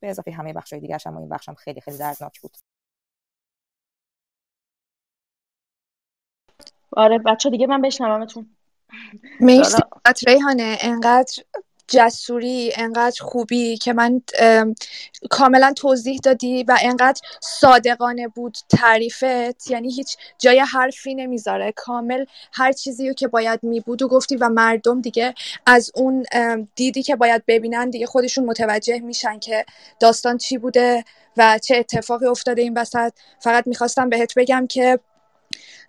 به اضافه همه بخشای دیگه اما این بخشم خیلی خیلی دردناک بود. آره بچه دیگه من بشنومتون. مرسی. ریحانه انقدر جسوری انقدر خوبی که من کاملا توضیح دادی و انقدر صادقانه بود تعریفت. یعنی هیچ جای حرفی نمی‌ذاره. کامل هر چیزی رو که باید میبود و گفتی و مردم دیگه از اون دیدی که باید ببینن دیگه خودشون متوجه میشن که داستان چی بوده و چه اتفاقی افتاده این وسط. فقط می‌خواستم بهت بگم که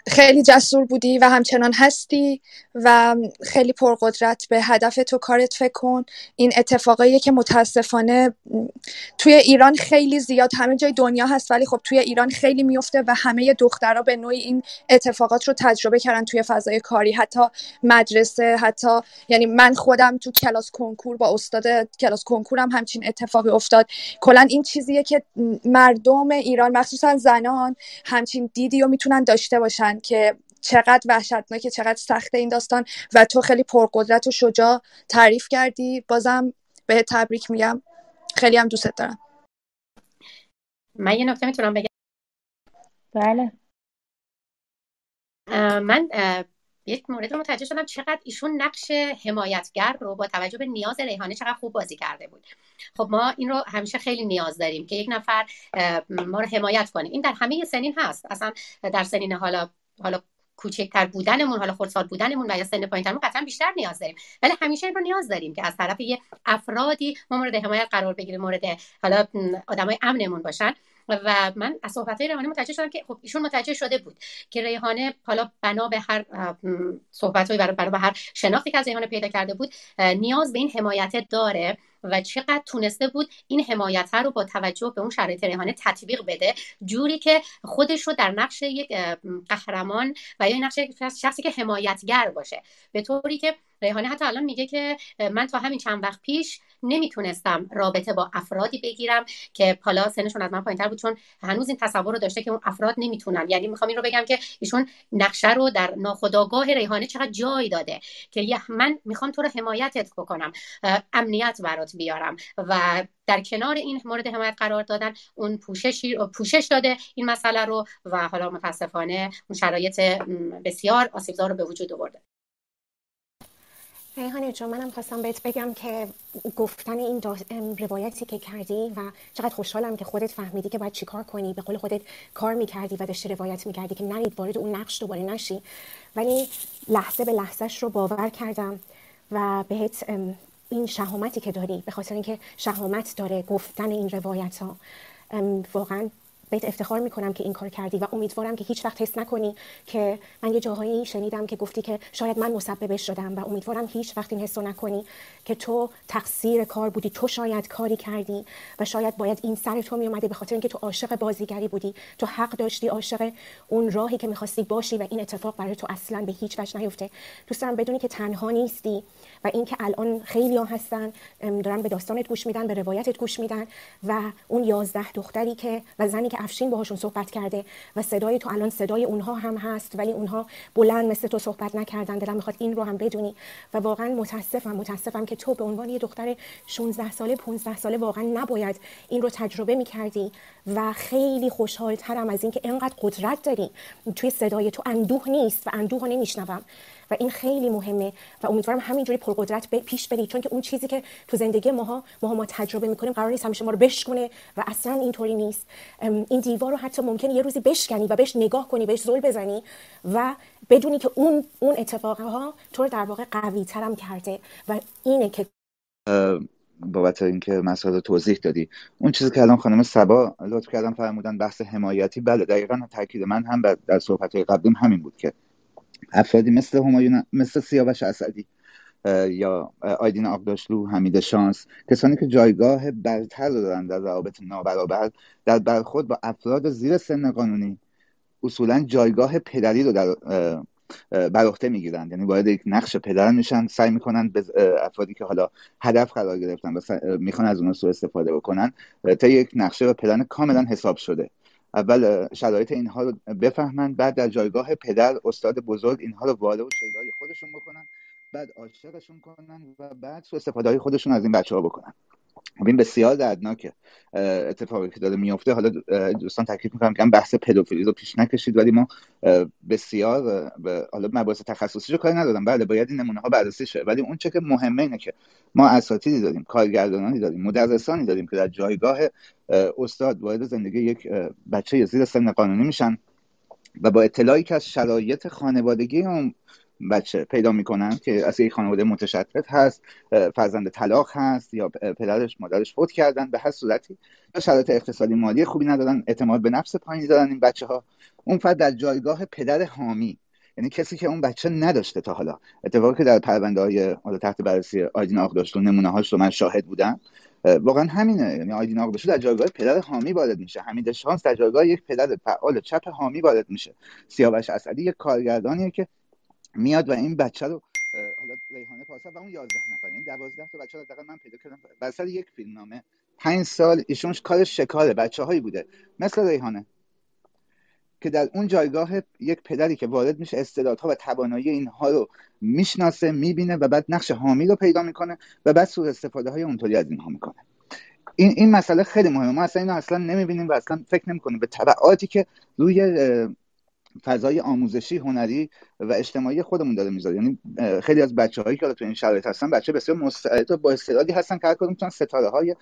خیلی جسور بودی و همچنان هستی و خیلی پرقدرت به هدف تو کارت فکر کن. این اتفاقاییه که متاسفانه توی ایران خیلی زیاد همه جای دنیا هست ولی خب توی ایران خیلی میفته و همه دخترها به نوعی این اتفاقات رو تجربه کردن توی فضای کاری. حتی مدرسه حتی یعنی من خودم تو کلاس کنکور با استاد کلاس کنکورم همچین اتفاقی افتاد. کلا این چیزیه که مردم ایران مخصوصا زنان همچین دیدی رو می‌تونن داشته باشن. که چقدر وحشتناکه چقدر سخته این داستان و تو خیلی پرقدرت و شجاع تعریف کردی. بازم به تبریک میگم. خیلی هم دوست دارم. من یه نکته می‌تونم بگم؟ بله. من یک مورد رو متوجه شدم چقدر ایشون نقش حمایتگر رو با توجه به نیاز ریحانه چقدر خوب بازی کرده بود. خب ما این رو همیشه خیلی نیاز داریم که یک نفر ما رو حمایت کنه. این در همه سنین هست. اصلا در سنین حالا حالا کوچکتر بودنمون حالا خردسال بودنمون و یا سن پایینترمون قطعا بیشتر نیاز داریم. ولی همیشه این رو نیاز داریم که از طرف یه افرادی ما مورد حمایت قرار بگیریم مورد حالا آدمای امنمون باشن. و من از صحبت های ریحانه متوجه شدم که خب ایشون متوجه شده بود که ریحانه حالا بنا به هر صحبت های برای به هر شناختی که از ریحانه پیدا کرده بود نیاز به این حمایت داره و چقدر تونسته بود این حمایت رو با توجه به اون شرایط ریحانه تطبیق بده جوری که خودش رو در نقش یک قهرمان و یا نقش شخصی که حمایتگر باشه. به طوری که ریحانه حتی الان میگه که من تا همین چند وقت پیش نمی‌تونستم رابطه با افرادی بگیرم که حالا سنشون از من پایینتر بود چون هنوز این تصور رو داشته که اون افراد نمی‌تونن. یعنی می‌خوام این رو بگم که ایشون نقشه رو در ناخودآگاه ریحانه چقدر جای داده که من می‌خوام تو رو حمایتت بکنم امنیت برات بیارم. و در کنار این مورد حمایت قرار دادن اون پوششی پوشش داده این مسئله رو و حالا متاسفانه اون شرایط بسیار آسیبزار رو به وجود آورده. ریحانه جان منم خواستم بهت بگم که گفتن این روایتی که کردی و چقدر خوشحالم که خودت فهمیدی که باید چیکار کنی. به قول خودت کار می‌کردی و داشتی روایت می‌کردی که نرید وارد اون نقش دوباره نشی. ولی لحظه به لحظهش رو باور کردم و بهت این شهامتی که داری به خاطر اینکه شهامت داره گفتن این روایت ها واقعا بهت افتخار می‌کنم که این کار کردی و امیدوارم که هیچ وقت حس نکنی که من یه جاهایی شنیدم که گفتی که شاید من مسببش شدم و امیدوارم هیچ وقت این حس نکنی که تو تقصیر کار بودی تو شاید کاری کردی و شاید باید این سر تو می اومده به خاطر اینکه تو عاشق بازیگری بودی. تو حق داشتی عاشق اون راهی که می‌خواستی باشی و این اتفاق برای تو اصلا به هیچ وجه نیفته. دوست دارم بدونی که تنها نیستی. و اینکه الان خیلی ها هستن دارن به داستانت گوش میدن به روایتت گوش میدن و اون یازده دختری که و زنی که افشین باهاشون صحبت کرده و صدای تو الان صدای اونها هم هست ولی اونها بلند مثل تو صحبت نکردن دلم می‌خواد این رو هم بدونی. و واقعا متاسفم متاسفم که تو به عنوان یه دختر 16 ساله 15 ساله واقعا نباید این رو تجربه می‌کردی. و خیلی خوشحال ترم از اینکه انقدر قدرت داری. توی صدای تو اندوه نیست و اندوه رو نمیشنوم. و این خیلی مهمه و امیدوارم همینجوری پرقدرت پیش بری. چون که اون چیزی که تو زندگی ماها ما ما تجربه می‌کنیم قرار نیست همیشه ما رو بشکنه و اصلا اینطوری نیست. این دیوار رو حتی ممکن یه روزی بشکنی و بهش نگاه کنی بهش زل بزنی و بدونی که اون اون اتفاقها تو رو در واقع قوی ترم کرده و اینه که بابت اینکه مسائل توضیح دادی. اون چیزی که الان خانم سبا لطف کردن فرمودن بحث حمایتی بله دقیقا تاکید من هم در صحبت قبلیم همین بود که افرادی مثل همایون مثل سیاوش اسدی یا آیدین آقداشلو حمید شانس کسانی که جایگاه برتر رو دارن در روابط نابرابر در برخورد با افراد زیر سن قانونی اصولا جایگاه پدری رو در بر عهده می‌گیرن. یعنی وارد یک نقش پدر میشن سعی می‌کنن به افرادی که حالا هدف قرار گرفتن و می‌خوان از اون سو استفاده بکنن تا یک نقشه و پلن کاملا حساب شده. اول شرایط اینها رو بفهمن بعد در جایگاه پدر استاد بزرگ اینها رو وارد و شیدای خودشون بکنن بعد عاشقشون کنن و بعد سو استفاده های خودشون از این بچه ها بکنن. این بسیار دردناکه. اتفاقی که داره میفته حالا دوستان تکلیف می‌کنم که بحث پدوفیلی رو پیش نکشید ولی ما بسیار حالا مباحث تخصصی رو کاری ندارم. بله باید این نمونه ها بررسی شه. ولی اون چه که مهمه اینه که ما اساتیدی داریم کارگردانانی داریم مدرسانی داریم که در جایگاه استاد وارد زندگی یک بچه زیر سن قانونی میشن و با اطلاعی که از شرایط خانوادگی اون بچه پیدا می‌کنن که از یک خانواده متشدد هست فرزند طلاق هست یا پدرش مادرش فوت کردن به هر صورتی. یا شرایط اقتصادی مالی خوبی ندارن اعتماد به نفس پایینی دارن این بچه ها اون فرد در جایگاه پدر حامی یعنی کسی که اون بچه نداشته تا حالا. اتفاقی که در پرونده های تحت بررسی آیدین آقداشت و نمونه هاش رو من شاهد بودم واقعا همینه. یعنی آیدین آقداشت در جایگاه پدر حامی وارد میشه. حمید شانس در جایگاه یک پدر فعال چپ حامی وارد میشه. سیاوش اسدی یک کارگردانیه که میاد و این بچه رو حالا ریحانه پاسا و اون 11 نفر یعنی 12 تا بچه رو من پیدا کردم. وسط یک فیلم نامه 5 سال ایشون کار شکار بچه هایی بوده. مثل ریحانه. که در اون جایگاه یک پدری که وارد میشه استعدادها و توانایی اینها رو می‌شناسه می‌بینه و بعد نقش حامی رو پیدا می‌کنه و بعد سوء استفاده های اونطوری از اینها می‌کنه. این این مسئله خیلی مهمه. ما اصلا اینو اصلا نمی‌بینیم و اصلا فکر نمی‌کنیم. به تبعاتی که روی فضای آموزشی هنری و اجتماعی خودمون داره می‌ذاره. یعنی خیلی از بچه هایی که تو این شرایط هستن بچه بسیار مستعد و با استعدادی هستن که هر کدوم می‌تونن ستاره های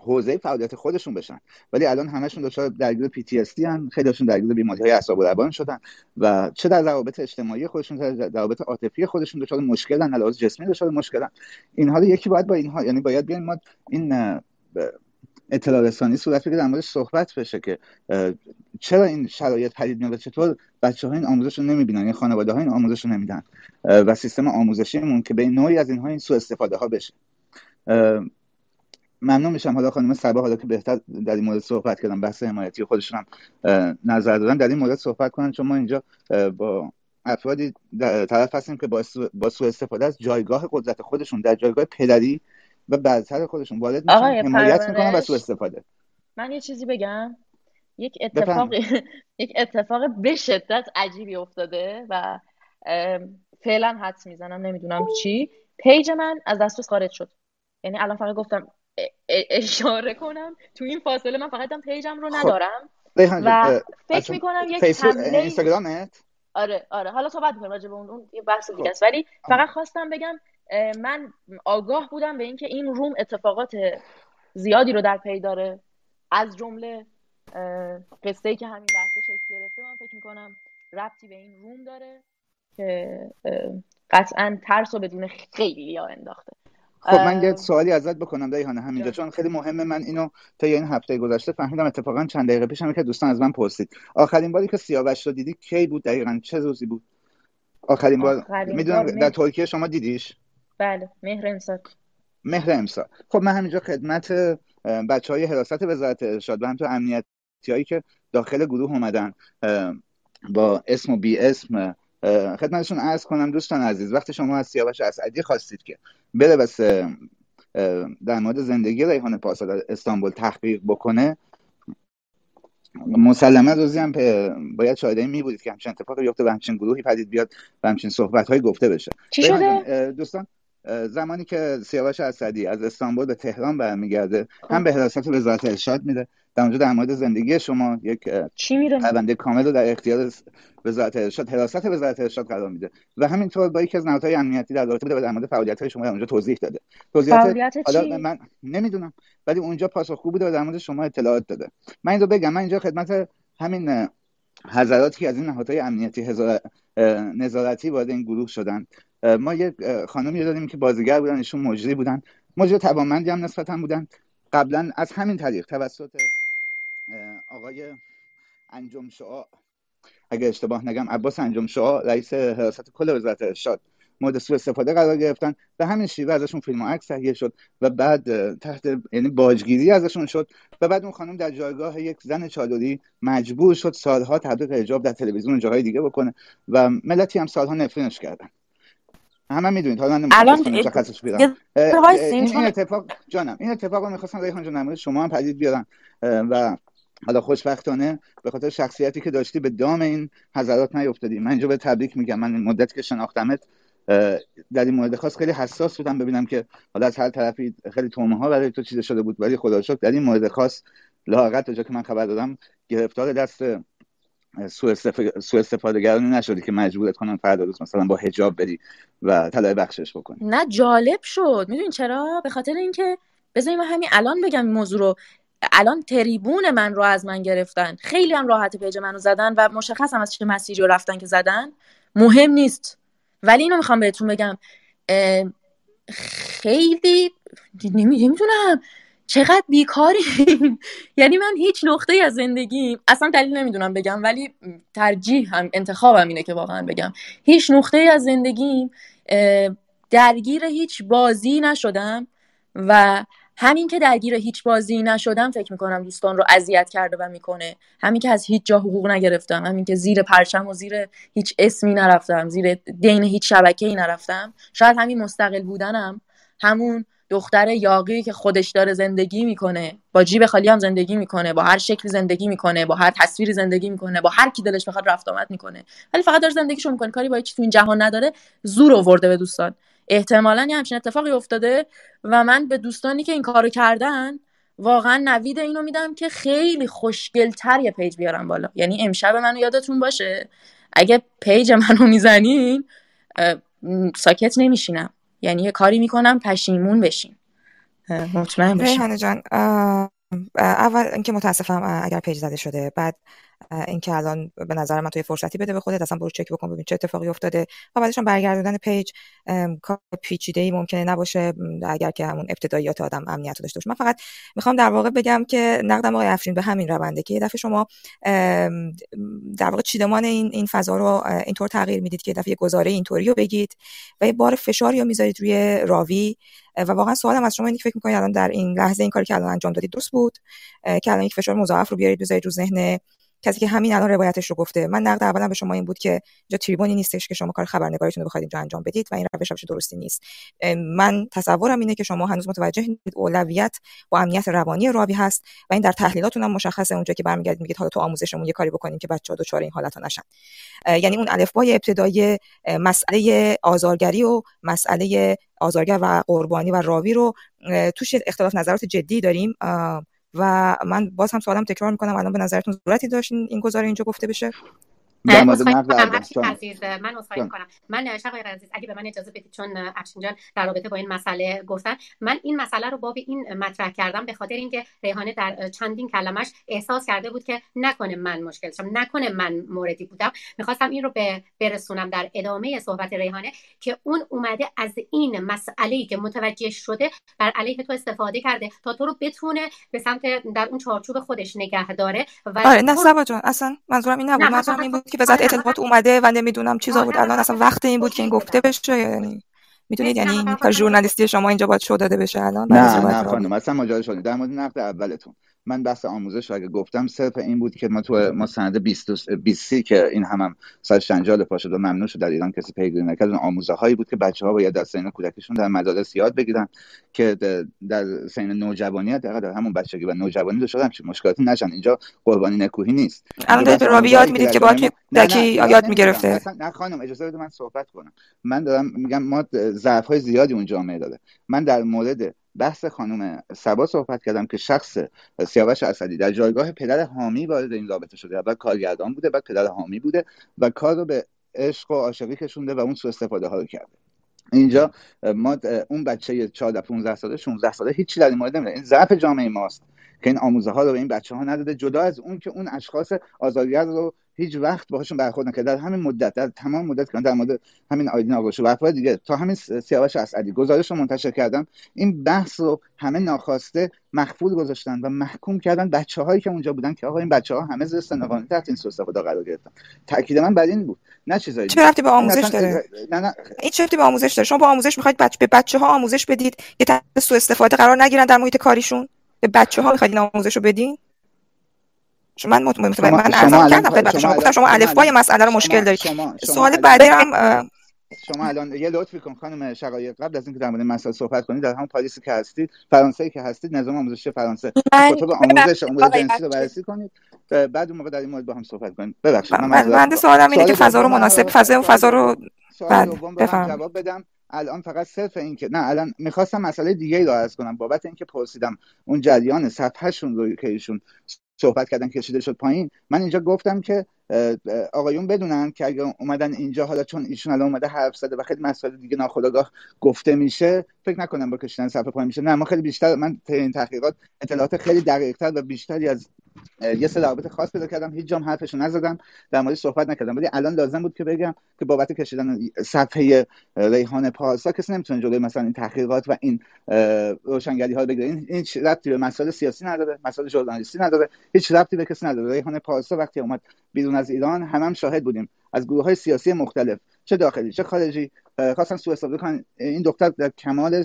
حوزه فعالیت خودشون بشن. ولی الان همشون دچار درگیر پی تی اس ان خیلیشون درگیر بیماری های اعصاب و روان شدن و چه در روابط اجتماعی خودشون در روابط عاطفی خودشون دچار مشکلن علاوه جسمی دچار مشکلن. اینها رو یکی باید با اینها یعنی باید بیایم ما این اطلاع رسانی صورت بگیره در موردش صحبت بشه که چرا این شرایط پدید میاد چطور بچه ها این آموزش رو نمی‌بینن این خانواده ها این آموزش رو نمیدن و سیستم آموزشیمون که به نوعی از اینها این سوء استفاده ها بشه ممنون میشم. حالا خانم سبا حالا که بهتر در این مورد صحبت کردم بحث حمایتی خودشون هم نظر دادن در این مورد صحبت کنن چون ما اینجا با افرادی طرف هستیم که با سوء استفاده از جایگاه قدرت خودشون در جایگاه پدری و برتر خودشون. وارد میشن حمایت می‌کنن و سوء استفاده. من یه چیزی بگم. یک اتفاق [LAUGHS] یک اتفاق به شدت عجیبی افتاده و فعلا حدس می‌زنم نمی‌دونم چی. page من از دسترس خارج شد. یعنی الان فقط گفتم اشاره کنم. تو این فاصله من فقط page م رو خب. ندارم. و فکر می‌کنم یک اینستاگرامت؟ آره آره. حالا صحبت می‌کنم راجع به اون اون یه بحث دیگه خب. است. ولی فقط خواستم بگم من آگاه بودم به اینکه این room اتفاقات زیادی رو در پی داره. از جمله قصه ای که همین لحظه شکل گرفته من فکر می‌کنم ربطی به این روم داره که قطعا ترس و بدون خیلی یا انداخته. خب من یه سوالی ازت بکنم ریحانه همینجا. چون خیلی مهمه من اینو تا این هفته گذشته فهمیدم اتفاقا چند دقیقه پیشم که دوستان از من پرسید. آخرین باری که سیاوش رو دیدی کی بود دقیقا؟ چه روزی بود؟ آخرین بار می‌دونم در ترکیه شما دیدیش؟ بله مهر امسال مهر امسال خب من همینجا خدمت بچه های حراست وزارت ارشاد و هم تو امنیتی هایی که داخل گروه اومدن با اسم و بی اسم خدمتشون عرض کنم دوستان عزیز وقتی شما از سیاوش اسعدی خواستید که بره بس در مورد زندگی ریحان پاسا در استانبول تحقیق بکنه مسلما روزی هم باید شاهده می بودید که همچین اتفاقی بیفته و همچین گروهی پدید بیاد و همچین صحبت های گفته بشه. چی شده؟ دوستان زمانی که سیاوش اسدی از استانبول به تهران برمیگرده هم به حراست وزارت ارشاد میده در اونجا در مورد زندگی شما یک چی میره پرونده کامل رو در اختیار وزارت ارشاد حراست وزارت ارشاد قرار میده. و همینطور با یکی از نهادهای امنیتی در رابطه در مورد فعالیت های شما در اونجا توضیح داده. توضیحات حالا من نمی‌دونم ولی اونجا پاسخگو بوده و در مورد شما اطلاعات داده. من این رو بگم من اینجا خدمت همین حضراتی از این نهادهای امنیتی نظارتی وارد این گروه شدن. ما یک خانمی داریم که بازیگر بودن ایشون مجری بودن. مجری توانمندی هم نسبتا بودن. قبلا از همین طریق توسط آقای انجم شعا اگر اشتباه نگم عباس انجم شعا رئیس حراست کل وزارت ارشاد مورد سوء استفاده قرار گرفتن. به همین شیوه ازشون فیلم و عکس تهیه شد و بعد تحت یعنی باجگیری ازشون شد و بعد اون خانم در جایگاه یک زن چادری مجبور شد سالها تبلیغ حجاب در تلویزیون و جاهای دیگه بکنه و ملتی هم سالها نفرینش کردن. همه می‌دونید حالا من الان مشخصش بیارم این, اتفاق جانم این اتفاق رو می‌خواستم ریحان جان شما هم پدید بیارم. و حالا خوشبختانه به خاطر شخصیتی که داشتی به دام این حضرات نیفتادی. من اینجا به تبریک میگم. من این مدت که شناختمت در این مورد خاص خیلی حساس بودم ببینم که حالا از هر طرفی خیلی تومه ها برای تو چیز شده بود. ولی خدا شکر در این مورد خاص لاقت جا که من خبر دادم گرفتار دست سوء استفاده گرانی نشدی که مجبورت کنن فردا روز مثلا با حجاب بری و طلای بخشش بکنی. نه جالب شد. می‌دونی چرا؟ به خاطر اینکه بذاری من همین الان بگم این موضوع رو. الان تریبون من رو از من گرفتن. خیلی هم راحت پیج منو زدن و مشخص هم از چه مسیری رو رفتن که زدن. مهم نیست. ولی اینو می‌خوام بهتون بگم. خیلی نمی‌دونم. چقدر بیکاری؟ [LAUGHS] یعنی من هیچ نقطه از زندگیم اصلا دلیل نمی‌دونم بگم ولی ترجیح هم انتخابم اینه که واقعا بگم. هیچ نقطه از زندگیم درگیر هیچ بازی نشدم و همین که درگیر هیچ بازی نشدم فکر می‌کنم دوستان رو اذیت کرده و می‌کنه. همین که از هیچ جا حقوق نگرفتم همین که زیر پرچم و زیر هیچ اسمی نرفتم زیر دین هیچ شبکه ای نرفتم. شاید همین مستقل بودنم همون دختر یاغی که خودش داره زندگی می‌کنه با جیب خالی هم زندگی می‌کنه با هر شکلی زندگی می‌کنه با هر تصویری زندگی می‌کنه با هر کی دلش بخواد رفت آمد می‌کنه. ولی فقط داره زندگیشو می‌کنه. کاری با چیزی تو این جهان نداره. زور آورده به دوستان. احتمالا یه همچین اتفاقی افتاده و من به دوستانی که این کارو کردن واقعا نوید اینو میدم که خیلی خوشگلتر یه page بیارم بالا. یعنی امشب منو یادتون باشه. اگه page منو می‌زنین ساکت نمیشینم. یعنی یه کاری می‌کنم پشیمون بشین مطمئن باشین جان اول اینکه متاسفم اگر page زده شده. بعد اینکه الان به نظر من توی فرصتی بده به خودت اصلا برو چک بکن ببین چه اتفاقی افتاده. و بعدش برگردوندن page کار پیچیده ای ممکنه نباشه اگر که همون ابتداییات آدم امنیت داشته باشه. من فقط می‌خوام در واقع بگم که نقدم آقای افشین به همین رونده که یه دفعه شما در واقع چیدمان این این فضا رو اینطور تغییر می‌دید که یه دفعه گزاره اینطوری رو بگید و یه بار فشاری رو می‌ذارید روی راوی. و واقعا سوالم از شما اینه که فکر می‌کنید الان در این لحظه این کاری که الان انجام دادید درست بود؟ که الان یک فشار مضاعف رو بیارید بذارید رو ذهن کسی که همین الان روایتش رو گفته. من نقد اولا به شما این بود که اینجا تریبونی نیستش که شما کار خبرنگاریتون رو بخواید اینجا انجام بدید و این روش روش درستی نیست. من تصورم اینه که شما هنوز متوجه نیستید اولویت با امنیت روانی راوی هست و این در تحلیلاتون هم مشخصه اونجا که برمیگردید میگید حالا تو آموزشمون یه کاری بکنیم که بچه‌ها دچار این حالت نشن. یعنی اون الفبای ابتدایی مسئله آزارگری و مسئله آزارگر و قربانی و راوی رو توش اختلاف نظرات جدی داریم. و من باز هم سوالم تکرار می‌کنم الان به نظرتون ضرورتی داشت این گزاره اینجا گفته بشه؟ من عزیز من کنم من شقای عزیز اگه به من اجازه بدید چون افشین جان در رابطه با این مسئله گفتن من این مسئله رو باب این مطرح کردم به خاطر اینکه ریحانه در چندین کلمش احساس کرده بود که نکنه من مشکل شم نکنه من موردی بودم. می‌خواستم این رو به برسونم در ادامه صحبت ریحانه که اون اومده از این مسئله که متوجه شده بر علیه تو استفاده کرده تا تو رو بتونه به سمت در اون چارچوب خودش نگه داره و آره نه جان اصلا منظورم این نبود. منظورم این بود که وزارت اطلاعات اومده و نمی‌دونم چیزا بود. الان اصلا وقت این بود که این گفته بشه یعنی می‌دونید؟ یعنی این کار ژورنالیستی شما اینجا باید شو داده بشه. الان نه نه خانم اصلا ماجرا شده در مورد نقد اولتون. من بحث آموزش اگه گفتم صرف این بود که ما تو ما سند 20 20 که این هم, هم سر شنجال پا شد و ممنوع شد در ایران کسی پیگیری نکرد اون آموزه هایی بود که بچه ها باید در سین کودکشون در مدارس یاد بگیرن که در سین نوجوانی در همون بچگی و نوجوانی دو شدن مشکلاتی نشن. اینجا قربانی نکوهی نیست. الان به راوی یاد می‌دید که باید دکی یاد می‌گرفته نه خانم اجازه بده من صحبت کنم. من دارم میگم ما ضعف های زیادی اون جامعه داره من در مورد بحث خانم سبا صحبت کردم که شخص سیاوش اسدی در جایگاه پدر حامی وارد این رابطه شده و کارگردان بوده و پدر حامی بوده و کار رو به عشق و عاشقی کشونده و اون سو استفاده ها رو کرده. اینجا ما اون بچه 14 15 ساله 16 ساله هیچی در این مورد نمی‌دونه این ضعف جامعه ماست که این آموزه ها رو به این بچه ها نداده جدا از اون که اون اشخاص آزادگر رو هیچ وقت باهاشون برخورد نکرد. در همین مدت در تمام مدت که در مورد همین آیدین آقاشو و افراد دیگه تا همین سیاوش اسعدی گزارش رو منتشر کردم این بحث رو همه ناخواسته مخفول گذاشتن و محکوم کردن بچه هایی که اونجا بودن که آقا این بچه ها همه زیر سن تحت این سوء قرار گرفتن. تاکید من بر این بود. نه چیزایی. چه رفتی به آموزش داره نه نه. این چه رفتی به آموزش داره شما با آموزش می‌خواید بچه به بچه ها آموزش بدید؟ که تحت سوء استفاده قرار نگیرن در محیط کاریشون؟ به بچه ها می‌خواید آموزش رو بدین؟ من مطمئن من ارزم کردم خدمت شما گفتم شما الفبای مسئله رو مشکل دارید. سوال بعدی هم شما الان یه لطفی کن خانم شقایق قبل از اینکه در مورد مسئله صحبت کنید در همون پاریسی که هستید فرانسه که هستید نظام آموزشی فرانسه. کتب آموزش آموزش جنسی رو بررسی کنید. بعد اون موقع در این مورد با هم صحبت کنید ببخشید من من سوالم اینه که فضا رو مناسب فضا و فضا رو بعد جواب بدم. الان فقط صرف این که نه الان می‌خواستم مسئله دیگه ای رو عرض کنم. بابت اینکه پرسیدم اون جریان صفحهشون رو که ایشون صحبت کردن کشیده شد پایین. من اینجا گفتم که آقایون بدونن که اگر اومدن اینجا حالا چون ایشون الان اومده حرف زده و خیلی مسائل دیگه ناخودآگاه گفته میشه فکر نکنم با کشیدن صفحه پایین میشه. نه ما خیلی بیشتر من این تحقیقات اطلاعات خیلی دقیقتر و بیشتری از یه سه روابط خاص پیدا کردم. هیچ جام حرفشو نزدم. در مورد صحبت نکردم. ولی الان لازم بود که بگم که بابت کشیدن صفحه ریحان پارسا کسی نمی‌تونه جلوی مثلا این تحقیقات و این روشنگری ها بگیره. این هیچ ربطی به مسائل سیاسی نداره مسائل ژورنالیستی نداره هیچ ربطی به کسی نداره. ریحان پارسا وقتی اومد بیرون از ایران هم, هم شاهد بودیم. از گروه های سیاسی مختلف چه داخلی چه خارجی. خواستن سوء استفاده کنن. این دکتر در کمال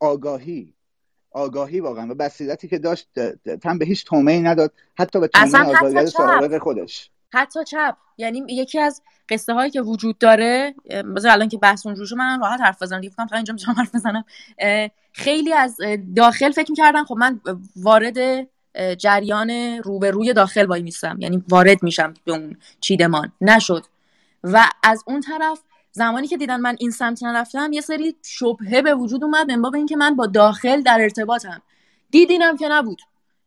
آگاهی آگاهی واقعا و بصیرتی که داشت تن به هیچ تومه نداد حتی به تومه آزادگر سابق خودش. حتی چپ. یعنی یکی از قصه هایی که وجود داره بذار الان که بحث اون من راحت حرف بزنم. دیگه فقط اینجا می‌تونم حرف بزنم. خیلی از داخل فکر می‌کردن خب من وارد جریان روبروی داخل وای میستم یعنی وارد میشم به اون چیدمان. نشد. و از اون طرف زمانی که دیدن من این سمت نرفتم یه سری شبهه به وجود اومد من باب اینکه من با داخل در ارتباطم. دیدینم که نبود.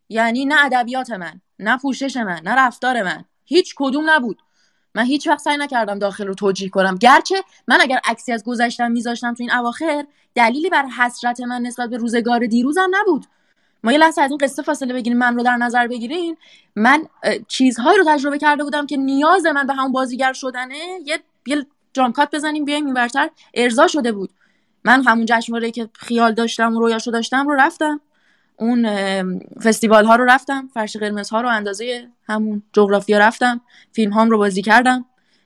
یعنی نه ادبیات من نه پوشش من نه رفتار من. هیچ کدوم نبود. من هیچ وقت سعی نکردم داخل رو توجیه کنم. گرچه من اگر عکسی از گذشتم میذاشتم تو این اواخر دلیلی بر حسرت من نسبت به روزگار دیروزم نبود. ما یه لحظه از این قصه فاصله بگیریم من رو در نظر بگیرین. من چیزهایی رو تجربه کرده بودم که نیاز من به همون بازیگر شدنه یه, یه جامکات بزنیم بیایم اینورتر ارضا شده بود. من همون جشنواره که خیال داشتم و رویاشو داشتم رو رفتم. اون فستیوال ها رو رفتم. فرش قرمز ها رو اندازه همون جغرافیا رفتم. فیلم هام رو بازی کردم.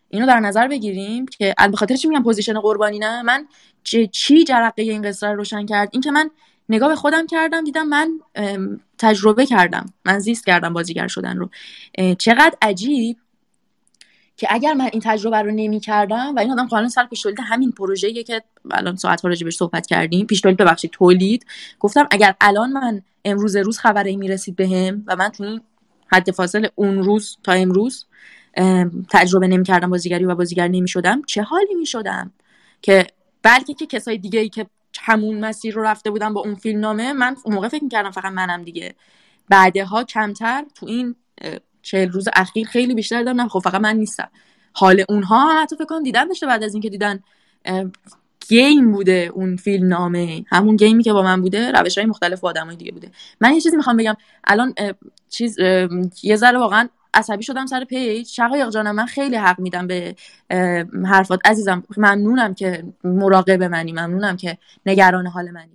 اینو در نظر بگیریم که به خاطر چی میگم پوزیشن قربانی نه؟ من چی جرقه این قصه رو روشن کرد؟ این که من نگاه به خودم کردم دیدم من تجربه کردم. من زیست کردم بازیگر شدن رو. چقدر عجیب. که اگر من این تجربه رو نمی کردم و این آدم قانون سر پیش تولید همین پروژه‌ای که الان ساعت راجع بهش صحبت کردیم پیش تولید ببخشید تولید. گفتم اگر الان من امروز روز خبری می‌رسید بهم و من تو این حد فاصل اون روز تا امروز تجربه نمی کردم بازیگری و بازیگر نمی شدم چه حالی می شدم که بلکه که کسای دیگه ای که همون مسیر رو رفته بودم با اون فیلم نامه من اون موقع فکر می‌کردم فقط منم دیگه. بعدها کمتر تو این چهل روز اخیر خیلی بیشتر دیدم خب فقط من نیستم. حال اونها حتی فکر کنم دیدن داشته بعد از اینکه دیدن گیم بوده اون فیلم نامه. همون گیمی که با من بوده روش های مختلف با آدمای دیگه بوده. من یه چیزی می‌خوام بگم. الان چیز یه ذره واقعا عصبی شدم سر پیج. شقایق جانم من خیلی حق میدم به حرفات. عزیزم ممنونم که مراقب منی. ممنونم که نگران حال منی.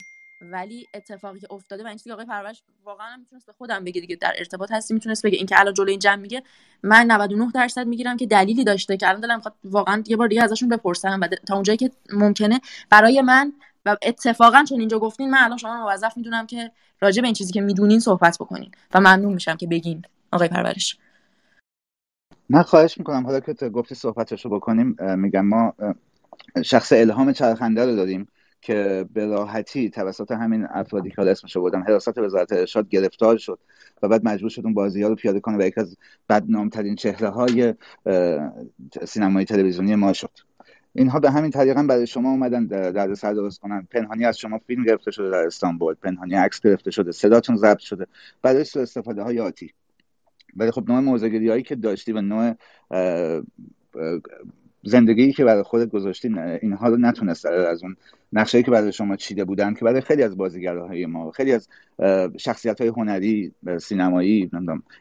ولی اتفاقی که افتاده و این چیزی آقای پرورش واقعا می‌تونست به خودم بگه دیگه در ارتباط هستی می‌تونست بگه اینکه الان جلوی این جمع میگه من 99 درصد می‌گیرم که دلیلی داشته که الان دلم می‌خواد واقعا یه بار دیگه ازشون بپرسم و تا اونجایی که ممکنه. برای من و اتفاقا چون اینجا گفتین من الان شما موظف می‌دونم که راجع به این چیزی که می‌دونین صحبت بکنین و ممنون میشم که بگین آقای پرورش. من خواهش می‌کنم حالا که گفتی صحبتشو بکنیم میگم ما شخص الهام چرخنده رو داریم. که به راحتی توسط همین افرادی که اسمش بردم حراست وزارت ارشاد گرفتار شد و بعد مجبور شد اون بازی ها رو پیاده کنه و یک از بدنامترین چهره های سینمای تلویزیونی ما شد. اینها به همین طریقا برای شما اومدن در سر درست کنن. پنهانی از شما فیلم گرفته شده در استانبول پنهانی عکس گرفته شده صداتون ضبط شده. برای سوء استفاده های آتی. ولی خب نوع موزگیری هایی که داشتی و نوع زندگی که برای خودت گذاشتی اینها رو نتونست از اون نقشه که برای شما چیده بودن که برای خیلی از بازیگرهای ما خیلی از شخصیت های هنری سینمایی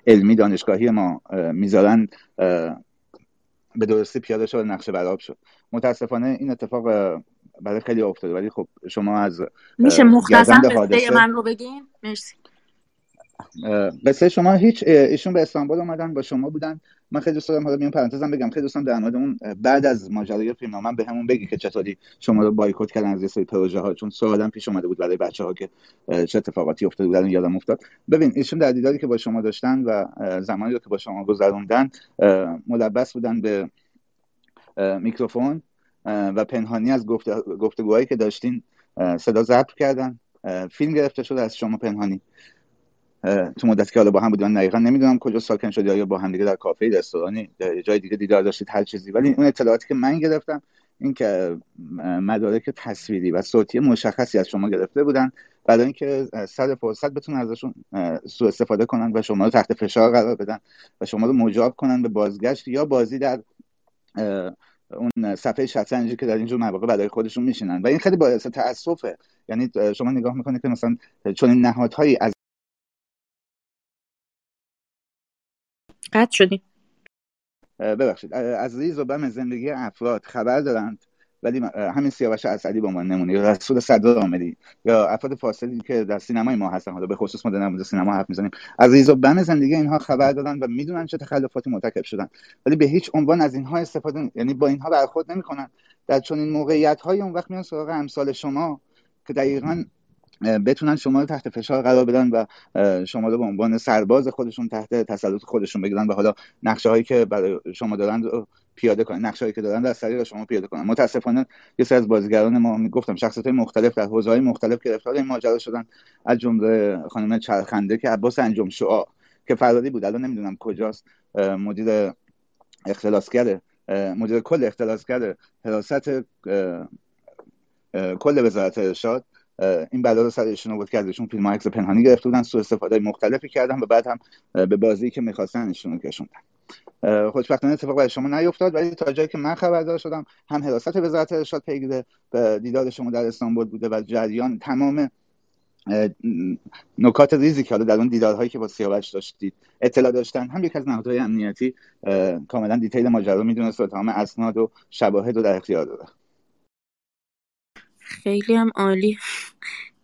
علمی دانشگاهی ما می‌ذارن به درستی پیاده شد نقشه براب شد متاسفانه این اتفاق برای خیلی افتاده. ولی خب شما از میشه مختصر من رو بگین؟ مرسی. قصه شما هیچ ایشون به استانبول اومدن با شما بودن. من خیلی دوست دارم حالا میون پرانتزم بگم خیلی دوستم در مورد اون بعد از ماجرای فیلم من به همون بگی که چطوری شما رو بایکوت کردن از یه سری پروژه ها چون سوالم پیش اومده بود برای بچه ها که چه اتفاقاتی افتاده بودن یادم افتاد. ببین ایشون در دیداری که با شما داشتن و زمانی رو که با شما گذروندن ملبس بودن به میکروفون و پنهانی از گفتگوهایی که داشتین صدا ضبط کردن فیلم گرفته شده از شما پنهانی. تو مدتی که حالا با هم بودیم من دقیقا نمی‌دونم کجا ساکن شدی یا با هم دیگه در کافه رستورانی جای دیگه دیدار داشتید هر چیزی. ولی اون اطلاعاتی که من گرفتم این که مدارک تصویری و صوتی مشخصی از شما گرفته بودن برای اینکه صد فرصت بتونن ازشون سوء استفاده کنن و شما رو تحت فشار قرار بدن و شما رو مجاب کنن به بازگشت یا بازی در اون صفحه شطرنجی که در اینجور مواقع برای خودشون میشینن. و این خیلی باعث تاسفه یعنی شما نگاه می‌کنید که مثلا چون این نهادهایی از قطع شدیم. ببخشید. از ریز و بم زندگی افراد خبر دارند ولی همین سیاوش اسدی به عنوان نمونه. یا رسول صدر عاملی یا افراد فاصلی که در سینمای ما هستن. حالا به خصوص ما در سینما حرف می‌زنیم. از ریز و بم زندگی اینها خبر دادن و می‌دونن چه تخلفاتی مرتکب شدن. ولی به هیچ عنوان از اینها استفاده یعنی با اینها برخورد نمی‌کنن. در چنین موقعیت های اون وقت میان سراغ امثال شما که دقیقا بتونن شما رو تحت فشار قرار بدن و شما رو به عنوان سرباز خودشون تحت تسلط خودشون بگیرن و حالا نقشه هایی که برای شما دارن پیاده کنن نقشه هایی که دارن در طریق شما پیاده کنن. متاسفانه یه سری از بازیگران ما می‌گفتم شخصیت مختلف در حوزه های مختلف گرفتار این ماجرا شدن. از جمله خانم چرخنده که عباس انجم شعا که فراری بود الان نمی‌دونم کجاست. مدیر اختلاسگر مدیر کل اختلاسگر حراست کل وزارت ارشاد. این بلا رو سر ایشون بود که ازشون فیلم عکس پنهانی گرفته بودن سوء استفاده مختلفی کردن و بعد هم به بازی که می‌خواستن ایشون کشوندن خوشبختانه اتفاق برای شما نیفتاد ولی تا جایی که من خبردار شدم هم حراست وزارت ارشاد پیگیر دیدار شما در استانبول بوده و جریان تمام نکات ریزی که حالا در اون دیدارهایی که با سیاوش داشتید اطلاع داشتن. هم یک از نهادهای امنیتی کاملا دیتیل ماجرا می‌دونست و تمام اسناد و شواهد رو در اختیار داره. خیلی هم عالی.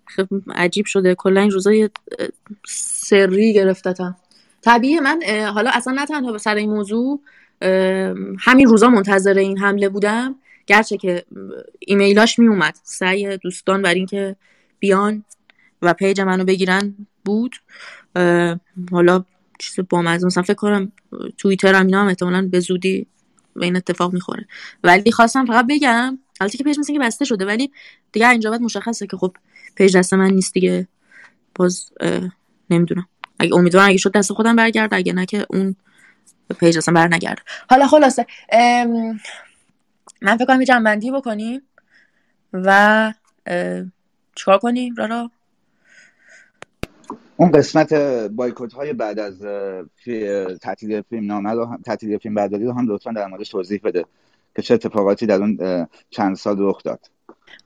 خب عجیب شده. کلا این روزا سری گرفتتم. طبیعی من حالا اصلا نه تنها به سر این موضوع همین روزا منتظر این حمله بودم. گرچه که ایمیلاش می اومد سعی دوستان بر اینکه بیان و پیج منو بگیرن بود. حالا چیز با مثلا فکر کنم توییتر هم اینا هم احتمالا به زودی به این اتفاق می‌خوره. ولی خواستم فقط بگم البته که page مثل که بسته شده ولی دیگه اینجا باید مشخصه که خب page دست من نیست دیگه. باز نمی‌دونم. اگه امیدوارم اگه شد دست خودم برگرد اگه نه که اون page اصلا بر نگرد حالا خلاصه من فکر کنم جمع‌بندی بکنیم و چیکار کنیم؟ رارا؟ اون قسمت بایکوت های بعد از تعطیلی فیلم نامه رو تعطیلی فیلم برداری رو هم لطفا در موردش توضیح بده که چه اتفاقاتی در اون چند سال رخ داد.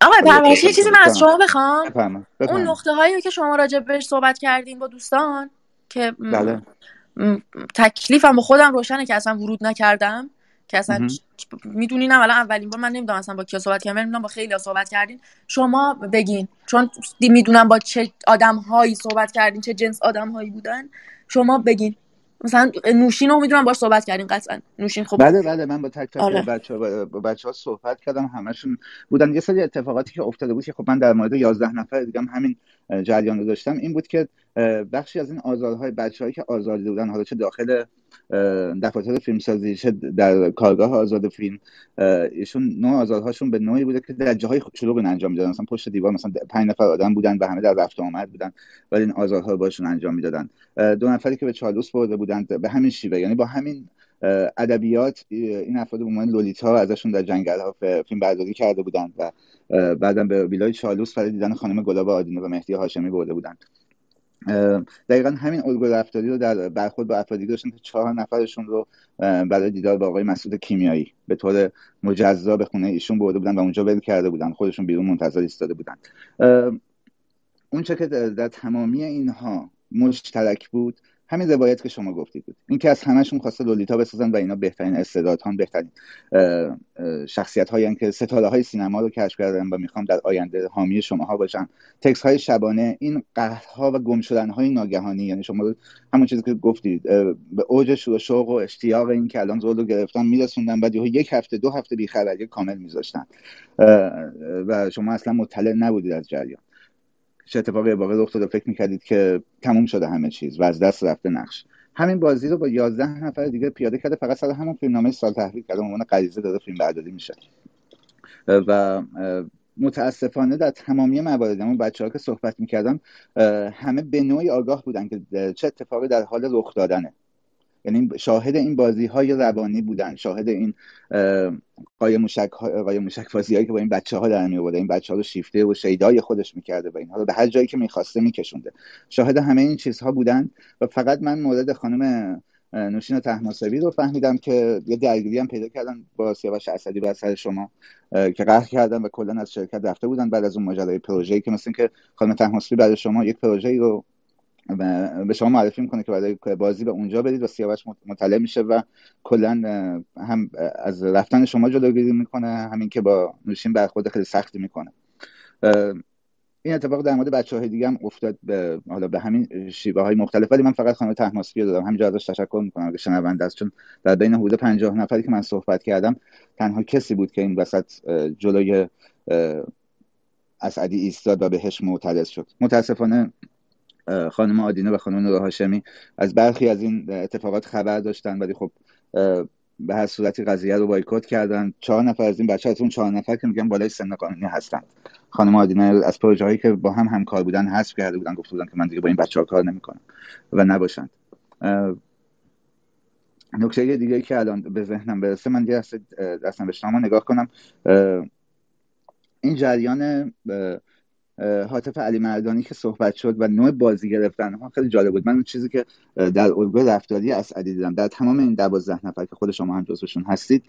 آقای پرمش یه چیزی من از شما بخوام. اون نقطه هایی که شما راجع بهش صحبت کردیم با دوستان که بله. تکلیفم با خودم روشنه که اصلا ورود نکردم که اصلا می‌دونین اولا اولین بار من نمی‌دونم اصلا با کیا صحبت کردم نمی‌دونم با خیلی صحبت کردین. شما بگین چون می‌دونم با چه آدم هایی صحبت کردین چه جنس آدم هایی بودن. شما بگین مثلا نوشین رو می‌دونم باش صحبت کردین قطعا. نوشین خب بله بله من با تک تک آره. بچه ها با بچه ها صحبت کردم همشون بودن. یه سری اتفاقاتی که افتاده بود که خب من در مورد 11 نفر دیگه همین جریان رو داشتم. این بود که بخشی از این آزارهای بچه‌هایی که آزاده بودن حالا چه داخل دفاتر فیلمسازی چه در کارگاه آزاد فیلم ایشون نوع آزادهاشون به نوعی بوده که در جاهای شلوغ انجام می‌دادن. مثلا پشت دیوار مثلا پنج نفر آدم بودن و همه در رفت آمد بودن ولی این آزادها رو باشون انجام می‌دادن. دو نفری که به چالوس برده بودن به همین شیوه. یعنی با همین ادبیات این افراد به عنوان لولیتا ازشون در جنگل ها فیلم برداری کرده بودند و بعدم به ویلای چالوس برای دیدن خانم گلاب آدینه و مهدی هاشمی برده بودند. دقیقا همین الگوی رفتاری رو در برخورد با افرادی داشتن که چهار نفرشون رو برای دیدار با آقای مسعود کیمیایی. به طور مجزا به خونه ایشون برده بودن و اونجا ول کرده بودن. خودشون بیرون منتظر ایستاده بودن. اونچه که در تمامی اینها مشترک بود همین روایت که شما گفتید بود. اینکه از همشون خواسته لولیتا بسازن و اینا بهترین استعدادها بهترین شخصیت هایی که ستاره های سینما رو کشف کردن و می‌خوام در آینده حامی شماها باشن. تکس های شبانه این قهرها و گم شدن های ناگهانی یعنی شما همون چیزی که گفتید به اوج شور و شوق و اشتیاق این که الان رو گرفتن میرسوندن بعد یک هفته دو هفته بیخبری کامل میذاشتن. و شما اصلا مطلع نبودید از جریان. چه اتفاقی واقع رخ داده فکر می‌کردید که تموم شده همه چیز و از دست رفته نقش؟ همین بازی رو با 11 نفر دیگه پیاده کرده فقط سر همون فیلمنامه سال تحویل کرده عنوان غریزه داده فیلم برداری میشه. و متاسفانه در تمامی موارد اون بچه ها که صحبت می‌کردم همه به نوعی آگاه بودن که چه اتفاقی در حال رخ دادنه. یعنی شاهد این بازی های روانی بودن شاهد این قای موشک قای موشک بازی هایی که با این بچه ها در می آورده این بچه ها رو شیفته و شیدای خودش می‌کرده و اینها رو به هر جایی که می‌خواسته میکشونده. شاهد همه این چیزها بودن و فقط من مورد خانم نوشین تحماسبی رو فهمیدم که یه درگیری هم پیدا کردن با سیاوش اسدی بر سر شما که قهر کردن و کلا از شرکت رفته بودن بعد از اون ماجرای پروژه‌ای که مثل که خانم تحماسبی برای شما یک پروژه‌ای رو به شما معرفی می‌کنه که برای بازی به اونجا برید و سیاوش مطلع میشه و کلا هم از رفتن شما جلوگیری می‌کنه همین که با نوشین برخورد خیلی سختی می‌کنه. این اتفاق در مورد بچه های دیگه هم افتاد به حالا به همین شیوه های مختلف ولی من فقط خانم تحماسبی رو دادم همینجا ازش تشکر می‌کنم. که شنونده است چون در بین حدود پنجاه نفری که من صحبت کردم تنها کسی بود که این وسط جلوی اسعدی ایستاد و بهش معترض شد. متاسفانه خانم آدینه و خانم نور هاشمی از برخی از این اتفاقات خبر داشتن ولی خب به هر صورتی قضیه رو بایکوت کردن. چهار نفر از این بچه از اون چهار نفر که میگن بالای سن قانونی هستند خانم آدینه از پروژه هایی که با هم همکار بودن حذف کرده بودن گفته بودن که من دیگه با این بچه ها کار نمی‌کنم و نباشند نکته دیگه که الان به ذهنم برسه من یه دستم به شما نگاه کنم. این جریان حاطف علی مردانی که صحبت شد و نوع بازی گرفتن ها خیلی جالب بود. من اون چیزی که در الگوی رفتاری اسعدی دیدم در تمام این دوازده نفر که خود شما هم جزوشون هستید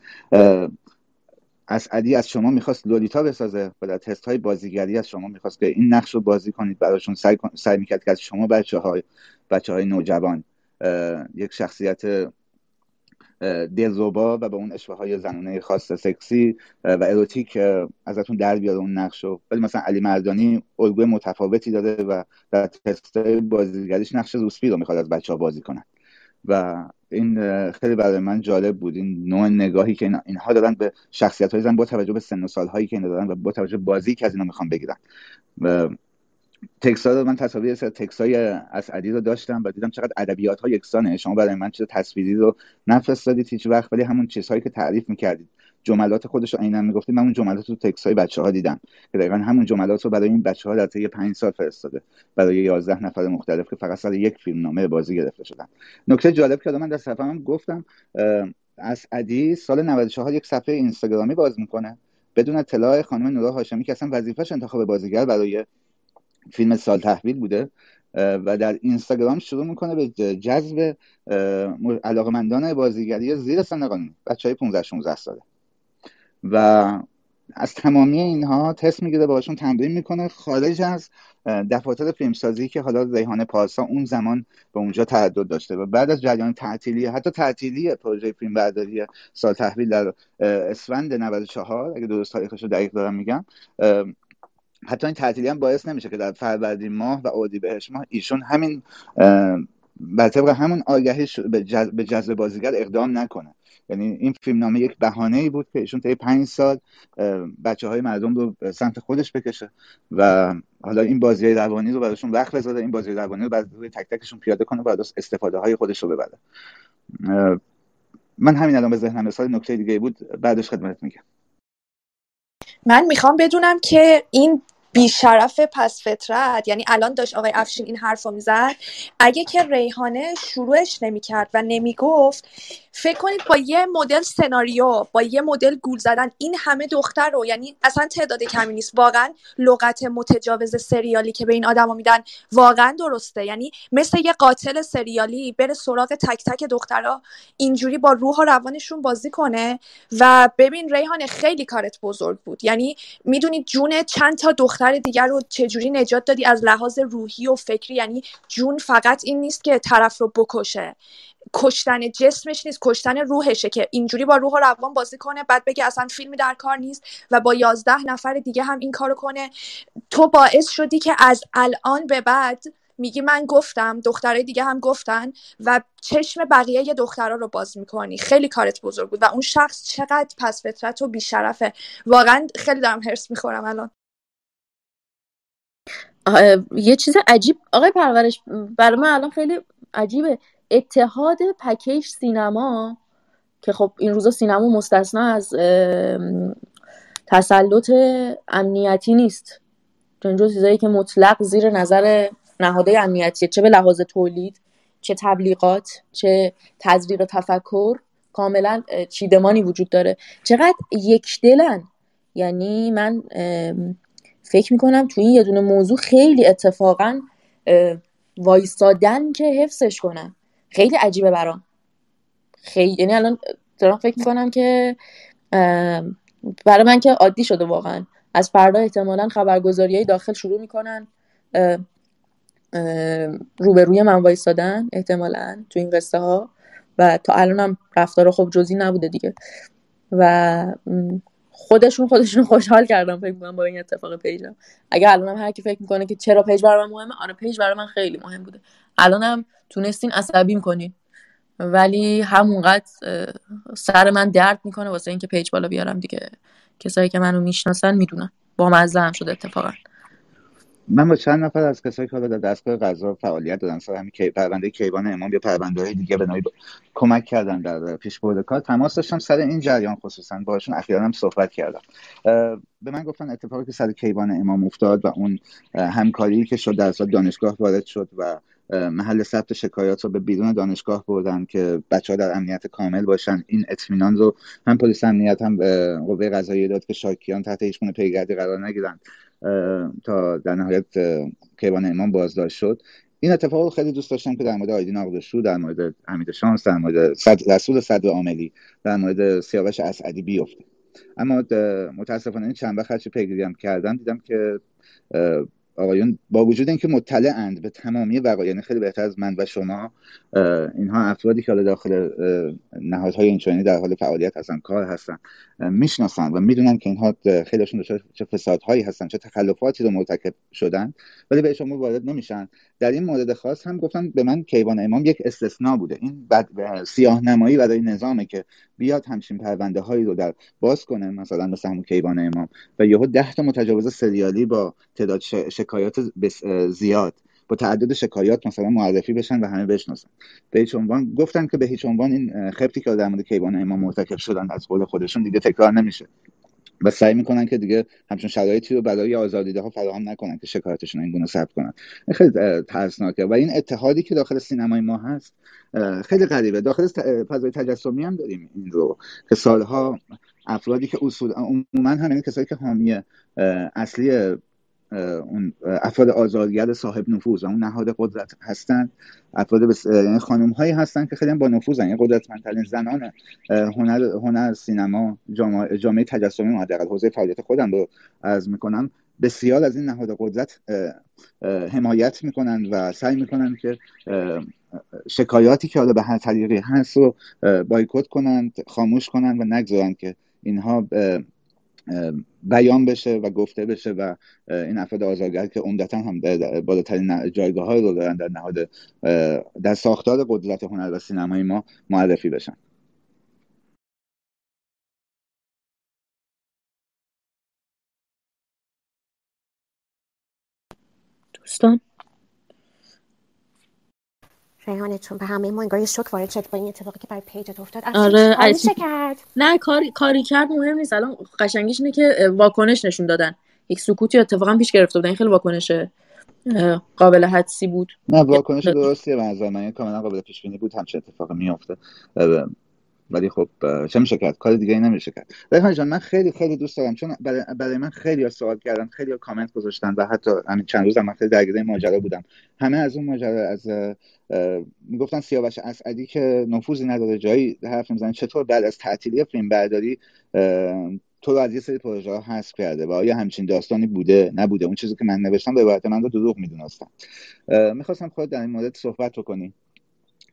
اسعدی از شما می‌خواست لولیتا بسازه و در تست های بازیگری از شما می‌خواست که این نقش رو بازی کنید براشون سعی, سعی می‌کرد که از شما بچه های بچه های نوجوان یک شخصیت دلزوبا و به اون اشوه های زنونه خاص سکسی و اروتیک ازتون در بیاره اون نقش رو. ولی مثلا علی مردانی الگوی متفاوتی داده و در تست بازیگریش نقش روسپی رو می‌خواد از بچه ها بازی کنن. و این خیلی برای من جالب بود. این نوع نگاهی که اینها دارن به شخصیت های زن با توجه به سن و سال هایی که اینا دارن و با توجه بازی که از اینا می‌خوان بگیرن. تکس رو من تصاویر سر تکس های اسعدی رو داشتم و دیدم چقدر ادبیات ها یکسانه. شما برای من چیز تصویری رو نفرستادید هیچ وقت ولی همون چیزهایی که تعریف می‌کردید. جملات خودش رو عینا می‌گفتید. من اون جملات رو تکس های بچه ها دیدم که دقیقا همون جملات رو برای این بچه ها در طی 5 سال فرستاده. برای 11 نفر مختلف که فقط سر یک فیلم نامه بازی گرفته شدن. نکته جالب که من در صفحه گفتم اسعدی سال 94 یک صفحه اینستاگرامی باز می‌کنه. بدون اطلاع خانم نورا هاشمی که اصلا وظیفش انتخاب بازیگر برای فیلم سال تحویل بوده و در اینستاگرام شروع می‌کنه به جذب علاقمندان بازیگری زیر سن قانونی بچه های 15 16 ساله. و از تمامی اینها تست می‌گیره باشون تمرین می‌کنه خارج از دفاتر فیلمسازی که حالا ریحانه پارسا اون زمان به اونجا تردد داشته و بعد از جریان تعطیلی حتی تعطیلی پروژه فیلم برداری سال تحویل در اسفند 94 اگه درست تاریخش رو دقیق دارم میگم حتی این تعطیلی هم باعث نمیشه که در فروردین ماه و اردیبهشت ماه ایشون همین بر طبق همون آگهی به جذب بازیگر اقدام نکنه. یعنی این فیلم نامه یک بهانه ای بود که ایشون طی پنج سال بچه های مردم رو سمت خودش بکشه و حالا این بازی روانی رو براشون وقت بذاره این بازی روانی رو بر روی تک تکشون پیاده کنه و استفاده های خودش رو ببره. من همین الان به ذهنم مثال نکته دیگه بود بعدش خدمت میگم. من می‌خوام بدونم که این بیشرف پس فطرت. یعنی الان داشت آقای افشین این حرف رو می‌زد. اگه که ریحانه شروعش نمی‌کرد و نمی‌گفت فکر کنید با یه مدل سناریو با یه مدل گول زدن این همه دختر رو یعنی اصلا تعداد کمی نیست. واقعا لغت متجاوز سریالی که به این آدما میدن واقعا درسته. یعنی مثل یه قاتل سریالی بره سراغ تک تک دخترها اینجوری با روح و روانشون بازی کنه و ببین ریحانه خیلی کارت بزرگ بود. یعنی می‌دونی جون چند تا دختر دیگر رو چجوری نجات دادی از لحاظ روحی و فکری؟ یعنی جون فقط این نیست که طرف رو بکشه. کشتن جسمش نیست کشتن روحشه که اینجوری با روح و روان بازی کنه بعد بگه اصلا فیلمی در کار نیست و با یازده نفر دیگه هم این کارو کنه. تو باعث شدی که از الان به بعد میگی من گفتم دخترای دیگه هم گفتن و چشم بقیه یه دخترها رو باز می‌کنی. خیلی کارت بزرگ بود و اون شخص چقدر پس فطرت و بیشرفه. واقعا خیلی دارم هرس می‌خورم الان. یه چیز عجیب آقای پرورش برای من الان خیلی عجیبه. اتحاد پکیج سینما که خب این روزا سینما مستثنا از تسلط امنیتی نیست. چون چیزایی که مطلق زیر نظر نهادهای امنیتی چه به لحاظ تولید چه تبلیغات چه تزریق تفکر کاملا چیدمانی وجود داره. چقدر یک دلن. یعنی من فکر می‌کنم تو این یه دونه موضوع خیلی اتفاقا وایستادن که حفظش کنن. خیلی عجیبه برام. خیلی یعنی الان دارم فکر می‌کنم که برای من که عادی شده واقعا. از فردا احتمالا خبرگزاری های داخل شروع می‌کنن روبروی من وایستادن احتمالا تو این قصه ها و تا الانم رفتار خب جزی نبوده دیگه. و خودشون خودشون خوشحال کردم فکر می‌کنم با این اتفاق page م. اگه الانم هر کی فکر می‌کنه که چرا page برای من مهمه آره page برای من خیلی مهم بوده. الانم تونستین عصبی کنین. ولی همونقدر سر من درد می‌کنه واسه اینکه پیج بالا بیارم دیگه. کسایی که منو می‌شناسن می‌دونن. با مزه هم شده اتفاقا. من با چند نفر از کسایی که حالا در دستگاه قضا فعالیت دادن سر همین پرونده کیوان امام یا پرونده های دیگه به نوعی کمک کردن در پیش برده کار. تماس داشتم سر این جریان خصوصا. باشون اخیرا هم صحبت کردم. به من گفتن اتفاقی که سر کیوان امام افتاد و اون همکاری که شد در دانشگاه وارد شد و محل ثبت شکایات رو به بیرون دانشگاه بردن که بچه ها در امنیت کامل باشن. این اطمینان رو هم پلیس امنیت هم قوه قضاییه داد که شاکیان تحت هیچ پیگردی قرار نگیرن تا در نهایت کیوان امام بازداشت شد. این اتفاق رو خیلی دوست داشتم که در مورد آیدین آقدشو در مورد حمید شانس در مورد صد رسول صدر عاملی در مورد سیاوش اسعدی بیفته. اما متاسفانه این چند وقت پیگیری کردم دیدم که آقایون با وجود اینکه مطلع اند به تمامی وقایع یعنی خیلی بهتر از من و شما اینها افرادی که داخل نهادهای اینچنینی در حال فعالیت هستن کار هستن می‌شناسن و می‌دونن که اینها خیلیشون چه فسادهایی هستن چه تخلفاتی رو مرتکب شدن ولی به شما وارد نمیشن. در این مورد خاص هم گفتن به من کیوان امام یک استثنا بوده. این بد سیاه نمایی برای نظامه که بیاد همچین پرونده هایی رو در باز کنه مثلا مثل همون کیوان امام. و یهو ده تا متجاوز سریالی با تعداد شکایات زیاد با تعدد شکایات مثلا معرفی بشن و همه بشناسن. به هیچ عنوان گفتن که به هیچ عنوان این خبتی که در مورد کیوان امام مرتکب شدن از قول خودشون دیگه تکرار نمیشه. و سعی می‌کنن که دیگه همچون شرایطی رو برای آزادیده ها فراهم نکنن که شکایتشون این گونه ثبت کنن. خیلی ترسناکه. و این اتحادی که داخل سینمای ما هست خیلی غریبه. داخل فضای تجسمی هم داریم این رو. که سالها افرادی که اصول عموما همین کسایی که حامی اصلی اون افراد آزادگر صاحب نفوذ اون نهاد قدرت هستند افراد بس... یعنی خانم هایی هستن که خیلی با نفوذن یعنی قدرتمندترین زنان هنر هنر سینما جامعه, جامعه تجسمی حداقل حوزه فعالیت خودم رو از می‌کنم. بسیار از این نهاد قدرت حمایت می‌کنن و سعی می‌کنن که شکایاتی که حالا به هر طریقی هست رو بایکوت کنند خاموش کنند و نگذارن که اینها بیان بشه و گفته بشه و این افراد آزادگر که عمدتا هم بالاترین جایگاه های رو دارن در نهاد در ساختار قدرت هنر و سینمای ما معرفی بشن. دوستان؟ ریحانه چون به همه ما انگار یه شوک وارد شد با این اتفاقی که برای پیجت افتاد. آره میشه کرد؟ نه کاری کاری کرد مهم نیست. الان قشنگیش اینه که واکنش نشون دادن. یک سکوتی اتفاقا پیش گرفته بودن این خیلی واکنش قابل حدسی بود. نه واکنش درستیه. به نظر من کاملا قابل پیش بینی بود. همچین اتفاق میافته. ولی خب چه میشه کرد کار دیگه ای نمیشه کرد. ریحان جان من خیلی خیلی دوست دارم چون برای, من خیلی سوال کردن خیلی کامنت گذاشتن و حتی همین چند روز من خیلی درگیر ماجرا بودم. همه از اون ماجرا از می‌گفتن سیاوش اسعدی که نفوذی نداره جایی حرف می‌زنه چطور بعد از تعطیلی فیلم برداری تو رو از یه سری پروژه ها حذف کرده و آیا همچین داستانی بوده نبوده؟ اون چیزی که من نوشتم روایت من رو دروغ می‌دونستم. می‌خواستم خود در این مورد صحبت کنی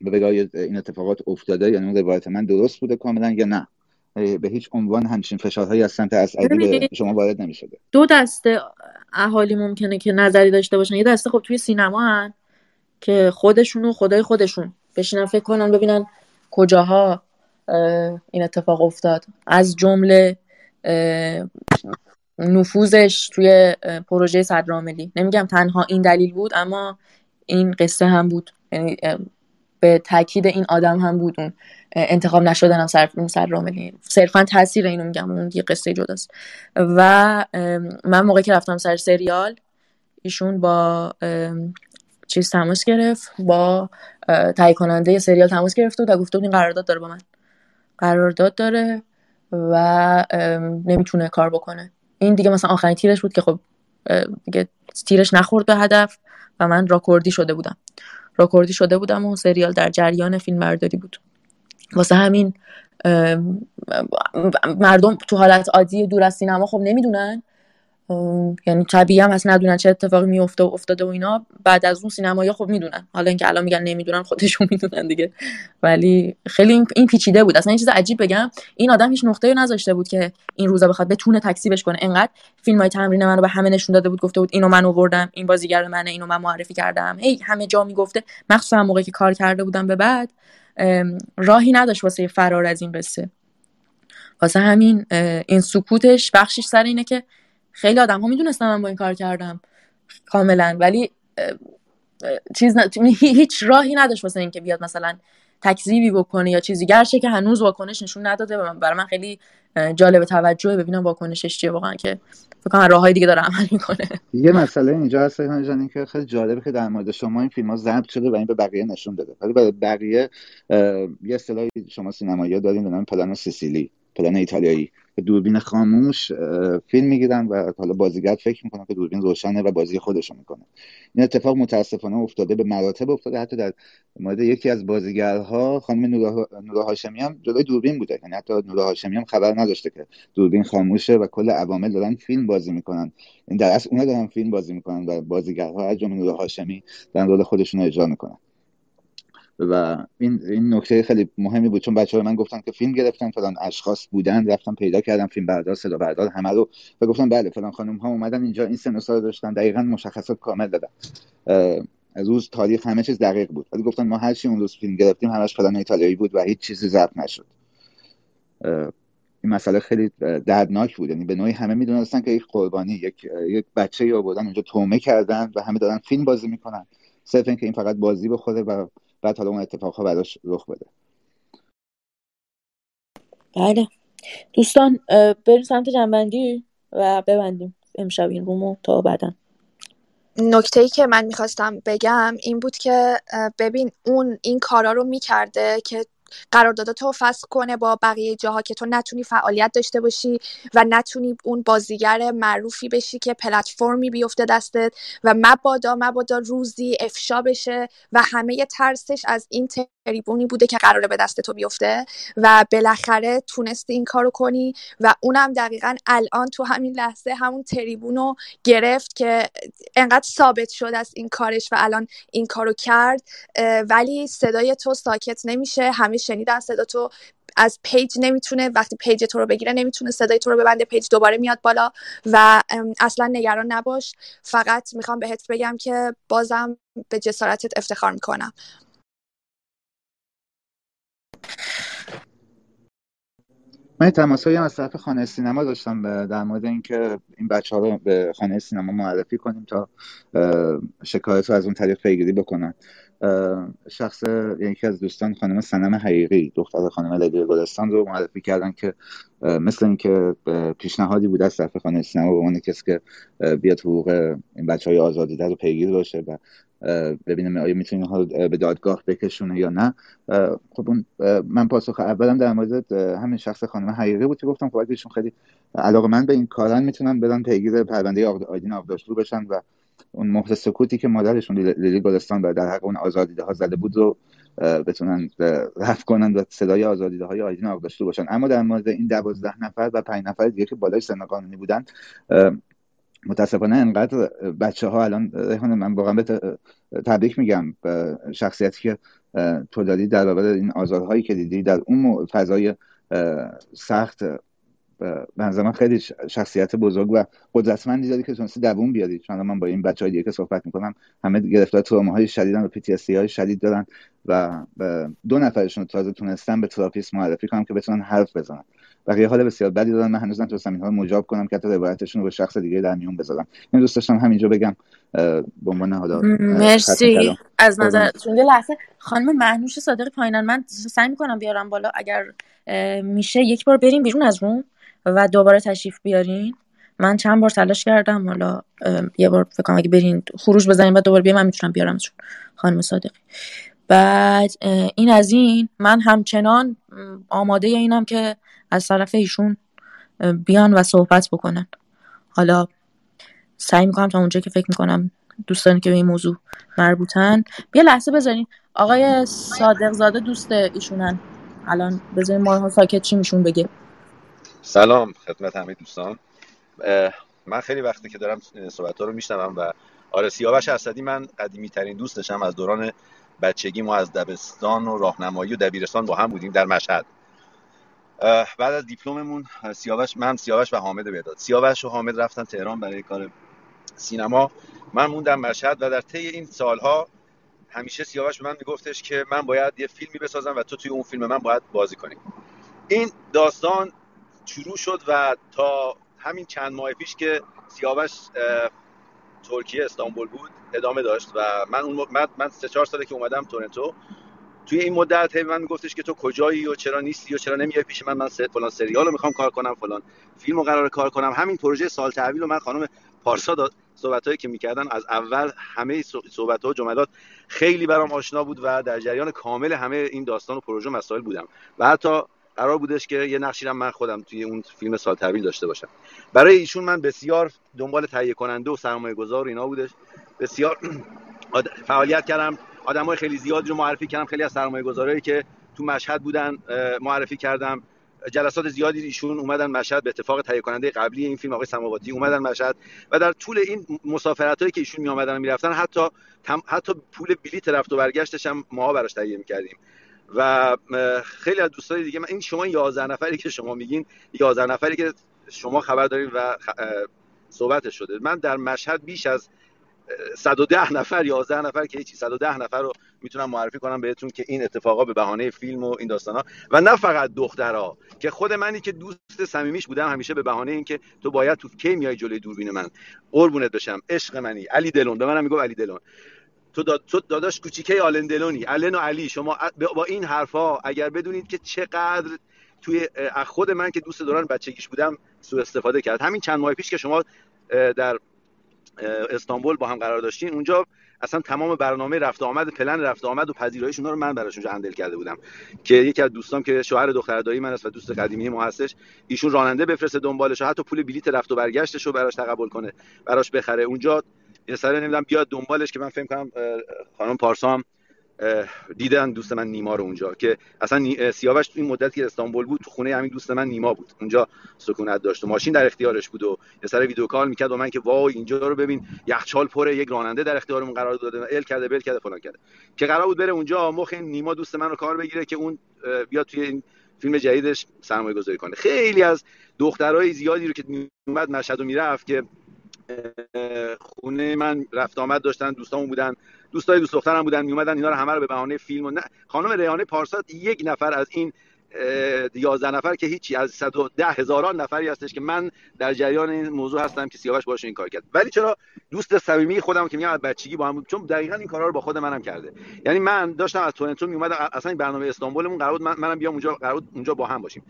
به بگاه این اتفاقات افتاده یعنی اون روایت من درست بوده کاملا یا نه؟ به هیچ عنوان همچین فشارهایی از سمت اسعدی به شما وارد نمی‌شده. دو دسته اهالی ممکنه که نظری داشته باشن. یه دسته خب توی سینما هن که خودشون و خدای خودشون بشینن فکر کنن ببینن کجاها این اتفاق افتاد. از جمله نفوذش توی پروژه صدراملی. نمیگم تنها این دلیل بود اما این قصه هم بود. یعنی به تاکید این آدم هم بود اون انتخاب نشدن هم سر اون سر راملی صرفا تاثیر اینو میگم اون یه قصه جداست. و من موقعی که رفتم سر سریال ایشون با چیز تماس گرفت با تهیه کننده سریال تماس گرفت و گفته بود این قرارداد داره با من. قرارداد داره و نمی‌تونه کار بکنه. این دیگه مثلا آخرین تیرش بود که خب دیگه تیرش نخورد به هدف و من راکوردی شده بودم. راکوردی شده بودم و سریال در جریان فیلم برداری بود. واسه همین مردم تو حالت عادی دور از سینما خب نمی‌دونن؟ یعنی طبیعی هم از ندونن چه اتفاقی میفته و افتاده و اینا. بعد از اون سینمایی خب می‌دونن. حالا اینکه الان میگن نمی‌دونن خودشون می‌دونن دیگه. ولی خیلی این پیچیده بود. اصلا این چیز عجیب بگم. این آدم هیچ نقطه‌ای نذاشته بود که این روزا بخواد بتونه تکسیبش کنه. انقدر فیلم های تمرین منو به همه نشون داده بود گفته بود اینو من آوردم این بازیگر منه اینو من معرفی کردم. هی همه جا می‌گفته. مخصوصا موقعی که کار کرده بودم به بعد راهی نداشت واسه فرار از این قصه. واسه همین این سکوتش بخشش سر اینه که خیلی آدم ها می‌دونستم من با این کار کردم کاملا ولی چیز هیچ راهی نداشت واسه اینکه بیاد مثلا تکذیبی بکنه یا چیزی. گرچه که هنوز واکنش نشون نداده و برای من خیلی جالب توجه ببینم واکنشش چیه واقعا که فکر کنم راههای دیگه داره عمل می‌کنه. یه مسئله اینجا هست جان که خیلی جالبه که در مورد شما این فیلم ها ضبط شده و این به بقیه نشون داده. ولی برای بقیه یه اصطلاحی شما سینمایی داریم به نام پلان سیسیلی پلان ایتالیایی. دوربین خاموش فیلم می‌گیرن و حالا بازیگر فکر می‌کنن که دوربین روشنه و بازی خودشون می‌کنه. این اتفاق متاسفانه افتاده به مراتب افتاده. حتی در مورد یکی از بازیگرها خانم نورا هاشمی هم جلوی دوربین بوده. یعنی حتی نورا هاشمی هم خبر نداشته که دوربین خاموشه و کل عوامل دارن فیلم بازی می‌کنن. این در اصل اونا دارن فیلم بازی می‌کنن و بازیگرها از جمله نورا هاشمی دارن رول خودشون رو اجرا می‌کنن. و این این نکته خیلی مهمی بود چون بچه های من گفتن که فیلم گرفتن فلان اشخاص بودن رفتم پیدا کردم فیلم بردار صدا بردار همه رو. و گفتم بله فلان خانم ها اومدن اینجا این سن و داشتن دقیقا مشخصات کامل دادن. روز تاریخ همه چیز دقیق بود. ولی گفتن ما هر چی اون روز فیلم گرفتیم همش فلان ایتالیایی بود و هیچ چیزی ضبط نشد. این مسئله خیلی دردناک بود. یعنی به نوعی همه می‌دونستن که یک قربانی یک یک بچه یا بودن اینجا تومه کردن و همه دارن فیلم بازی می‌کنن. صرف اینکه این فقط بازی بخوره و بعد حالا اون اتفاق براش رخ بده. بله. دوستان بریم سمت جنبندی و ببندیم امشب این رومو تا بعدا. نکته ای که من می‌خواستم بگم این بود که ببین اون این کارا رو می‌کرده که تو فصل کنه با بقیه جاها که تو نتونی فعالیت داشته باشی و نتونی اون بازیگر معروفی بشی که پلتفرمی بیفته دستت و مبادا مبادا روزی افشا بشه و همه ترسش از این تریبونی بوده که قراره به دست تو بیفته و بالاخره تونستی این کارو کنی و اونم دقیقا الان تو همین لحظه همون تریبون رو گرفت که انقدر ثابت شد از این کارش و الان این کارو کرد. ولی صدای تو ساکت نمیشه. همه شنیدن صدا تو. از page نمی‌تونه. وقتی page تو رو بگیره نمی‌تونه صدای تو رو ببنده. page دوباره میاد بالا و اصلا نگران نباش. فقط می‌خوام بهت بگم که بازم به جسارتت افتخار می‌کنم. من تماس هم از طرف خانه سینما داشتم در مورد اینکه این بچه ها رو به خانه سینما معرفی کنیم تا شکایت رو از اون طریق پیگیری بکنن. شخص یکی از دوستان خانم سنم حقیقی دختر خانم لیلی گلستان رو معرفی کردن که مثل اینکه پیشنهادی بوده از طرف خانه سینما به عنوان کسی که بیاد حقوق این بچه های آزادیده رو پیگیر باشه و ببینم آیا می‌تونه ها به دادگاه بکشونه یا نه. خب اون من پاسخ اولم در مورد همین شخص خانم حقیقی بود که گفتم خب ایشون خیلی علاقه من به این کارن می‌تونن بدن پیگیر پرونده آیدین آبداشتور بشن و اون مهر سکوتی که مادرشون لیلی گلستان در حق اون آزادیده ها زده بود رو بتونن رفت کنن و صدای آزادیده های آیدین آبداشتور باشن. اما در مورد این دوازده نفر و پنج نفر دیگه که بالای سن قانونی بودن متاسفانه انقدر بچه ها الان ریحان من واقعا به تبریک میگم شخصیتی که تو دادی در برابر این آزارهایی که دیدی در اون فضای سخت به نظر من خیلی شخصیت بزرگ و قدرتمندی داری که تونستی دووم بیاری. چون من با این بچه های دیگه که صحبت می‌کنم همه گرفتار تروما های شدیدن و پی های شدید دارن و دو نفرشون تازه تونستن به تراپیست معرفی کنم که بتونن حرف بزنن. بقیه حال بسیار بدی دارن. من هنوز نتونستم اینها رو مجاب کنم که حتی روایتشون رو به شخص دیگه در میون بذارم. این دوست داشتم همینجا بگم به عنوان حالا مرسی. از نظر یه لحظه خانم مهنوش صادق پایینن. من سعی می‌کنم بیارم بالا. اگر میشه یک بار بریم بیرون از room. و دوباره تشریف بیارین. من چند بار تلاش کردم حالا یه بار فکر کنم اگه برین خروج بزنین و دوباره بیام من می‌تونم بیارمشون خانم صادقی. بعد این از این. من همچنان آماده اینم که از طرف ایشون بیان و صحبت بکنن. حالا سعی می‌کنم تا اونجا که فکر می‌کنم دوستانی که به این موضوع مربوطن. بیا لحظه بذارین. آقای صادق زاده دوست ایشونن. الان بذارین ما ساکت چی میشون بگه. سلام خدمت همه دوستان. من خیلی وقتی که دارم صحبت ها رو میشنوم و آره سیاوش اسدی من قدیمی ترین دوستشم از دوران بچگی ما از دبستان و راهنمایی و دبیرستان با هم بودیم در مشهد. بعد از دیپلممون سیاوش من سیاوش و حامد بیداد سیاوش و حامد رفتن تهران برای کار سینما. من موندم مشهد و در طی این سالها همیشه سیاوش به من میگفتش که من باید یه فیلمی بسازم و تو توی اون فیلم من باید بازی کنی. این داستان شروع شد و تا همین چند ماه پیش که سیاوش ترکیه استانبول بود ادامه داشت و من اون من, من سه چهار ساله که اومدم تورنتو توی این مدت هی من میگفتش که تو کجایی و چرا نیستی و چرا نمیای پیش من من فلان سریال رو می‌خوام کار کنم فلان فیلم رو قرار کار کنم. همین پروژه سال تحویل رو من خانم پارسا صحبت هایی که می‌کردن از اول همه صحبت ها و جملات خیلی برام آشنا بود و در جریان کامل همه این داستان و پروژه مسائل بودم. و حتی قرار بودش که یه نقشی رو من خودم توی اون فیلم سال تحویل داشته باشم. برای ایشون من بسیار دنبال تهیه کننده و سرمایه گذار و اینا بودش. بسیار [CLEARS THROAT] فعالیت کردم. آدمای خیلی زیادی رو معرفی کردم. خیلی از سرمایه گذارایی که تو مشهد بودن معرفی کردم. جلسات زیادی ایشون اومدن مشهد به اتفاق تهیه کننده قبلی این فیلم آقای سماواتی اومدن مشهد و در طول این مسافرت هایی که ایشون می آمدن و می‌رفتن حتی حتی پول بلیت رفت و برگشتش هم ما براش تهیه می‌کردیم. و خیلی از دوستای دیگه من این شما 11 نفری که شما میگین 11 نفری که شما خبر دارید و صحبت شده. من در مشهد بیش از 110 نفر 11 نفر که هیچی 110 نفر رو می‌تونم معرفی کنم بهتون که این اتفاقا به بهانه فیلم و این داستانا. و نه فقط دخترها که خود منی که دوست صمیمیش بودم همیشه به بهانه اینکه تو باید تو کی میای جلوی دوربین من. قربونت بشم عشق منی. علی دلون به منم میگو علی دلون. تو, داد... تو داداش کوچیکه آلن دلونی؟ آلن و علی شما با این حرفا اگر بدونید که چقدر توی خود من که دوست دوران بچگیش بودم سوء استفاده کرد. همین چند ماه پیش که شما در استانبول با هم قرار داشتین اونجا اصلا تمام برنامه رفت آمد پلن رفت آمد و پذیرایش اونا رو من براش اونجا هندل کرده بودم. که یکی از دوستام که شوهر دختر دایی من است و دوست قدیمی ما هستش ایشون راننده بفرسته دنبالش حتی پول بلیت رفت و برگشتش رو براش تقبل کنه براش بخره. اونجا یه سره نمی‌دونم بیاد دنبالش که من فکر کنم خانم پارسام دیدن دوست من نیما رو اونجا که اصلا سیاوش تو این مدتی که استانبول بود تو خونه همین دوست من نیما بود. اونجا سکونت داشت و ماشین در اختیارش بود و یه سر ویدیو کال می‌کرد و من که وای اینجا رو ببین یخچال پره یک راننده در اختیارمون قرار داده ال کرده بل کرده فلان کرده. که قرار بود بره اونجا مخ نیما دوست من رو کار بگیره که اون بیاد توی این فیلم جدیدش سرمایه گذاری کنه. خیلی از دخترای زیادی رو که میومد مشهد و می‌رفت که خونه من رفت آمد داشتن دوستامون بودن دوستای دوست دخترم بودن میومدن اینا رو همه رو به بهانه فیلم و نه خانم ریحانه پارسا یک نفر از این یازده نفر که هیچی از 110 هزاران نفری هستش که من در جریان این موضوع هستم که سیاوش باشه این کار کرد. ولی چرا دوست صمیمی خودم که میگم از بچگی با هم بود چون دقیقا این کارا رو با خود منم کرده. یعنی من داشتم از تورنتو میومدم اصلا این برنامه استانبولمون قرار بود من منم بیام اونجا قرار بود اونجا با هم باشیم.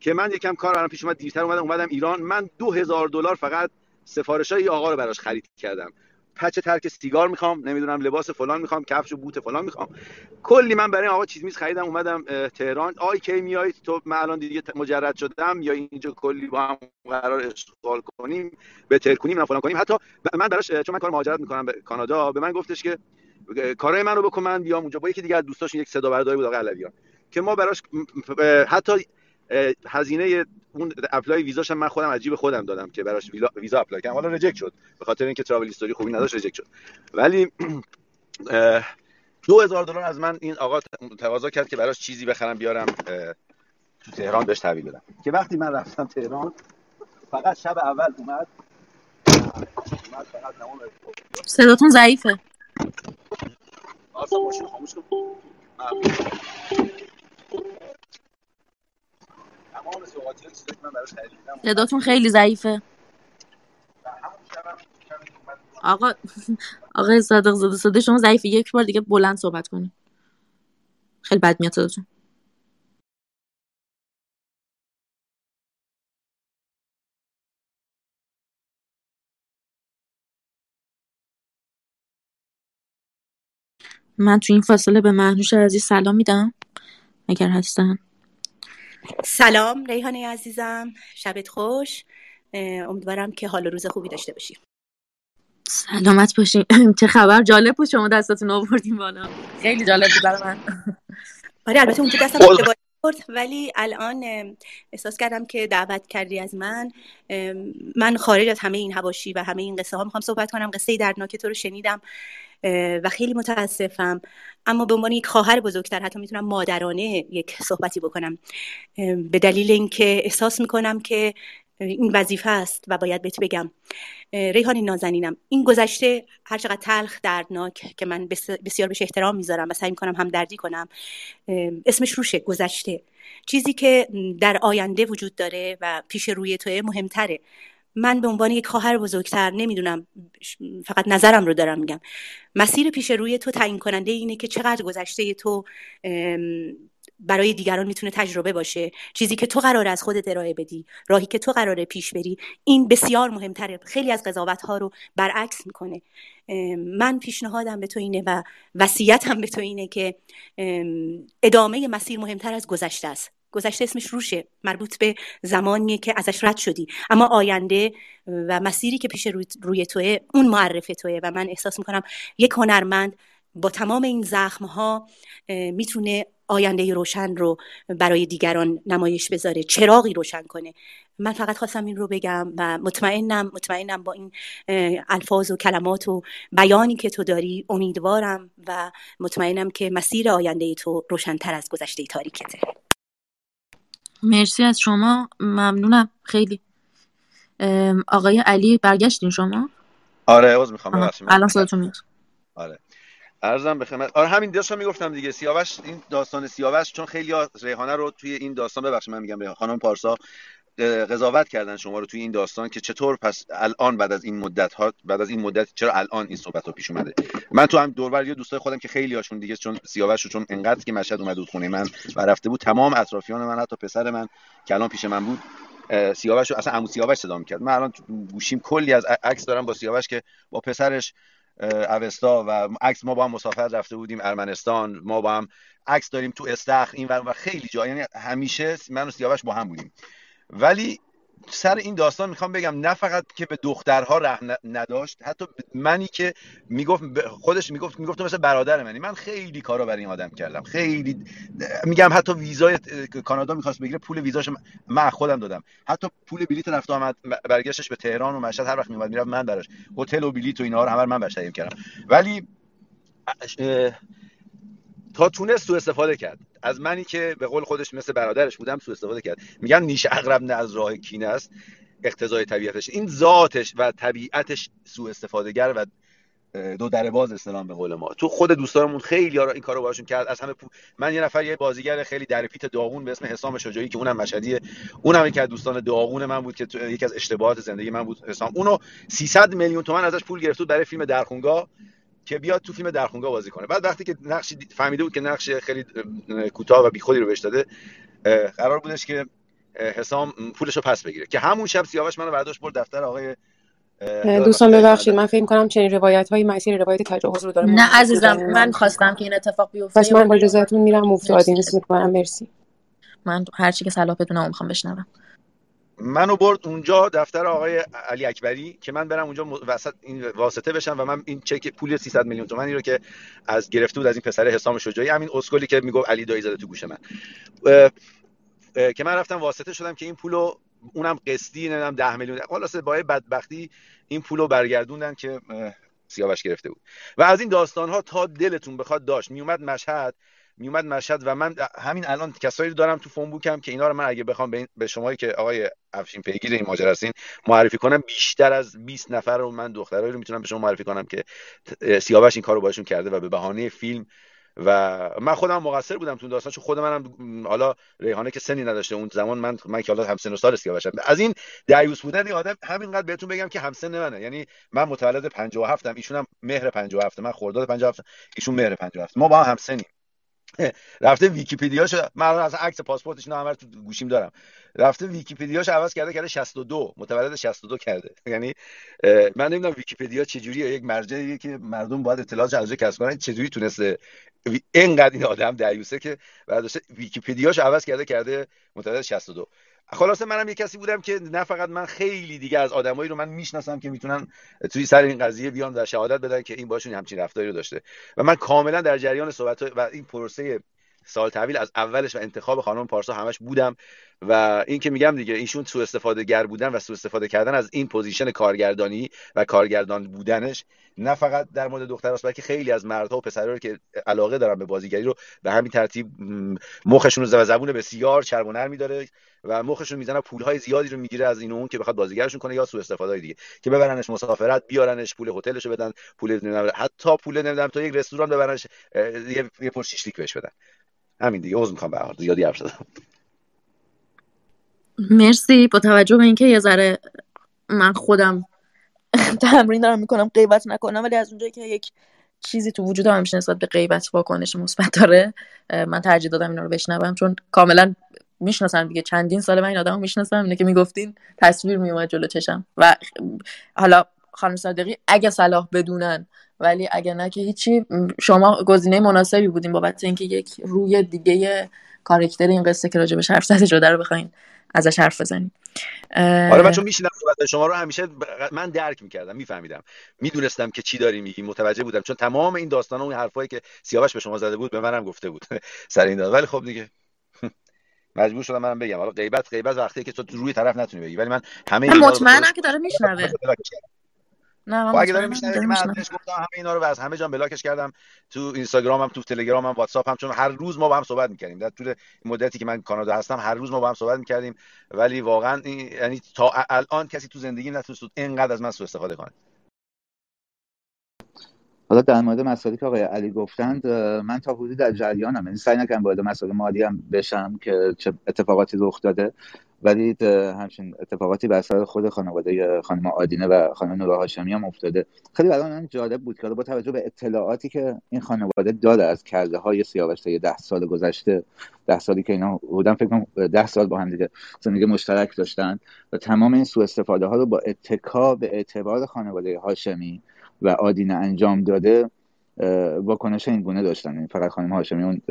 که من یکم کار برام پیش اومد دیرتر اومدم اومدم ایران. من 2000 دلار فقط سفارش های آقا رو براش خرید کردم. پچ ترک سیگار می‌خوام نمی‌دونم لباس فلان می‌خوام کفش و بوت فلان می‌خوام. کلی من برای آقا چیز میز خریدم اومدم تهران. آی کی میای؟ تو من الان دیگه مجرد شدم یا اینجا کلی با هم قرار اشغال کنیم به کنیم نه فلان کنیم. حتی من براش چون من کار مهاجرت می‌کنم به کانادا به من گفتش که کارهای منو بکن من بیام اونجا. با یکی دیگه از دوستاش یک صدا برداری بود آقا علویان که ما براش حتی هزینه اون apply ویزاش من خودم عجیب خودم دادم که براش ویزا apply کردم. حالا reject شد. به خاطر اینکه travel history خوبی نداشت reject شد. ولی [CLEARS THROAT] دو هزار دلار از من این آقا تقاضا کرد که براش چیزی بخرم بیارم تو تهران بهش تحویل بدم. که وقتی من رفتم تهران فقط شب اول اومد. صداتون ضعیفه. صداتون خیلی ضعیفه. آقا [LAUGHS] آقا صادق زده صدا شما ضعیفه. یک بار دیگه بلند صحبت کنید خیلی بد میاد صداتون. من تو این فاصله به مهنوش عزیز سلام میدم. اگر هستن. سلام ریحانه عزیزم شبت خوش. امیدوارم که حال روز خوبی داشته باشی. سلامت باشین [CLEARS THROAT] چه خبر؟ جالب بود شما دستاتون آوردیم بالا. خیلی جالب بود برای من. آره البته اونجا دستم ولی الان احساس کردم که دعوت کردی از من. من خارج از همه این هواشی و همه این قصه ها می‌خوام صحبت کنم. قصه دردناک تو رو شنیدم. و خیلی متاسفم. اما به عنوان یک خواهر بزرگتر حتی می‌تونم مادرانه یک صحبتی بکنم. به دلیل اینکه احساس می‌کنم که این وظیفه است و باید بهت بگم. ریحانی نازنینم این گذشته هر چقدر تلخ دردناک که من بسیار بهش احترام می‌ذارم و سعی می‌کنم هم دردی کنم اسمش روشه گذشته. چیزی که در آینده وجود داره و پیش روی توه مهمتره. من به عنوان یک خواهر بزرگتر نمی‌دونم فقط نظرم رو دارم میگم. مسیر پیش روی تو تعیین کننده اینه که چقدر گذشته تو برای دیگران می‌تونه تجربه باشه. چیزی که تو قرار از خودت ارائه بدی راهی که تو قراره پیش بری این بسیار مهمتره. خیلی از قضاوت ها رو برعکس می‌کنه. من پیشنهادم به تو اینه و وصیتم به تو اینه که ادامه مسیر مهمتر از گذشته است. گذشته اسمش روشه مربوط به زمانیه که ازش رد شدی. اما آینده و مسیری که پیش روی, توه اون معرف توه و من احساس می‌کنم یک هنرمند با تمام این زخم ها می‌تونه آینده روشن رو برای دیگران نمایش بذاره چراغی روشن کنه. من فقط خواستم این رو بگم و مطمئنم مطمئنم با این الفاظ و کلمات و بیانی که تو داری امیدوارم و مطمئنم که مسیر آینده تو روشنتر از گذشته تاریکته. مرسی از شما. ممنونم. خیلی. آقای علی برگشتین شما؟ آره عوض می‌خوام. الان صداتون میاد آره. ارزم به خدمت آره همین داشتم می‌گفتم دیگه. سیاوش این داستان سیاوش چون خیلی ریحانه رو توی این داستان ببخشید من میگم خانم پارسا. قضاوت کردن شما رو توی این داستان که چطور پس الان بعد از این مدت ها بعد از این مدت چرا الان این صحبت ها پیش اومده؟ من تو هم دوربر یه دوستای خودم که خیلی هاشون دیگه چون سیاوش چون انقدر که مشهد اومد بود خونه من و رفته بود تمام اطرافیان من حتی پسر من که الان پیش من بود سیاوش رو اصلا عمو سیاوش صدا می‌کرد. من الان گوشیم کلی از عکس دارم با سیاوش که با پسرش اوستا و عکس ما با هم مسافر رفته بودیم ارمنستان ما با هم عکس داریم تو استخ این و خیلی جا. یعنی همیشه من و سیاوش با هم بودیم. ولی سر این داستان می‌خوام بگم نه فقط که به دخترها رحم نداشت حتی منی که می‌گفت خودش می‌گفت می‌گفت مثل برادر منی. من خیلی کارا برای این آدم کردم. خیلی میگم حتی ویزای کانادا می‌خواست بگیره پول ویزاش من خودم دادم. حتی پول بلیت رفت آمد برگشتش به تهران و مشهد هر وقت میومد می‌رفت من براش. هتل و بلیت و اینا رو همه من براش کردم. ولی تا تونست سو استفاده کرد. از منی که به قول خودش مثل برادرش بودم سو استفاده کرد. میگن نیش اقرب نه از راه کینه است. اقتضای طبیعتش. این ذاتش و طبیعتش سو استفاده و دو در باز اسلام به قول ما. تو خود دوستانمون خیلی این کارو باشون کرد. از همه پو... من یه نفر یه بازیگر خیلی درپیت داغون به اسم حسام شجاعی که اونم مشهدیه اونم یکی از دوستان داغون من بود که تو... یکی از اشتباهات زندگی من بود حسام. اونو 300 میلیون تومن ازش پول گرفت برای فیلم درخونگاه که بیاد تو فیلم درخونگاه بازی کنه. بعد وقتی که نقش فهمیده بود که نقش خیلی کوتاه و بیخودی رو بهش داده قرار بودش که حسام پولش رو پس بگیره. که همون شب سیاوش منو برداشت برد دفتر آقای دوستان ببخشید من فکر کنم چنین روایت های مسیر روایت تجاوز رو داره نه عزیزم من خواستم که این اتفاق بیفته پس من با اجازهتون میرم مفتی آدینس می‌کنم. مرسی. من هر چی که صلاح بدونم می‌خوام بشنوم. منو برد اونجا دفتر آقای علی اکبری که من برم اونجا وسط این واسطه بشم و من این چک پول 300 میلیون تومانی رو که از گرفته بود از این پسر حسام شجاعی همین اسکلی که می‌گفت علی دایی زده تو گوش من. که من رفتم واسطه شدم که این پولو اونم قسطی نمی‌دونم 10 میلیون خلاصه با بدبختی این پولو برگردوندن که سیاوش گرفته بود. و از این داستان ها تا دلتون بخواد داشت. میومد مشهد میومد مشهد و من همین الان کسایی رو دارم تو فون بوکم که اینا رو من اگه بخوام به شمایی که آقای افشین پیگیر این ماجرا هستین معرفی کنم بیشتر از 20 نفر رو من دخترایی رو می‌تونم به شما معرفی کنم که سیاوش این کارو باشون کرده و به بهانه فیلم و من خودم مقصر بودم تو داستان چون خود منم حالا ریحانه که سنی نداشته اون زمان من من که حالا هم سن و سال سیاوشم. از این دیوث بودن این آدم همینقدر بهتون بگم که هم سن منه. یعنی من متولد 57 ام ایشون هم مهر 57 من خرداد 57 ایشون مهر 57 ما با هم سنیم رفته ویکیپدیاش من از عکس پاسپورتش اینا همه تو گوشیم دارم. رفته ویکیپدیاش عوض کرده کرده 62 متولد 62 کرده. [LAUGHS] یعنی من نمی‌دونم ویکیپدیا چجوریه یک مرجعیه که مردم باید اطلاعات جلوه کسب کنن چجوری تونسته اینقدر این آدم دیوثه که برداشته ویکیپدیاش عوض کرده کرده متولد 62 خلاصه منم یه کسی بودم که نه فقط من خیلی دیگه از آدمایی رو من می‌شناسم که می‌تونن توی سر این قضیه بیان و شهادت بدن که این باشون همچین رفتاری رو داشته. و من کاملا در جریان صحبت و این پروسه سال تحویل از اولش و انتخاب خانم پارسا همش بودم و این که میگم دیگه ایشون سوء استفاده گر بودن و سوء استفاده کردن از این position کارگردانی و کارگردان بودنش نه فقط در مورد دختراست بلکه خیلی از مردها و پسرها که علاقه دارن به بازیگری رو به همین ترتیب مخشون رو زبون بسیار چرب و نرمی داره و مخشون می‌زنه پولهای زیادی رو می‌گیره از این اون که بخواد بازیگرشون کنه یا سوء استفاده دیگه. که ببرنش مسافرت بیارنش پول هتلشو بدن پول حتی پول نمی‌دونم تا یک رستوران ببرنش یه, یه پر شیشلیک بهش بدن. همین دیگه عذر می‌خوام به زیادی حرف زدم. مرسی. با توجه به اینکه یه ذره من خودم تمرین دارم می‌کنم غیبت نکنم ولی از اونجایی که یک چیزی تو وجودم همیشه نسبت به غیبت واکنش مثبت داره من ترجیح دادم اینا رو بشنوم چون کاملا می‌شناسم دیگه. چندین سال من این آدمو می‌شناسم اینه که می‌گفتین تصویر میومد جلو چشم. و حالا خانم صادقی اگه صلاح بدونن ولی اگه نه که هیچی شما گزینه مناسبی بودین بابت اینکه یک روی دیگه کارکتر این قصه که راجبش حرف زده شده رو بخواین ازش حرف بزنیم آره من چون میشینم صحبت شما رو همیشه من درک می‌کردم میفهمیدم. می‌دونستم که چی داری میگی متوجه بودم. چون تمام این داستان و این حرفایی که سیاوش به شما زده بود به منم گفته بود [LAUGHS] سر این داد ولی خب دیگه [LAUGHS] مجبور شدم منم بگم. حالا غیبت غیبت وقتی که تو روی طرف نتونی بگی. ولی من همه مطمئنم که داره میشنوه. [LAUGHS] نه من خب اگه داره میشنوه من گفتم همه اینا رو و از همه جا بلاکش کردم. تو اینستاگرامم تو تلگرامم واتساپ چون هر روز ما با هم صحبت می‌کردیم. در طول مدتی که من کانادا هستم هر روز ما با هم صحبت می‌کردیم. ولی واقعا یعنی تا الان کسی تو زندگی نتونست اینقدر از من سوء استفاده کنه. حالا در مورد مسائلی که آقای علی گفتند من تا حدودی در جریانم. یعنی سعی نکنم وارد مسائل مالی هم بشم که چه اتفاقاتی رخ داده. ولی همچین اتفاقاتی بر سر خود خانواده خانم آدینه و خانم نورا هاشمی هم افتاده. خیلی برای جالب بود که با توجه به اطلاعاتی که این خانواده داره از کرده های سیاوش ده سال گذشته ده سالی که اینا بودن فکر کنم ده سال با هم دیگه زندگی مشترک داشتن و تمام این سوء استفاده ها رو با اتکا به اعتبار خانواده هاشمی و آدینه انجام داده واکنش این گونه داشتن. یعنی فقط خانم هاشمی اون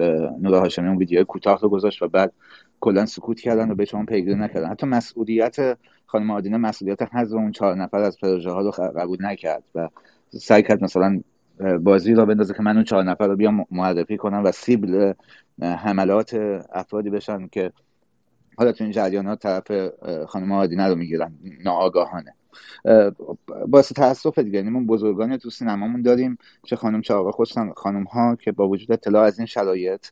نورا هاشمی اون ویدیو کوتاه رو گذاشت و بعد کلا سکوت کردن و به شما پیگیری نکردن. حتی مسئولیت خانم آدینه مسئولیت حذف اون چهار نفر از پروژه ها رو قبول نکرد و سعی کرد مثلا بازی رو بندازه که من اون چهار نفر رو بیام معرفی کنم و سیبل حملات افرادی بشن که حالا تو این جریانات طرف خانم آدینه رو می‌گیرن ناآگاهانه. باعث تاسف دیگه یعنی ما بزرگانی تو سینمامون داریم چه خانم چه آقا خانم ها که با وجود اطلاع از این شرایط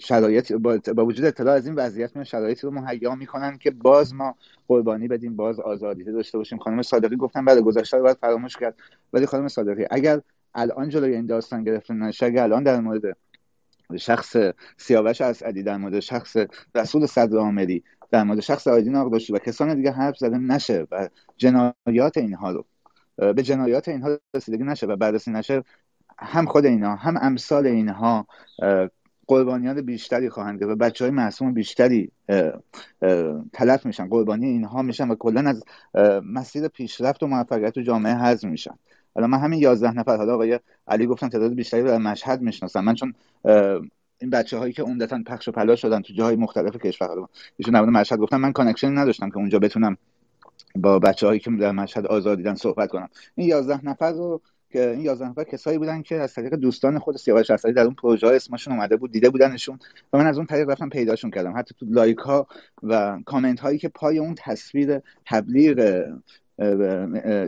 شرایط با, وجود اطلاع از این وضعیت من شرایطی رو مهیا می‌کنن که باز ما قربانی بدیم باز آزادی داشته باشیم. خانم صادقی گفتن بعد گذشته رو باید فراموش کرد. ولی خانم صادقی اگر الان جلوی این داستان گرفته نشه اگر الان در مورد شخص سیاوش اسعدی در مورد شخص رسول صدر عامری در مورد شخص آیدین آقداشی و کسان دیگه حرف زده نشه و جنایات اینها رو به جنایات اینها رسیدگی نشه و بررسی نشه هم خود اینها هم امثال اینها قربانیان بیشتری خواهند و بچه های معصوم بیشتری تلف میشن. قربانی اینها میشن و کلا از مسیر پیشرفت و موفقیت و جامعه حذف میشن. حالا من همین یازده نفر حالا آقای علی گفتن تعداد بیشتری در مشهد می‌شناسم من چون این بچه هایی که عمدتا پخش و پلا شدن تو جاهای مختلف کشور ایشون نبود مشهد گفتن من connection نداشتم که اونجا بتونم با بچه هایی که در مشهد آزار دیدن صحبت کنم. این یازده نفر رو که این 11 نفر کسایی بودن که از طریق دوستان خود سیاوش اسدی در اون پروژه ها اسمشون اومده بود دیده بودنشون و من از اون طریق رفتم پیداشون کردم. حتی تو لایک ها و کامنت هایی که پای اون تصویر تبلیغ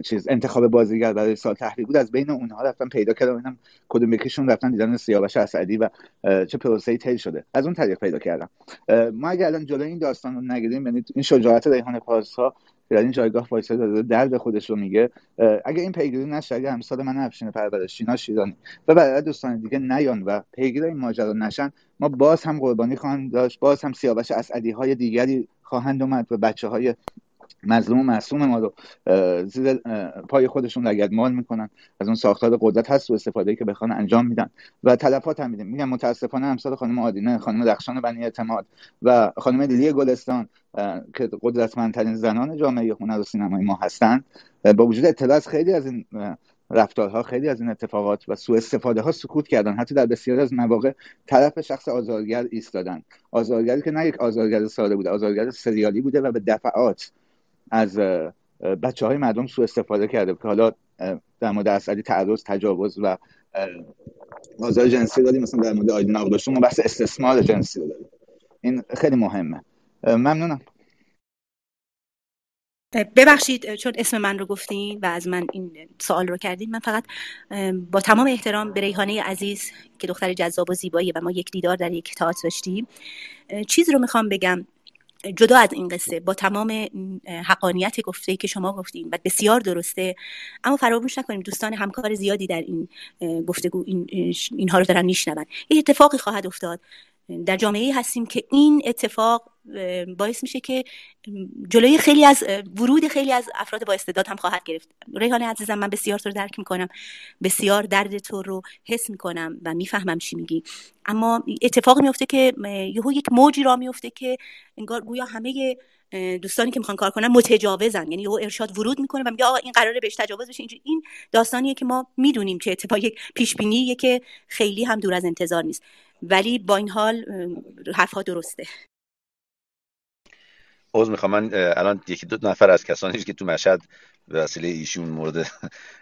چیز انتخاب بازیگر برای سال تحریک بود از بین اونها رفتم پیدا کردم اینم کدوم یکیشون رفتن دیدن سیاوش اسدی و چه پروسه‌ای طی شده. از اون طریق پیدا کردم. ما اگه الان جلوی این داستان رو نگیریم یعنی این شجاعت ریحان پارسا در این جایگاه وایسا داده درد خودش رو میگه. اگه این پیگیری نشه اگه امثال من افشین پرورش شیرانی و برای دوستان دیگه نیان و پیگیر این ماجرا نشن ما باز هم قربانی خواهند داشت باز هم سیاوش اسعدی های دیگری خواهند اومد و بچه های مظلوم و معصوم ما رو زیر پای خودشون مال می‌کنن. از اون ساختار قدرت هست و استفاده که بخوان انجام میدن. و تلفات هم میدن میگم متاسفانه امثال خانم آدینه خانم رخشان بنی اعتماد و خانم لیلی گلستان که قدرتمندترین زنان جامعه هنر و سینمای ما هستند. با وجود اطلاع از خیلی از این رفتارها خیلی از این اتفاقات و سوء استفاده ها سکوت کردن. حتی در بسیاری از مواقع طرف شخص آزارگر ایستادن. آزارگری که نه یک آزارگر ساده بوده آزارگر سریالی بوده و به دفعات از بچه های مردم سوء استفاده کرده که حالا در مورد اسعدی تعرض تجاوز و آزار جنسی داریم. مثلا در مورد آیدین آقداشتون ما بحث استثمار جنسی رو داریم. این خیلی مهمه. ممنونم. ببخشید چون اسم من رو گفتین و از من این سوال رو کردین من فقط با تمام احترام به ریحانه عزیز که دختر جذاب و زیبایی و ما یک دیدار در یک تئاتر داشتیم چیزی رو می‌خوام بگم. جدا از این قصه با تمام حقانیت گفته که شما گفتین و بسیار درسته اما فراموش نکنیم دوستان همکار زیادی در این گفتگو این اینها رو دارن میشنون. یه اتفاقی خواهد افتاد. در جامعه هستیم که این اتفاق باعث میشه که جلوی خیلی از ورود خیلی از افراد با استعداد هم خواهد گرفت. ریحانه عزیزم من بسیار تو رو درک می‌کنم. بسیار درد تو رو حس می‌کنم و می‌فهمم چی میگی. اما اتفاقی میفته که یهو یک موجی را میفته که انگار گویا همه دوستانی که می‌خوان کار کنن متجاوزن. یعنی یهو ارشاد ورود می‌کنه و میگه آقا این قراره بهش تجاوز بشه. اینجوری این داستانیه که ما می‌دونیم چه اتفاقی پیش بینیه که خیلی هم دور از انتظار نیست. ولی با این حال حرفها درسته. عوض می‌خوام. من الان یکی دو نفر از کسانی که تو مشهد به وسیله ایشون مورد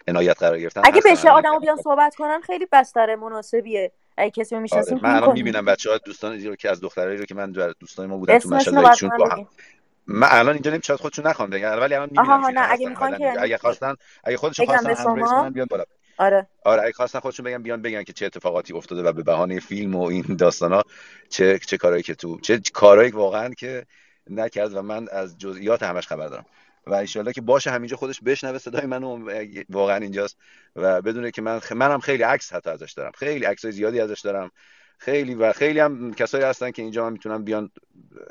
عنایت قرار گرفتن اگه بشه آدمو بیان صحبت کنن خیلی بستر مناسبیه. اگه کسی رو می‌شناسیم آره. من الان می‌بینم بچه‌ها دوستان رو که از دخترایی رو که من دوستان ما بودن تو مشهد ایشون با هم من الان اینجا نمیشه خودشون نخوام بگن. ولی الان می‌بینم نه اگه می‌خوان که اگه خواستن اگه خودشون خواستن هم بیان بالا. آره. آره اگه خواستن خودشون بگن بیان بگن که چه اتفاقاتی افتاده و به بهانه فیلم و این داستانا چه چه کارهایی که تو چه کارهایی واقعا که نکرد و من از جزئیات همش خبر دارم. و انشالله که باشه همینجا خودش بشنوه صدای منو واقعا اینجاست. و بدونه که من منم خیلی عکس حتی ازش دارم. خیلی عکسای زیادی ازش دارم. خیلی و خیلی هم کسایی هستن که اینجا من می‌تونم بیان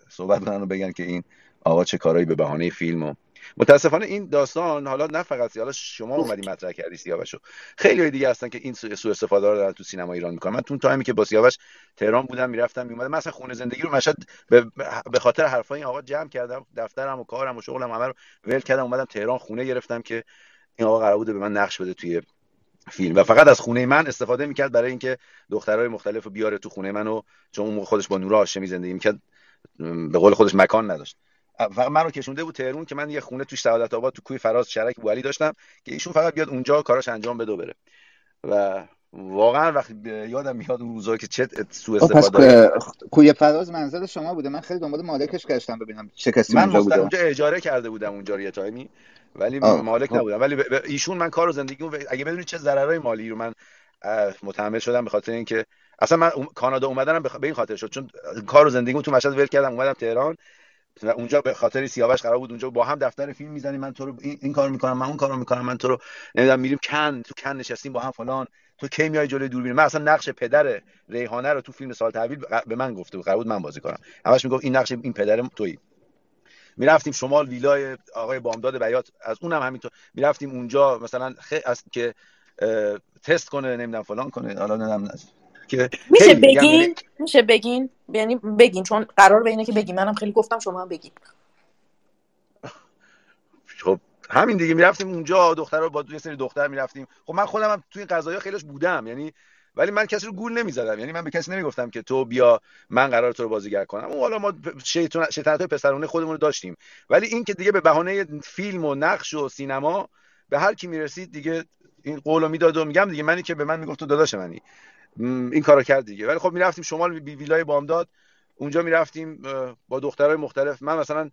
صحبت کنن و بگن که این آقا چه کارهایی به بهانه فیلم و متاسفانه این داستان حالا نه فقط حالا شما اومدی مطرح کردی سیاوشو خیلی دیگه هستن که این سوء استفاده رو دارن تو سینما ایران می‌کنن. من تو تایمی که با سیاوش تهران بودم می‌رفتم میومدم مثلا خونه زندگی رو مشهد به خاطر حرفای این آقا جمع کردم. دفترم و کارم و شغلم همه رو ول کردم. اومدم تهران خونه گرفتم که این آقا قرار بوده به من نقش بده توی فیلم. و فقط از خونه من استفاده می‌کرد برای اینکه دخترای مختلف رو بیاره تو خونه منو چون اون خودش با نورا هاشمی زندگی می‌کرد به قول خودش مکان نداشت. فقط منو کشونده بود تهرون که من یه خونه توش سعادت آباد تو کوی فراز شرک بوالی داشتم که ایشون فقط بیاد اونجا کاراش انجام بده بره. و واقعا وقتی یادم میاد اون روزا که چه سوء خب، استفاده کوی فراز منزل شما بوده. من خیلی دنبال مالکش گشتم ببینم چه کسی من اونجا بوده. اونجا اجاره کرده بودم اونجا یه تایمی ولی آه. مالک خب. نبودم. ولی ایشون من کار و زندگی اگه بدونید چه ضررهای مالی رو من متحمل شدم به خاطر اینکه اصلا من کانادا اومدنم به این خاطر شد. چون کار و زندگی تو مشهد ول کردم اومدم تهران. و اونجا به خاطر سیاوش قرار بود اونجا با هم دفتر فیلم می‌زنیم من تو رو این, این کارو می‌کنم من اون کارو می‌کنم من تو رو نمی‌دونم میریم کن تو کن نشستیم با هم فلان تو کی میای جلوی دوربین من اصلا نقش پدر ریحانه رو تو فیلم سال تحویل به من گفته بود قرار بود من بازی کنم. همش می‌گفت این نقش این پدر تویی. می‌رفتیم شمال ویلای آقای بامداد بیات از اونم همینطور. می‌رفتیم اونجا مثلا خ... از که تست کنه نمی‌دونم فلان کنه حالا نمی‌دونم که میشه بگین؟ میشه بگین؟ یعنی بگین چون قرار به اینه که بگین. منم خیلی گفتم شما هم بگین. خب همین دیگه می‌رفتیم اونجا دختر با دو سری دختر می‌رفتیم. خب من خودم هم توی این قضايا خیلیش بودم یعنی ولی من کسی رو گول نمی‌زدم. یعنی من به کسی نمی‌گفتم که تو بیا من قرار تو رو بازیگر کنم. اون حالا ما شیطنت پسرونه خودمون رو داشتیم. ولی این که دیگه به بهانه فیلم و نقش و سینما به هر کی می‌رسید دیگه این قولو می‌داد و میگم دیگه منی که به من می‌گفت تو داداش منی. این کارو کرد دیگه. ولی خب می‌رفتیم شمال بی ویلای بامداد. اونجا می‌رفتیم با دخترای مختلف. من مثلا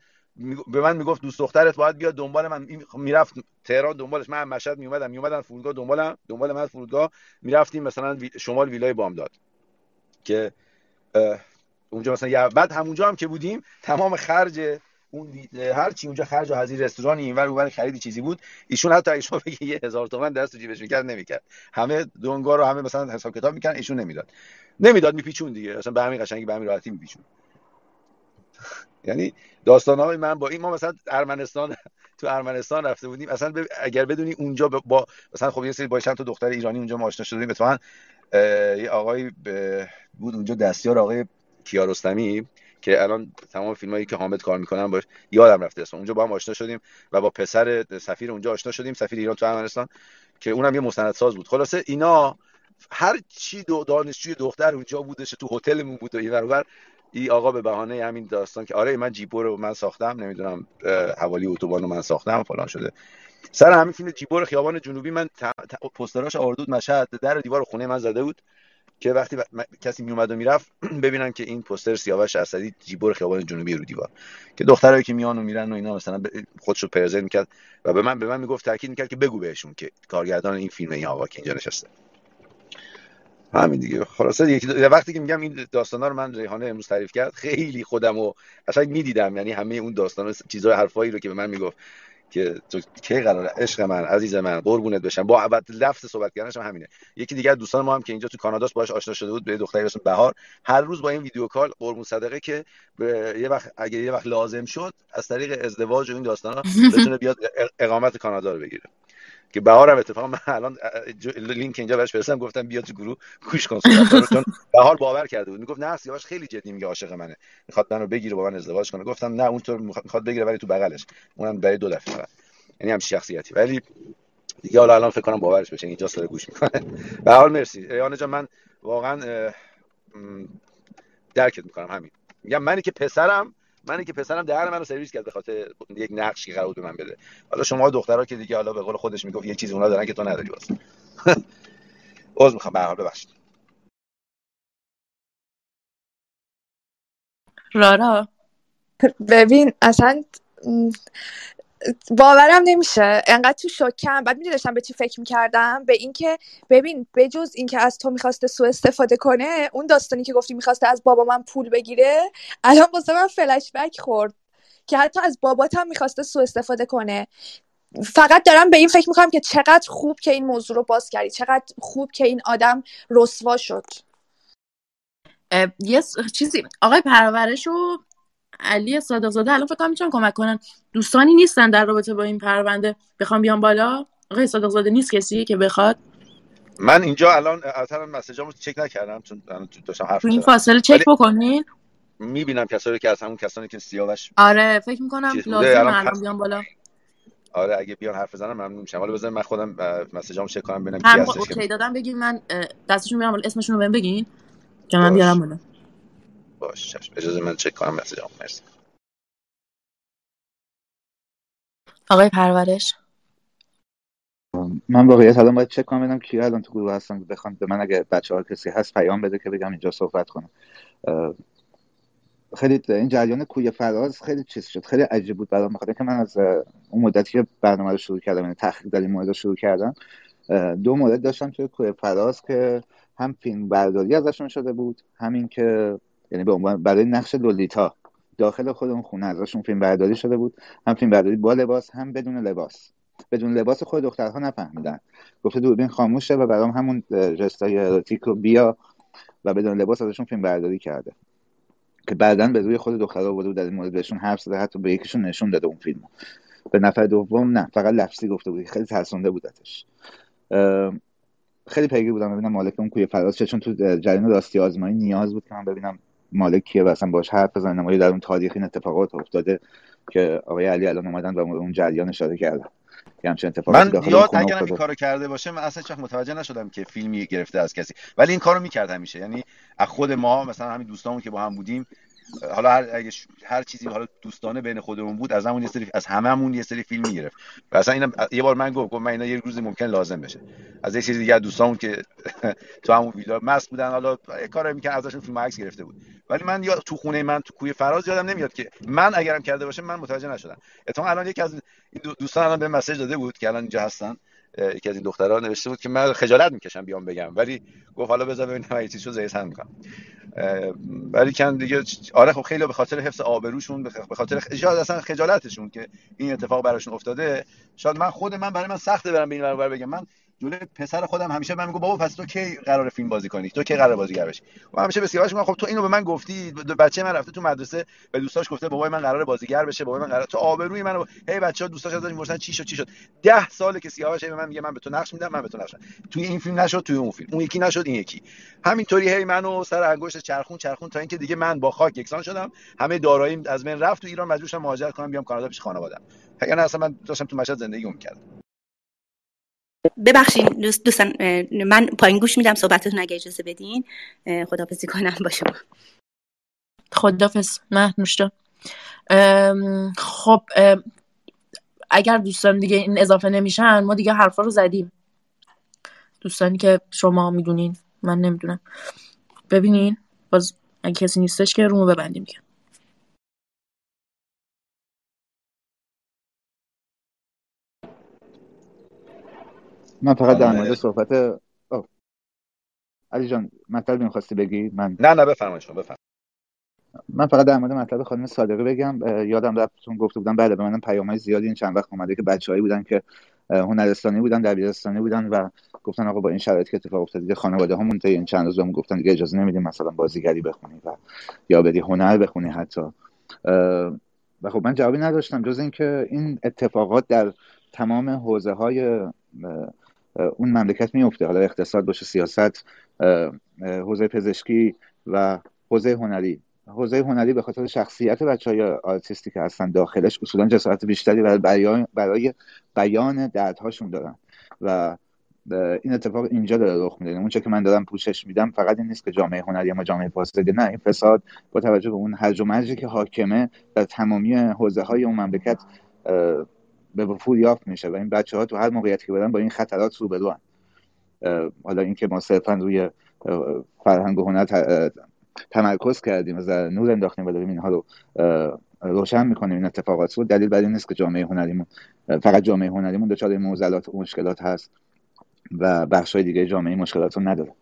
به من می‌گفت دوست دخترت باید بیاد دنبال من. می‌رفت تهران دنبالش. من مشهد میومدم میومدن فرودگاه دنبالم. دنبال من فرودگاه. می‌رفتیم مثلا شمال ویلای بامداد. که اونجا مثلا بعد همونجا هم که بودیم تمام خرج اون هر چی اونجا خرج و هزینه رستوران اینور اونور خریدی چیزی بود ایشون حتی ایشون بگه یه هزار تومن دست تو جیبش می‌کرد نمی‌کرد. همه دونگا رو همه مثلا حساب کتاب می‌کنن ایشون نمی‌داد. نمی‌داد میپیچون دیگه. اصلا به همین قشنگی به همین راحتی میپیچون [LAUGHS] یعنی داستان های من با این ما مثلا ارمنستان تو ارمنستان رفته بودیم اصلا اگر بدونی اونجا با مثلا خب یه سری با چند تا دختر ایرانی اونجا ما آشنا شدیم. اتفاقا یه آقای بود اونجا دستیار آقای کیارستمی. که الان تمام فیلمایی که حامد کار می‌کنن باش یادم رفته اسم اونجا با هم آشنا شدیم و با پسر سفیر اونجا آشنا شدیم سفیر ایران تو ارمنستان که اونم یه مستندساز بود. خلاصه اینا هر چی دو دانشجوی دختر اونجا بودش تو هتلمون بود و این ور ای آقا به بهانه همین داستان که آره من جیپو رو من ساختم نمی‌دونم حوالی اتوبان رو من ساختم فلان شده. سر همین فیلم جیپور خیابان جنوبی من پستراش آوردود مشهد در دیوار خونه من زده بود. که وقتی کسی میومد و می‌رفت [CLEARS THROAT] ببینن که این پوستر سیاوش اسدی جیبور خیابان جنوبی رو دیوار که دخترایی که میان و میرن و اینا مثلا خودشو پرزنت می‌کرد و به من به من می‌گفت تاکید می‌کرد که بگو بهشون که کارگردان این فیلم این آقا که اینجا نشسته. همین دیگه. خلاصه یکی وقتی که میگم این داستانا رو من ریحانه امروز تعریف کرد خیلی خودم و قشنگ می‌دیدم. یعنی همه اون داستانا چیزای حرفایی رو که به من می‌گفت. که تو کی قراره؟ عشق من عزیز من قربونت بشم. با عبد لفظ صحبت کردنش هم همینه. یکی دیگه دوستان ما هم که اینجا تو کاناداست باش آشنا شده بود به دختری اسم بهار. هر روز با این ویدیو کال قربون صدقه که یه وقت اگه یه وقت لازم شد از طریق ازدواج و این داستانا [LAUGHS] بتونه بیاد اقامت کانادا رو بگیره. که بهار هم اتفاقا من الان لینک اینجا بهش فرستادم گفتم بیا تو گروه گوش کن چون بهار باور کرده بود. می‌گفت نه سیاوش خیلی جدی میگه عاشق منه. می‌خواد منو بگیره با من ازدواج کنه. گفتم نه اونطور می‌خواد بگیره ولی تو بغلش. اونم برای دو دفعه فقط. یعنی هم شخصیتی. ولی دیگه حالا الان فکر کنم باورش بشه اینجا سر گوش می‌کنه. به حال مرسی. ایان جان من واقعا درکت می‌کنم همین. میگم منی که پسرم منی که پسرم در منو سرویس کرد به خاطر یک نقشی قرار بود به من بده. حالا شما دخترها که دیگه حالا به قول خودش می‌گفت یه چیزی اونا دارن که تو نداری واسه [LAUGHS] عذر می‌خوام به حال ببخشید. رارا. ببین اصلا باورم نمیشه. انقدر تو شوکم. بعد می‌دونی داشتم به چی فکر می‌کردم؟ به اینکه ببین بجز اینکه از تو می‌خواسته سوء استفاده کنه اون داستانی که گفتی می‌خواسته از بابا من پول بگیره الان واسه من فلش بک خورد. که حتی از بابات هم می‌خواسته سوء استفاده کنه. فقط دارم به این فکر می‌کنم که چقدر خوب که این موضوع رو باز کردی. چقدر خوب که این آدم رسوا شد. یه چیزی آقای پرورش و علی صادق زاده الان فکر می‌تونن کمک کنن دوستانی نیستن در رابطه با این پرونده. بخوام بیان بالا. آقای صادق زاده نیست کسی که بخواد؟ من اینجا الان اصلا مسیجامو چک نکردم چون داشتم حرف این فاصله چک بکنین. می‌بینم کسایی که از همون کسانی که سیاوش آره فکر می‌کنم لازم الان بیان بالا. آره اگه بیان حرف بزنم ممنون میشم. حالا بزنم من خودم مسیجامو چک کنم ببینم کی هستش اوکی دادم بگین من دستشون میارم اسمشون رو بهم بگین که من بیارم بالا. باش چشم. اجازه من چک کنم مسیجامو مرسی. آقای پرورش. من واقعیت الان باید چک کنم ببینم کی الان تو گروه هستن بخوام به من اگه بچه ها کسی هست پیام بده که بگم اینجا صحبت کنم. خیلی این جریان کوی فراز خیلی چیز شد خیلی عجیب بود برام بخاطر که من از اون مدتی که برنامه رو شروع کردم یعنی تحقیق در این مورد رو شروع کردم دو مورد داشتم توی کوی فراز که هم فیلم برداری ازشون شده بود همین که یعنی به عنوان برای نقش لولیتا. داخل خود اون خونه ازشون فیلم برداری شده بود. هم فیلم برداری با لباس هم بدون لباس. بدون لباس خود دخترها نفهمیدن. گفته دوربین خاموشه و برام همون جستای اروتیک رو بیا و بدون لباس ازشون فیلم برداری کرده. که بعدا به روی خود دخترها بود در این مورد بهشون حرف زده حتی به یکیشون نشون داده اون فیلمو. به نفر دوم نه فقط لفظی گفته بود خیلی ترسونده بودتش خیلی پیگیر بودم. ببینم مالک اون کوی فراز چون تو جریان راستی آزمایی نیاز بود که من ببینم مالک کیه و اصلا باش حرف بزنم در اون تاریخ این اتفاقات افتاده که آقای علی الان اومدن و اون جریان اشاره کردن. که همچین من یاد اگر این کارو کرده باشه من اصلا چخ متوجه نشدم که فیلمی گرفته از کسی. ولی این کارو می‌کرد همیشه. یعنی از خود ما مثلا همین دوستامون که با هم بودیم حالا هر اگه هر چیزی حالا دوستانه بین خودمون بود از همون یه سری از هممون یه سری فیلم می‌گرفت. و اصلا اینا یه بار من گفت من اینا یه روزی ممکن لازم بشه. از یه سری دیگه دوستامون که [LAUGHS] تو همون ویلا مست بودن حالا یه کاری می‌کنن ازشون فیلم عکس گرفته بود. ولی من یا تو خونه من تو کوی فراز یادم نمیاد که من اگرم کرده باشه من متوجه نشدم. اتفاقا الان یکی از دوستان الان به مسیج داده بود که الان اینجا هستن. یکی از این دخترها نوشته بود که من خجالت می‌کشم بیام بگم. ولی گفت حالا بذار ببینم اگه چیز شد زیت هم می‌کنم ولی کن دیگه آره خب خیلی به خاطر حفظ آبروشون به خاطر شاید اصلا خجالتشون که این اتفاق براشون افتاده شاید من خود من برای من سخته برم به این بگم. من جلوی پسر خودم همیشه من میگم بابا پس تو کی قرار فیلم بازی کنی؟ تو کی قرار بازیگر بشی و همیشه به سیاوش میگم خب تو اینو به من گفتی بچه من رفته تو مدرسه به دوستاش گفته بابای من قرار بازیگر بشه بابای من قرار تو آبروی منو هی بچه‌ها دوستاش ازش می‌پرسن چی شد چی شد؟ 10 ساله که سیاوش به من میگه من به تو نقش میدم من به تو نقش توی این فیلم نشد توی اون فیلم. اون یکی نشد این یکی. همینطوری هی منو سر انگشت چرخون چرخون تا اینکه دیگه من با خاک یکسان شدم. همه داراییم از من رفت تو ایران مجبور شدم مهاجرت کنم بیام کانادا پیش خانواده‌ام اگر اصلا من داشتم تو مشهد زندگی می‌کردم. ببخشید دوست دوستان من پایین گوش میدم صحبتتون اگه اجازه بدین. خدافزی کنم با شما. خدافز مهنوشتا خب اگر دوستان دیگه این اضافه نمیشن ما دیگه حرفا رو زدیم. دوستانی که شما می‌دونین من نمی‌دونم. ببینین باز اگه کسی نیستش که رومو ببندیم که من فقط در مورد صحبت علی جان مطلب می‌خواستی بگی؟ من نه نه بفرمایید شما بفرمایید. من فقط در مورد مطلب خانم صادقی بگم. یادم رفتون گفته بودم بله به منم پیامهای زیادی این چند وقت اومده که بچه‌هایی بودن که هنرستانی بودن دبیرستانی بودن و گفتن آقا با این شرایطی که اتفاق افتاد دیگه خانواده همون این چند روز بهمون گفتن دیگه اجازه نمیدیم مثلا بازیگری بخونی و یا بدی هنر بخونی حتی. و خب من جوابی نداشتم جز اینکه این اتفاقات در تمام حوزه های اون مملکت میفته حالا اقتصاد باشه سیاست حوزه پزشکی و حوزه هنری. حوزه هنری به خاطر شخصیت بچه های آرتیستی که هستن داخلش اصولا جسارت بیشتری برای, برای بیان دردهاشون دارن. و این اتفاق اینجا داره رخ میده. اون که من دارم پوشش میدم فقط این نیست که جامعه هنری ما جامعه فاسده نه این فساد با توجه به اون هرج و مرجی که حاکمه در تمامی حوزه های اون مملکت به وفور یافت میشه و این بچه ها تو هر موقعیتی که برن با این خطرات رو حالا اینکه ما صرفا روی فرهنگ و هنر تمرکز کردیم و نور انداختیم و داریم اینها رو روشن می‌کنیم این اتفاقات رو. دلیل بر این نیست که جامعه هنریمون فقط جامعه هنریمون دچار معضلات و مشکلات هست و بخش های دیگه جامعه مشکلات رو نداره.